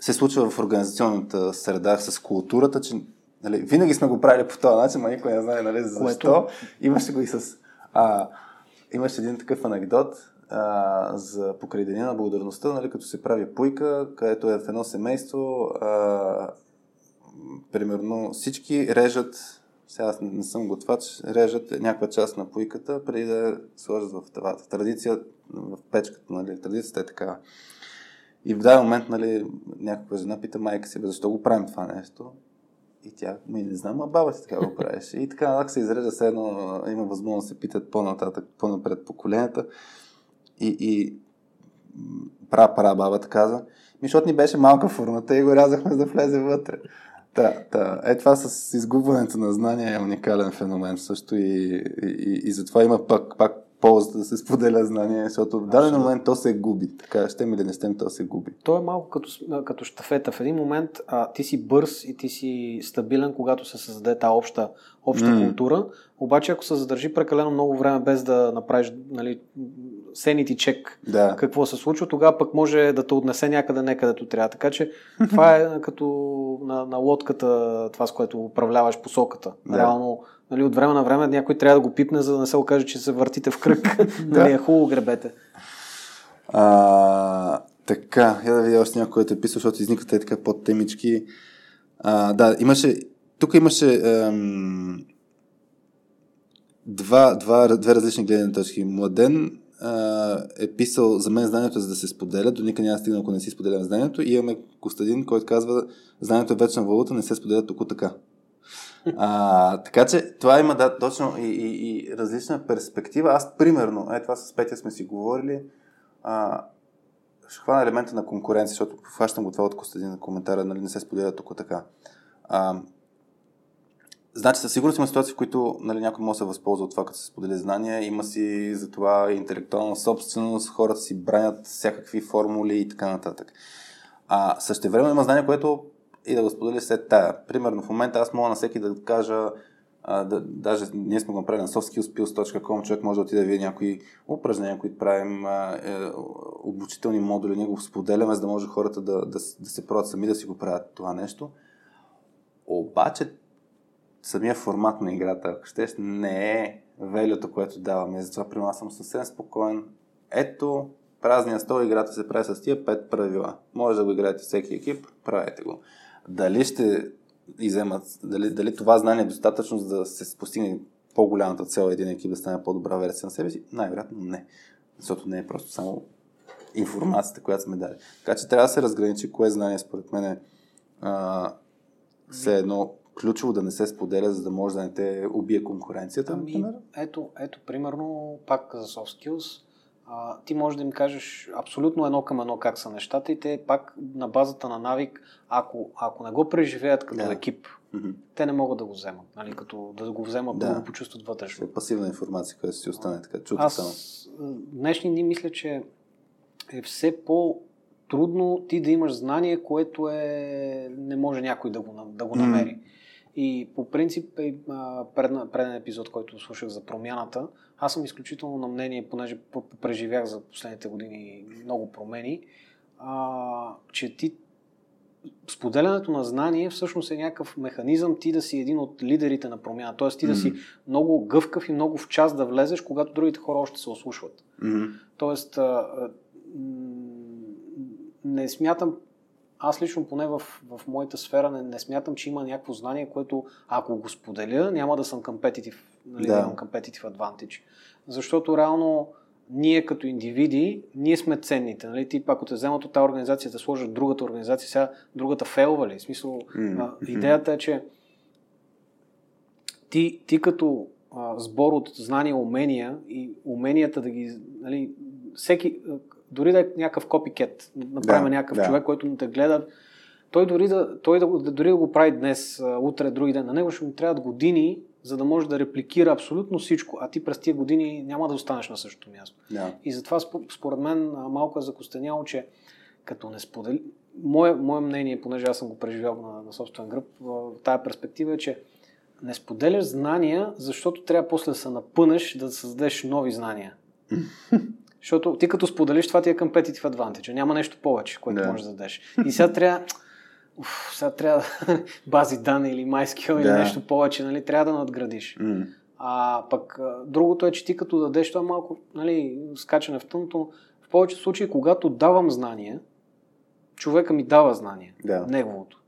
се случва в организационната среда с културата, че нали, винаги сме го правили по този начин, но никой не знае нали, защо. Което- Имаше го и с... А, имаше един такъв анекдот а, за покрай деня на благодарността, нали, като се прави пуйка, където е в едно семейство, а, примерно всички режат, сега аз не, съм готвач, режат някаква част на пуйката, преди да сложат в тавата. Традиция в печката, нали, традицията е такава. И в даден момент, нали, някаква жена пита майка си, защо го правим това нещо? И тя, ми не знам, а баба ти така го правеше. И така, нататък се изрежда все едно, има възможност да се питат по-нататък, по-напред поколенията. И, и пра, пра бабата каза, ми, защото ни беше малка фурната и го рязахме за да влезе вътре. Да, да. Е, това с изгубването на знания е уникален феномен също и, и, и, затова има пак, пак полза да се споделя знание, защото в даден момент то се губи. Така, ще ми или не ще то се губи. То е малко като, като щафета. В един момент а, ти си бърз и ти си стабилен, когато се създаде тази обща, обща М. култура. Обаче, ако се задържи прекалено много време без да направиш нали, сенити чек Да. какво се случва, тогава пък може да те отнесе някъде не където трябва. Така че това е като на, на лодката, това с което управляваш посоката. Да. Реално, нали, от време на време някой трябва да го пипне, за да не се окаже, че се въртите в кръг. нали, е хубаво гребете. А, така, я да видя още някой, който е писал, защото изникват те така под темички. А, да, имаше, тук имаше ем, два, два, две различни гледни точки. Младен е писал, за мен знанието за да се споделя, до никъде няма стигна, ако не си споделям знанието. И имаме Костадин, който казва, знанието е вечна валута, не се споделя тук така. А, така че това има да, точно и, и, и различна перспектива. Аз, примерно, е това с Петя сме си говорили, а, ще хвана елемента на конкуренция, защото хващам го това от Костадин на коментара, нали, не се споделя тук така. А, значи, със сигурност има ситуации, в които нали, някой може да се възползва от това, като се сподели знания, има си за това интелектуална собственост, хората си бранят всякакви формули и така нататък. А също време има знание, което и да го сподели след тая. Примерно в момента аз мога на всеки да кажа, а, да, даже ние сме го направили на softskillspills.com, човек може да отиде да види някои упражнения, които правим, а, е, обучителни модули, ние го споделяме, за да може хората да, да, да се пробват сами да си го правят това нещо. Обаче самия формат на играта, ако щеш, не е велюто, което даваме. Затова при нас съм съвсем спокоен. Ето, празния стол, играта се прави с тия пет правила. Може да го играете всеки екип, правете го. Дали ще иземат, дали, дали това знание е достатъчно, за да се постигне по-голямата цел един екип да стане по-добра версия на себе си? Най-вероятно не. Защото не е просто само информацията, която сме дали. Така че трябва да се разграничи кое знание според мен е а, все едно ключово да не се споделя, за да може да не те убие конкуренцията. Ами, ето, ето, примерно, пак за soft skills, а, ти можеш да им кажеш абсолютно едно към едно как са нещата и те пак на базата на навик, ако, ако не го преживеят като Да. екип, те не могат да го вземат. Нали, като да го вземат, да, Да. го почувстват вътрешно. Е пасивна информация, която си остане така. Чута само. Аз а, днешни дни мисля, че е все по-трудно ти да имаш знание, което е... не може някой да го, да го намери. И по принцип, е, преден епизод, който слушах за промяната, аз съм изключително на мнение, понеже преживях за последните години много промени, а, че ти споделянето на знание всъщност е някакъв механизъм ти да си един от лидерите на промяна. Тоест ти да си много гъвкав и много в час да влезеш, когато другите хора още се ослушват. Мгм. Тоест, а, а, м, не смятам, аз лично поне в, в моята сфера не, не смятам, че има някакво знание, което ако го споделя, няма да съм competitive, нали, Да. имам competitive advantage. Защото реално ние като индивиди, ние сме ценните. Нали? Ти, ако те вземат от тази организация, да сложат другата организация, сега другата фейлва ли? В смисъл, а, идеята е, че ти, ти като а, сбор от знания умения и уменията да ги, нали, всеки, дори да е някакъв копикет, направим Да, някакъв да. човек, който те гледа, той дори да, той да, дори да го прави днес, утре, други ден, на него ще му трябват години, за да може да репликира абсолютно всичко, а ти през тия години няма да останеш на същото място. Да. И затова спо- според мен малко е закостеняло, че като не сподели... Мое, мое мнение, понеже аз съм го преживял на, на собствен гръб, тая перспектива е, че не споделяш знания, защото трябва после да се напънеш да създадеш нови знания. Защото ти като споделиш, това ти е competitive advantage. Няма нещо повече, което Да. можеш да дадеш. И сега трябва... Уф, сега трябва бази данни или MySQL или Да. нещо повече, нали? Трябва да надградиш. М. А пък другото е, че ти като дадеш, това малко нали, скачане в тъмното. В повечето случаи, когато давам знание, човека ми дава знание. Да. Неговото.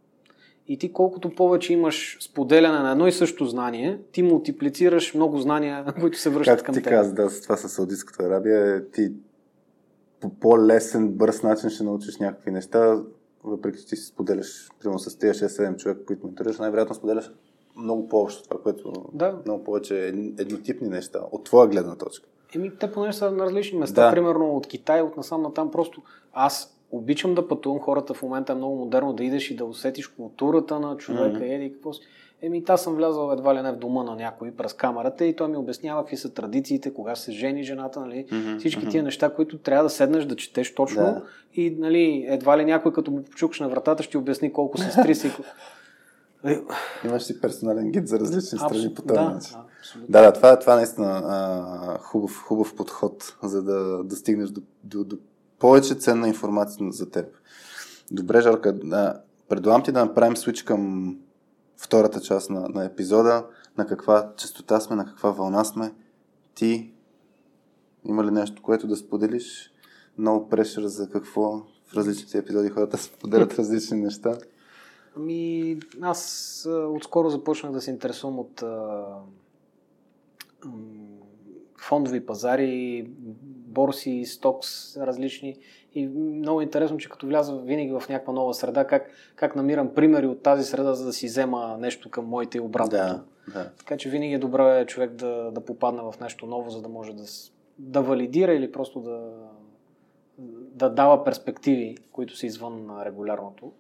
И ти колкото повече имаш споделяне на едно и също знание, ти мултиплицираш много знания, които се връщат Както към ти теб. каза, да, с това с Саудитската Арабия, е, ти по по-лесен, бърз начин ще научиш някакви неща, въпреки че ти си споделяш, примерно с тези 6-7 човека, които менторираш, най-вероятно споделяш много по-общо това, което Да. много повече ед- еднотипни неща, от твоя гледна точка. Еми, те понеже са на различни места, Да. примерно от Китай, от насам на там, просто аз обичам да пътувам, хората в момента е много модерно да идеш и да усетиш културата на човека, mm-hmm. еди какво си. Еми, аз съм влязал едва ли не в дома на някой през камерата и той ми обяснява какви са традициите, кога се жени жената, нали, Мгм, всички тия неща, които трябва да седнеш да четеш точно Да. и нали, едва ли някой като му почукаш на вратата ще обясни колко сестри си. Имаш си персонален гид за различни страни абсо- по този да, начин. абсолютно. Да, да, това, е- това е наистина а, хубав, хубав подход, за да, да стигнеш до, до, до повече ценна информация за теб. Добре, Жарка, да, предлагам ти да направим свич към втората част на, на епизода, на каква частота сме, на каква вълна сме. Ти има ли нещо, което да споделиш? Много прешър за какво в различните епизоди хората споделят различни неща. Ами, аз отскоро започнах да се интересувам от а, фондови пазари, борси, стокс различни. И много интересно, че като вляза винаги в някаква нова среда, как, как намирам примери от тази среда, за да си взема нещо към моите и обратното. Да, да. Така че винаги е добре човек да, да попадне в нещо ново, за да може да, да валидира или просто да, да дава перспективи, които са извън регулярното.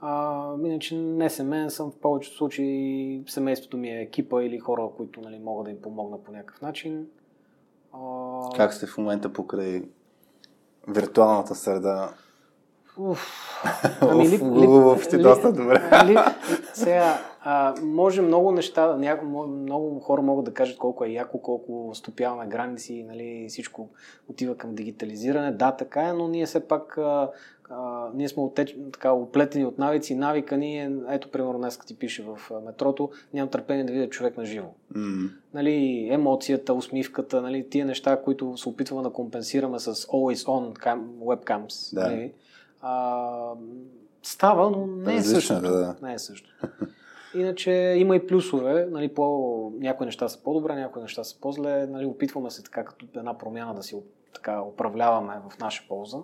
А, иначе не семейен съм в повечето случаи, семейството ми е екипа или хора, които нали, могат да им помогна по някакъв начин. А, Как сте в момента покрай виртуалната среда? Уф. Ами, лип- ти доста добре. Сега, а, може много неща, няко, много хора могат да кажат колко е яко, колко стопяваме граници, нали, всичко отива към дигитализиране. Да, така е, но ние все пак а, а, ние сме отеч, така, оплетени от навици. Навика ни е, ето примерно днес ти пише в метрото, нямам търпение да видя човек на живо. М. Нали, емоцията, усмивката, нали, тия неща, които се опитваме да компенсираме с always on cam, webcams. Да. Нали, а, става, но не е Различно същото. да. Не е също. Иначе има и плюсове. Нали, по, някои неща са по-добре, някои неща са по-зле. Нали, опитваме се така като една промяна да си така, управляваме в наша полза.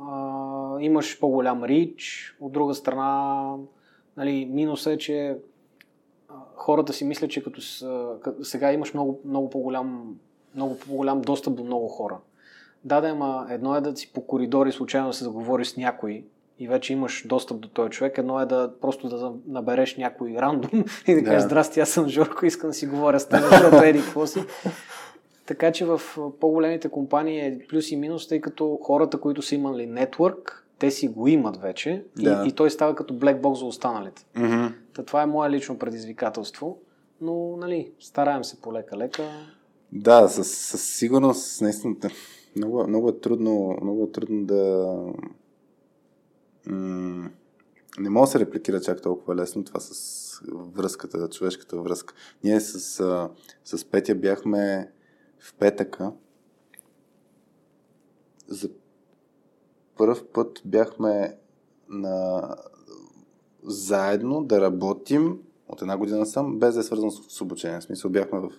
А, имаш по-голям рич, от друга страна нали, минус е, че хората си мислят, че като с, сега имаш много, много по-голям много по-голям достъп до много хора. Да, да, ама едно е да си по коридори случайно да се заговориш с някой и вече имаш достъп до този човек. Едно е да просто да набереш някой рандом и да кажеш, да. здрасти, аз съм Жорко, искам да си говоря с теб, защото еди какво си. Така че в по-големите компании е плюс и минус, тъй като хората, които са имали нетворк, те си го имат вече да. и, и той става като блекбокс за останалите. Mm-hmm. Та това е мое лично предизвикателство, но нали, стараем се полека-лека. Да, със, със сигурност, наистина, много, много е трудно, много е трудно да м- не мога да се репликира чак толкова лесно това с връзката, човешката връзка. Ние с, с Петя бяхме в петъка. За първ път бяхме на... заедно да работим от една година сам, без да е свързано с обучение. В смисъл бяхме в,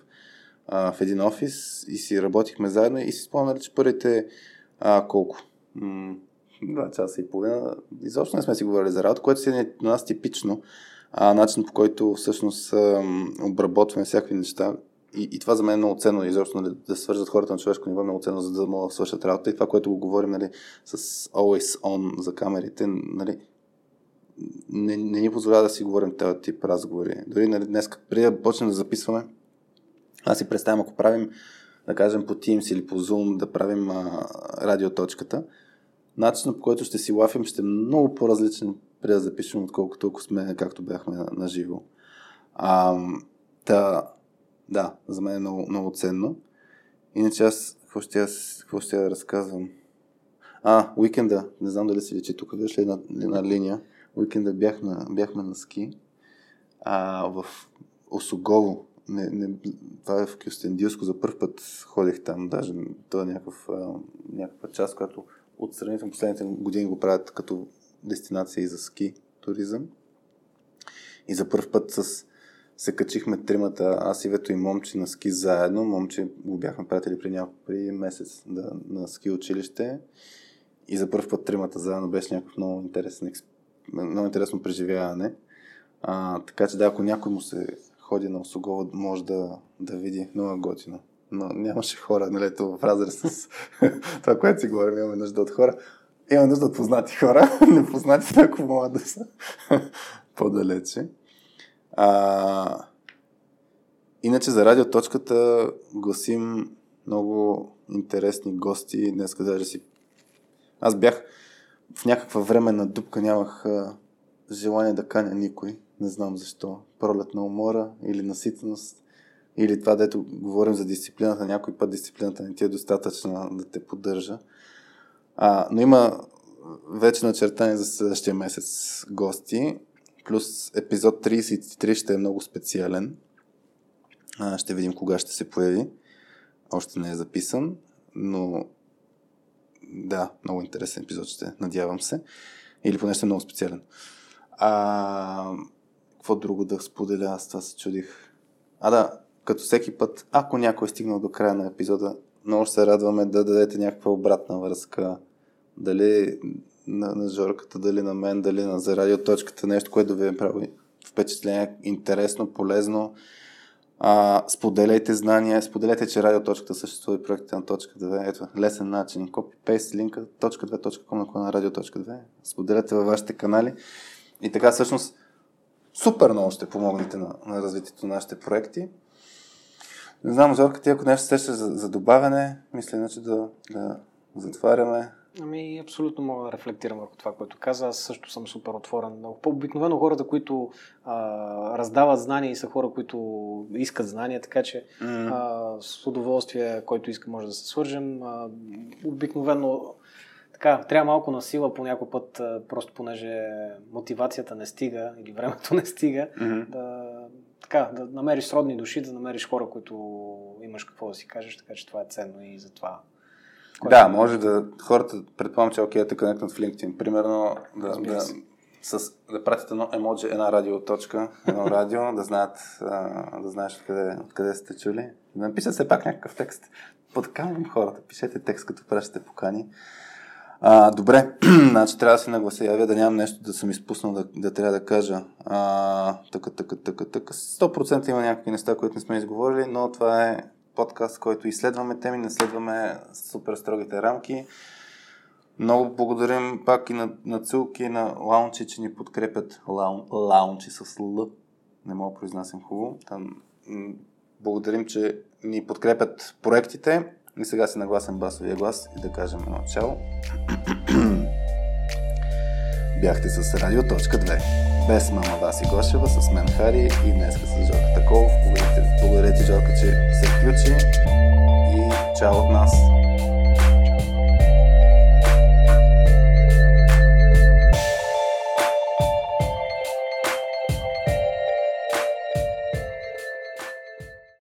а, в един офис и си работихме заедно и си спомняли, че първите а, колко? Два часа и половина. Изобщо не сме си говорили за работа, което си е на нас типично. А, начин по който всъщност обработваме всякакви неща. И, и това за мен е много ценно, изобщо нали, да свържат хората на човешко ниво, е много ценно, за да могат да свършат работа. И това, което го говорим нали, с always on за камерите, нали, не, не ни позволява да си говорим този тип разговори. Дори нали, днес, преди да почнем да записваме, аз си представям, ако правим, да кажем по Teams или по Zoom, да правим а, радиоточката, начинът по който ще си лафим ще е много по-различен преди да запишем, отколкото ако сме както бяхме на, живо. Та, да, за мен е много, много ценно. Иначе аз, какво ще, аз, какво ще я разказвам? А, уикенда, не знам дали си личи, тук виж ли на, на линия. Уикенда бях на, бяхме на ски а, в Осогово. Не, не, това е в Кюстендилско, за първ път ходих там, даже това е някакъв, някаква част, която отстрани в последните години го правят като дестинация и за ски туризъм. И за първ път с, се качихме тримата, аз и Вето и момче на ски заедно. Момче го бяхме пратили при няколко при месец да, на ски училище. И за първ път тримата заедно беше някакъв много интересен, много интересно преживяване. А, така че да, ако някой му се ходи на Осогово, може да, да види много готино но нямаше хора, нали, в разрез с това, което си говорим, имаме нужда от хора. Имаме нужда от познати хора, непознати, ако могат да са по-далече. А, иначе за радиоточката гласим много интересни гости. Днес даже си... Аз бях в някаква време на дупка, нямах а, желание да каня никой. Не знам защо. Пролет на умора или наситеност или това, дето говорим за дисциплината, някой път дисциплината не ти е достатъчна да те поддържа. А, но има вече начертани за следващия месец гости, плюс епизод 33 ще е много специален. А, ще видим кога ще се появи. Още не е записан, но да, много интересен епизод ще, надявам се. Или поне ще е много специален. А, какво друго да споделя? Аз това се чудих. А да, като всеки път, ако някой е стигнал до края на епизода, много се радваме да дадете някаква обратна връзка. Дали на, на Жорката, дали на мен, дали на за радиоточката, нещо, което ви е прави впечатление, интересно, полезно. А, споделяйте знания, споделяйте, че радиоточката съществува и проектите на точка 2. Ето, лесен начин. Copy-paste линка точка 2.com на радиоточка 2. Споделяйте във вашите канали. И така всъщност супер много ще помогнете на, на развитието на нашите проекти. Не знам, Зорка, ти ако нещо сещаш за, за добавяне, мисля иначе да, да затваряме. Ами, абсолютно мога да рефлектирам върху това, което каза. Аз също съм супер отворен. Обикновено хората, които а, раздават знания и са хора, които искат знания, така че mm. а, с удоволствие, който иска, може да се свържем. А, обикновено така, трябва малко на сила по някой път, просто понеже мотивацията не стига или времето не стига, mm-hmm. да, така, да намериш сродни души, да намериш хора, които имаш какво да си кажеш, така че това е ценно и за това. Да, може да, хората, предполагам, че е окей да конектнат в LinkedIn. Примерно, да, да, с, да пратят едно емоджи, една радиоточка, едно радио, да знаят, а, да знаеш откъде, откъде сте чули. Да напишат все пак някакъв текст. Подканвам хората, пишете текст, като пращате покани. А, добре, значи трябва да се наглася явя да нямам нещо да съм изпуснал да, да трябва да кажа. А, така, така, така, така. 100% има някакви неща, които не сме изговорили, но това е подкаст, който изследваме теми, не следваме супер строгите рамки. Много благодарим пак и на, на Цулки, на Лаунчи, че ни подкрепят лаун, лаунчи с Л. Не мога да произнасям хубаво. Там, благодарим, че ни подкрепят проектите. И сега си нагласен басовия глас и да кажем едно чао. Бяхте с Радио.2. Без мама Васи Гошева, с мен Хари и днес с Жорка Таков. Ти, Жорка, че се включи и чао от нас.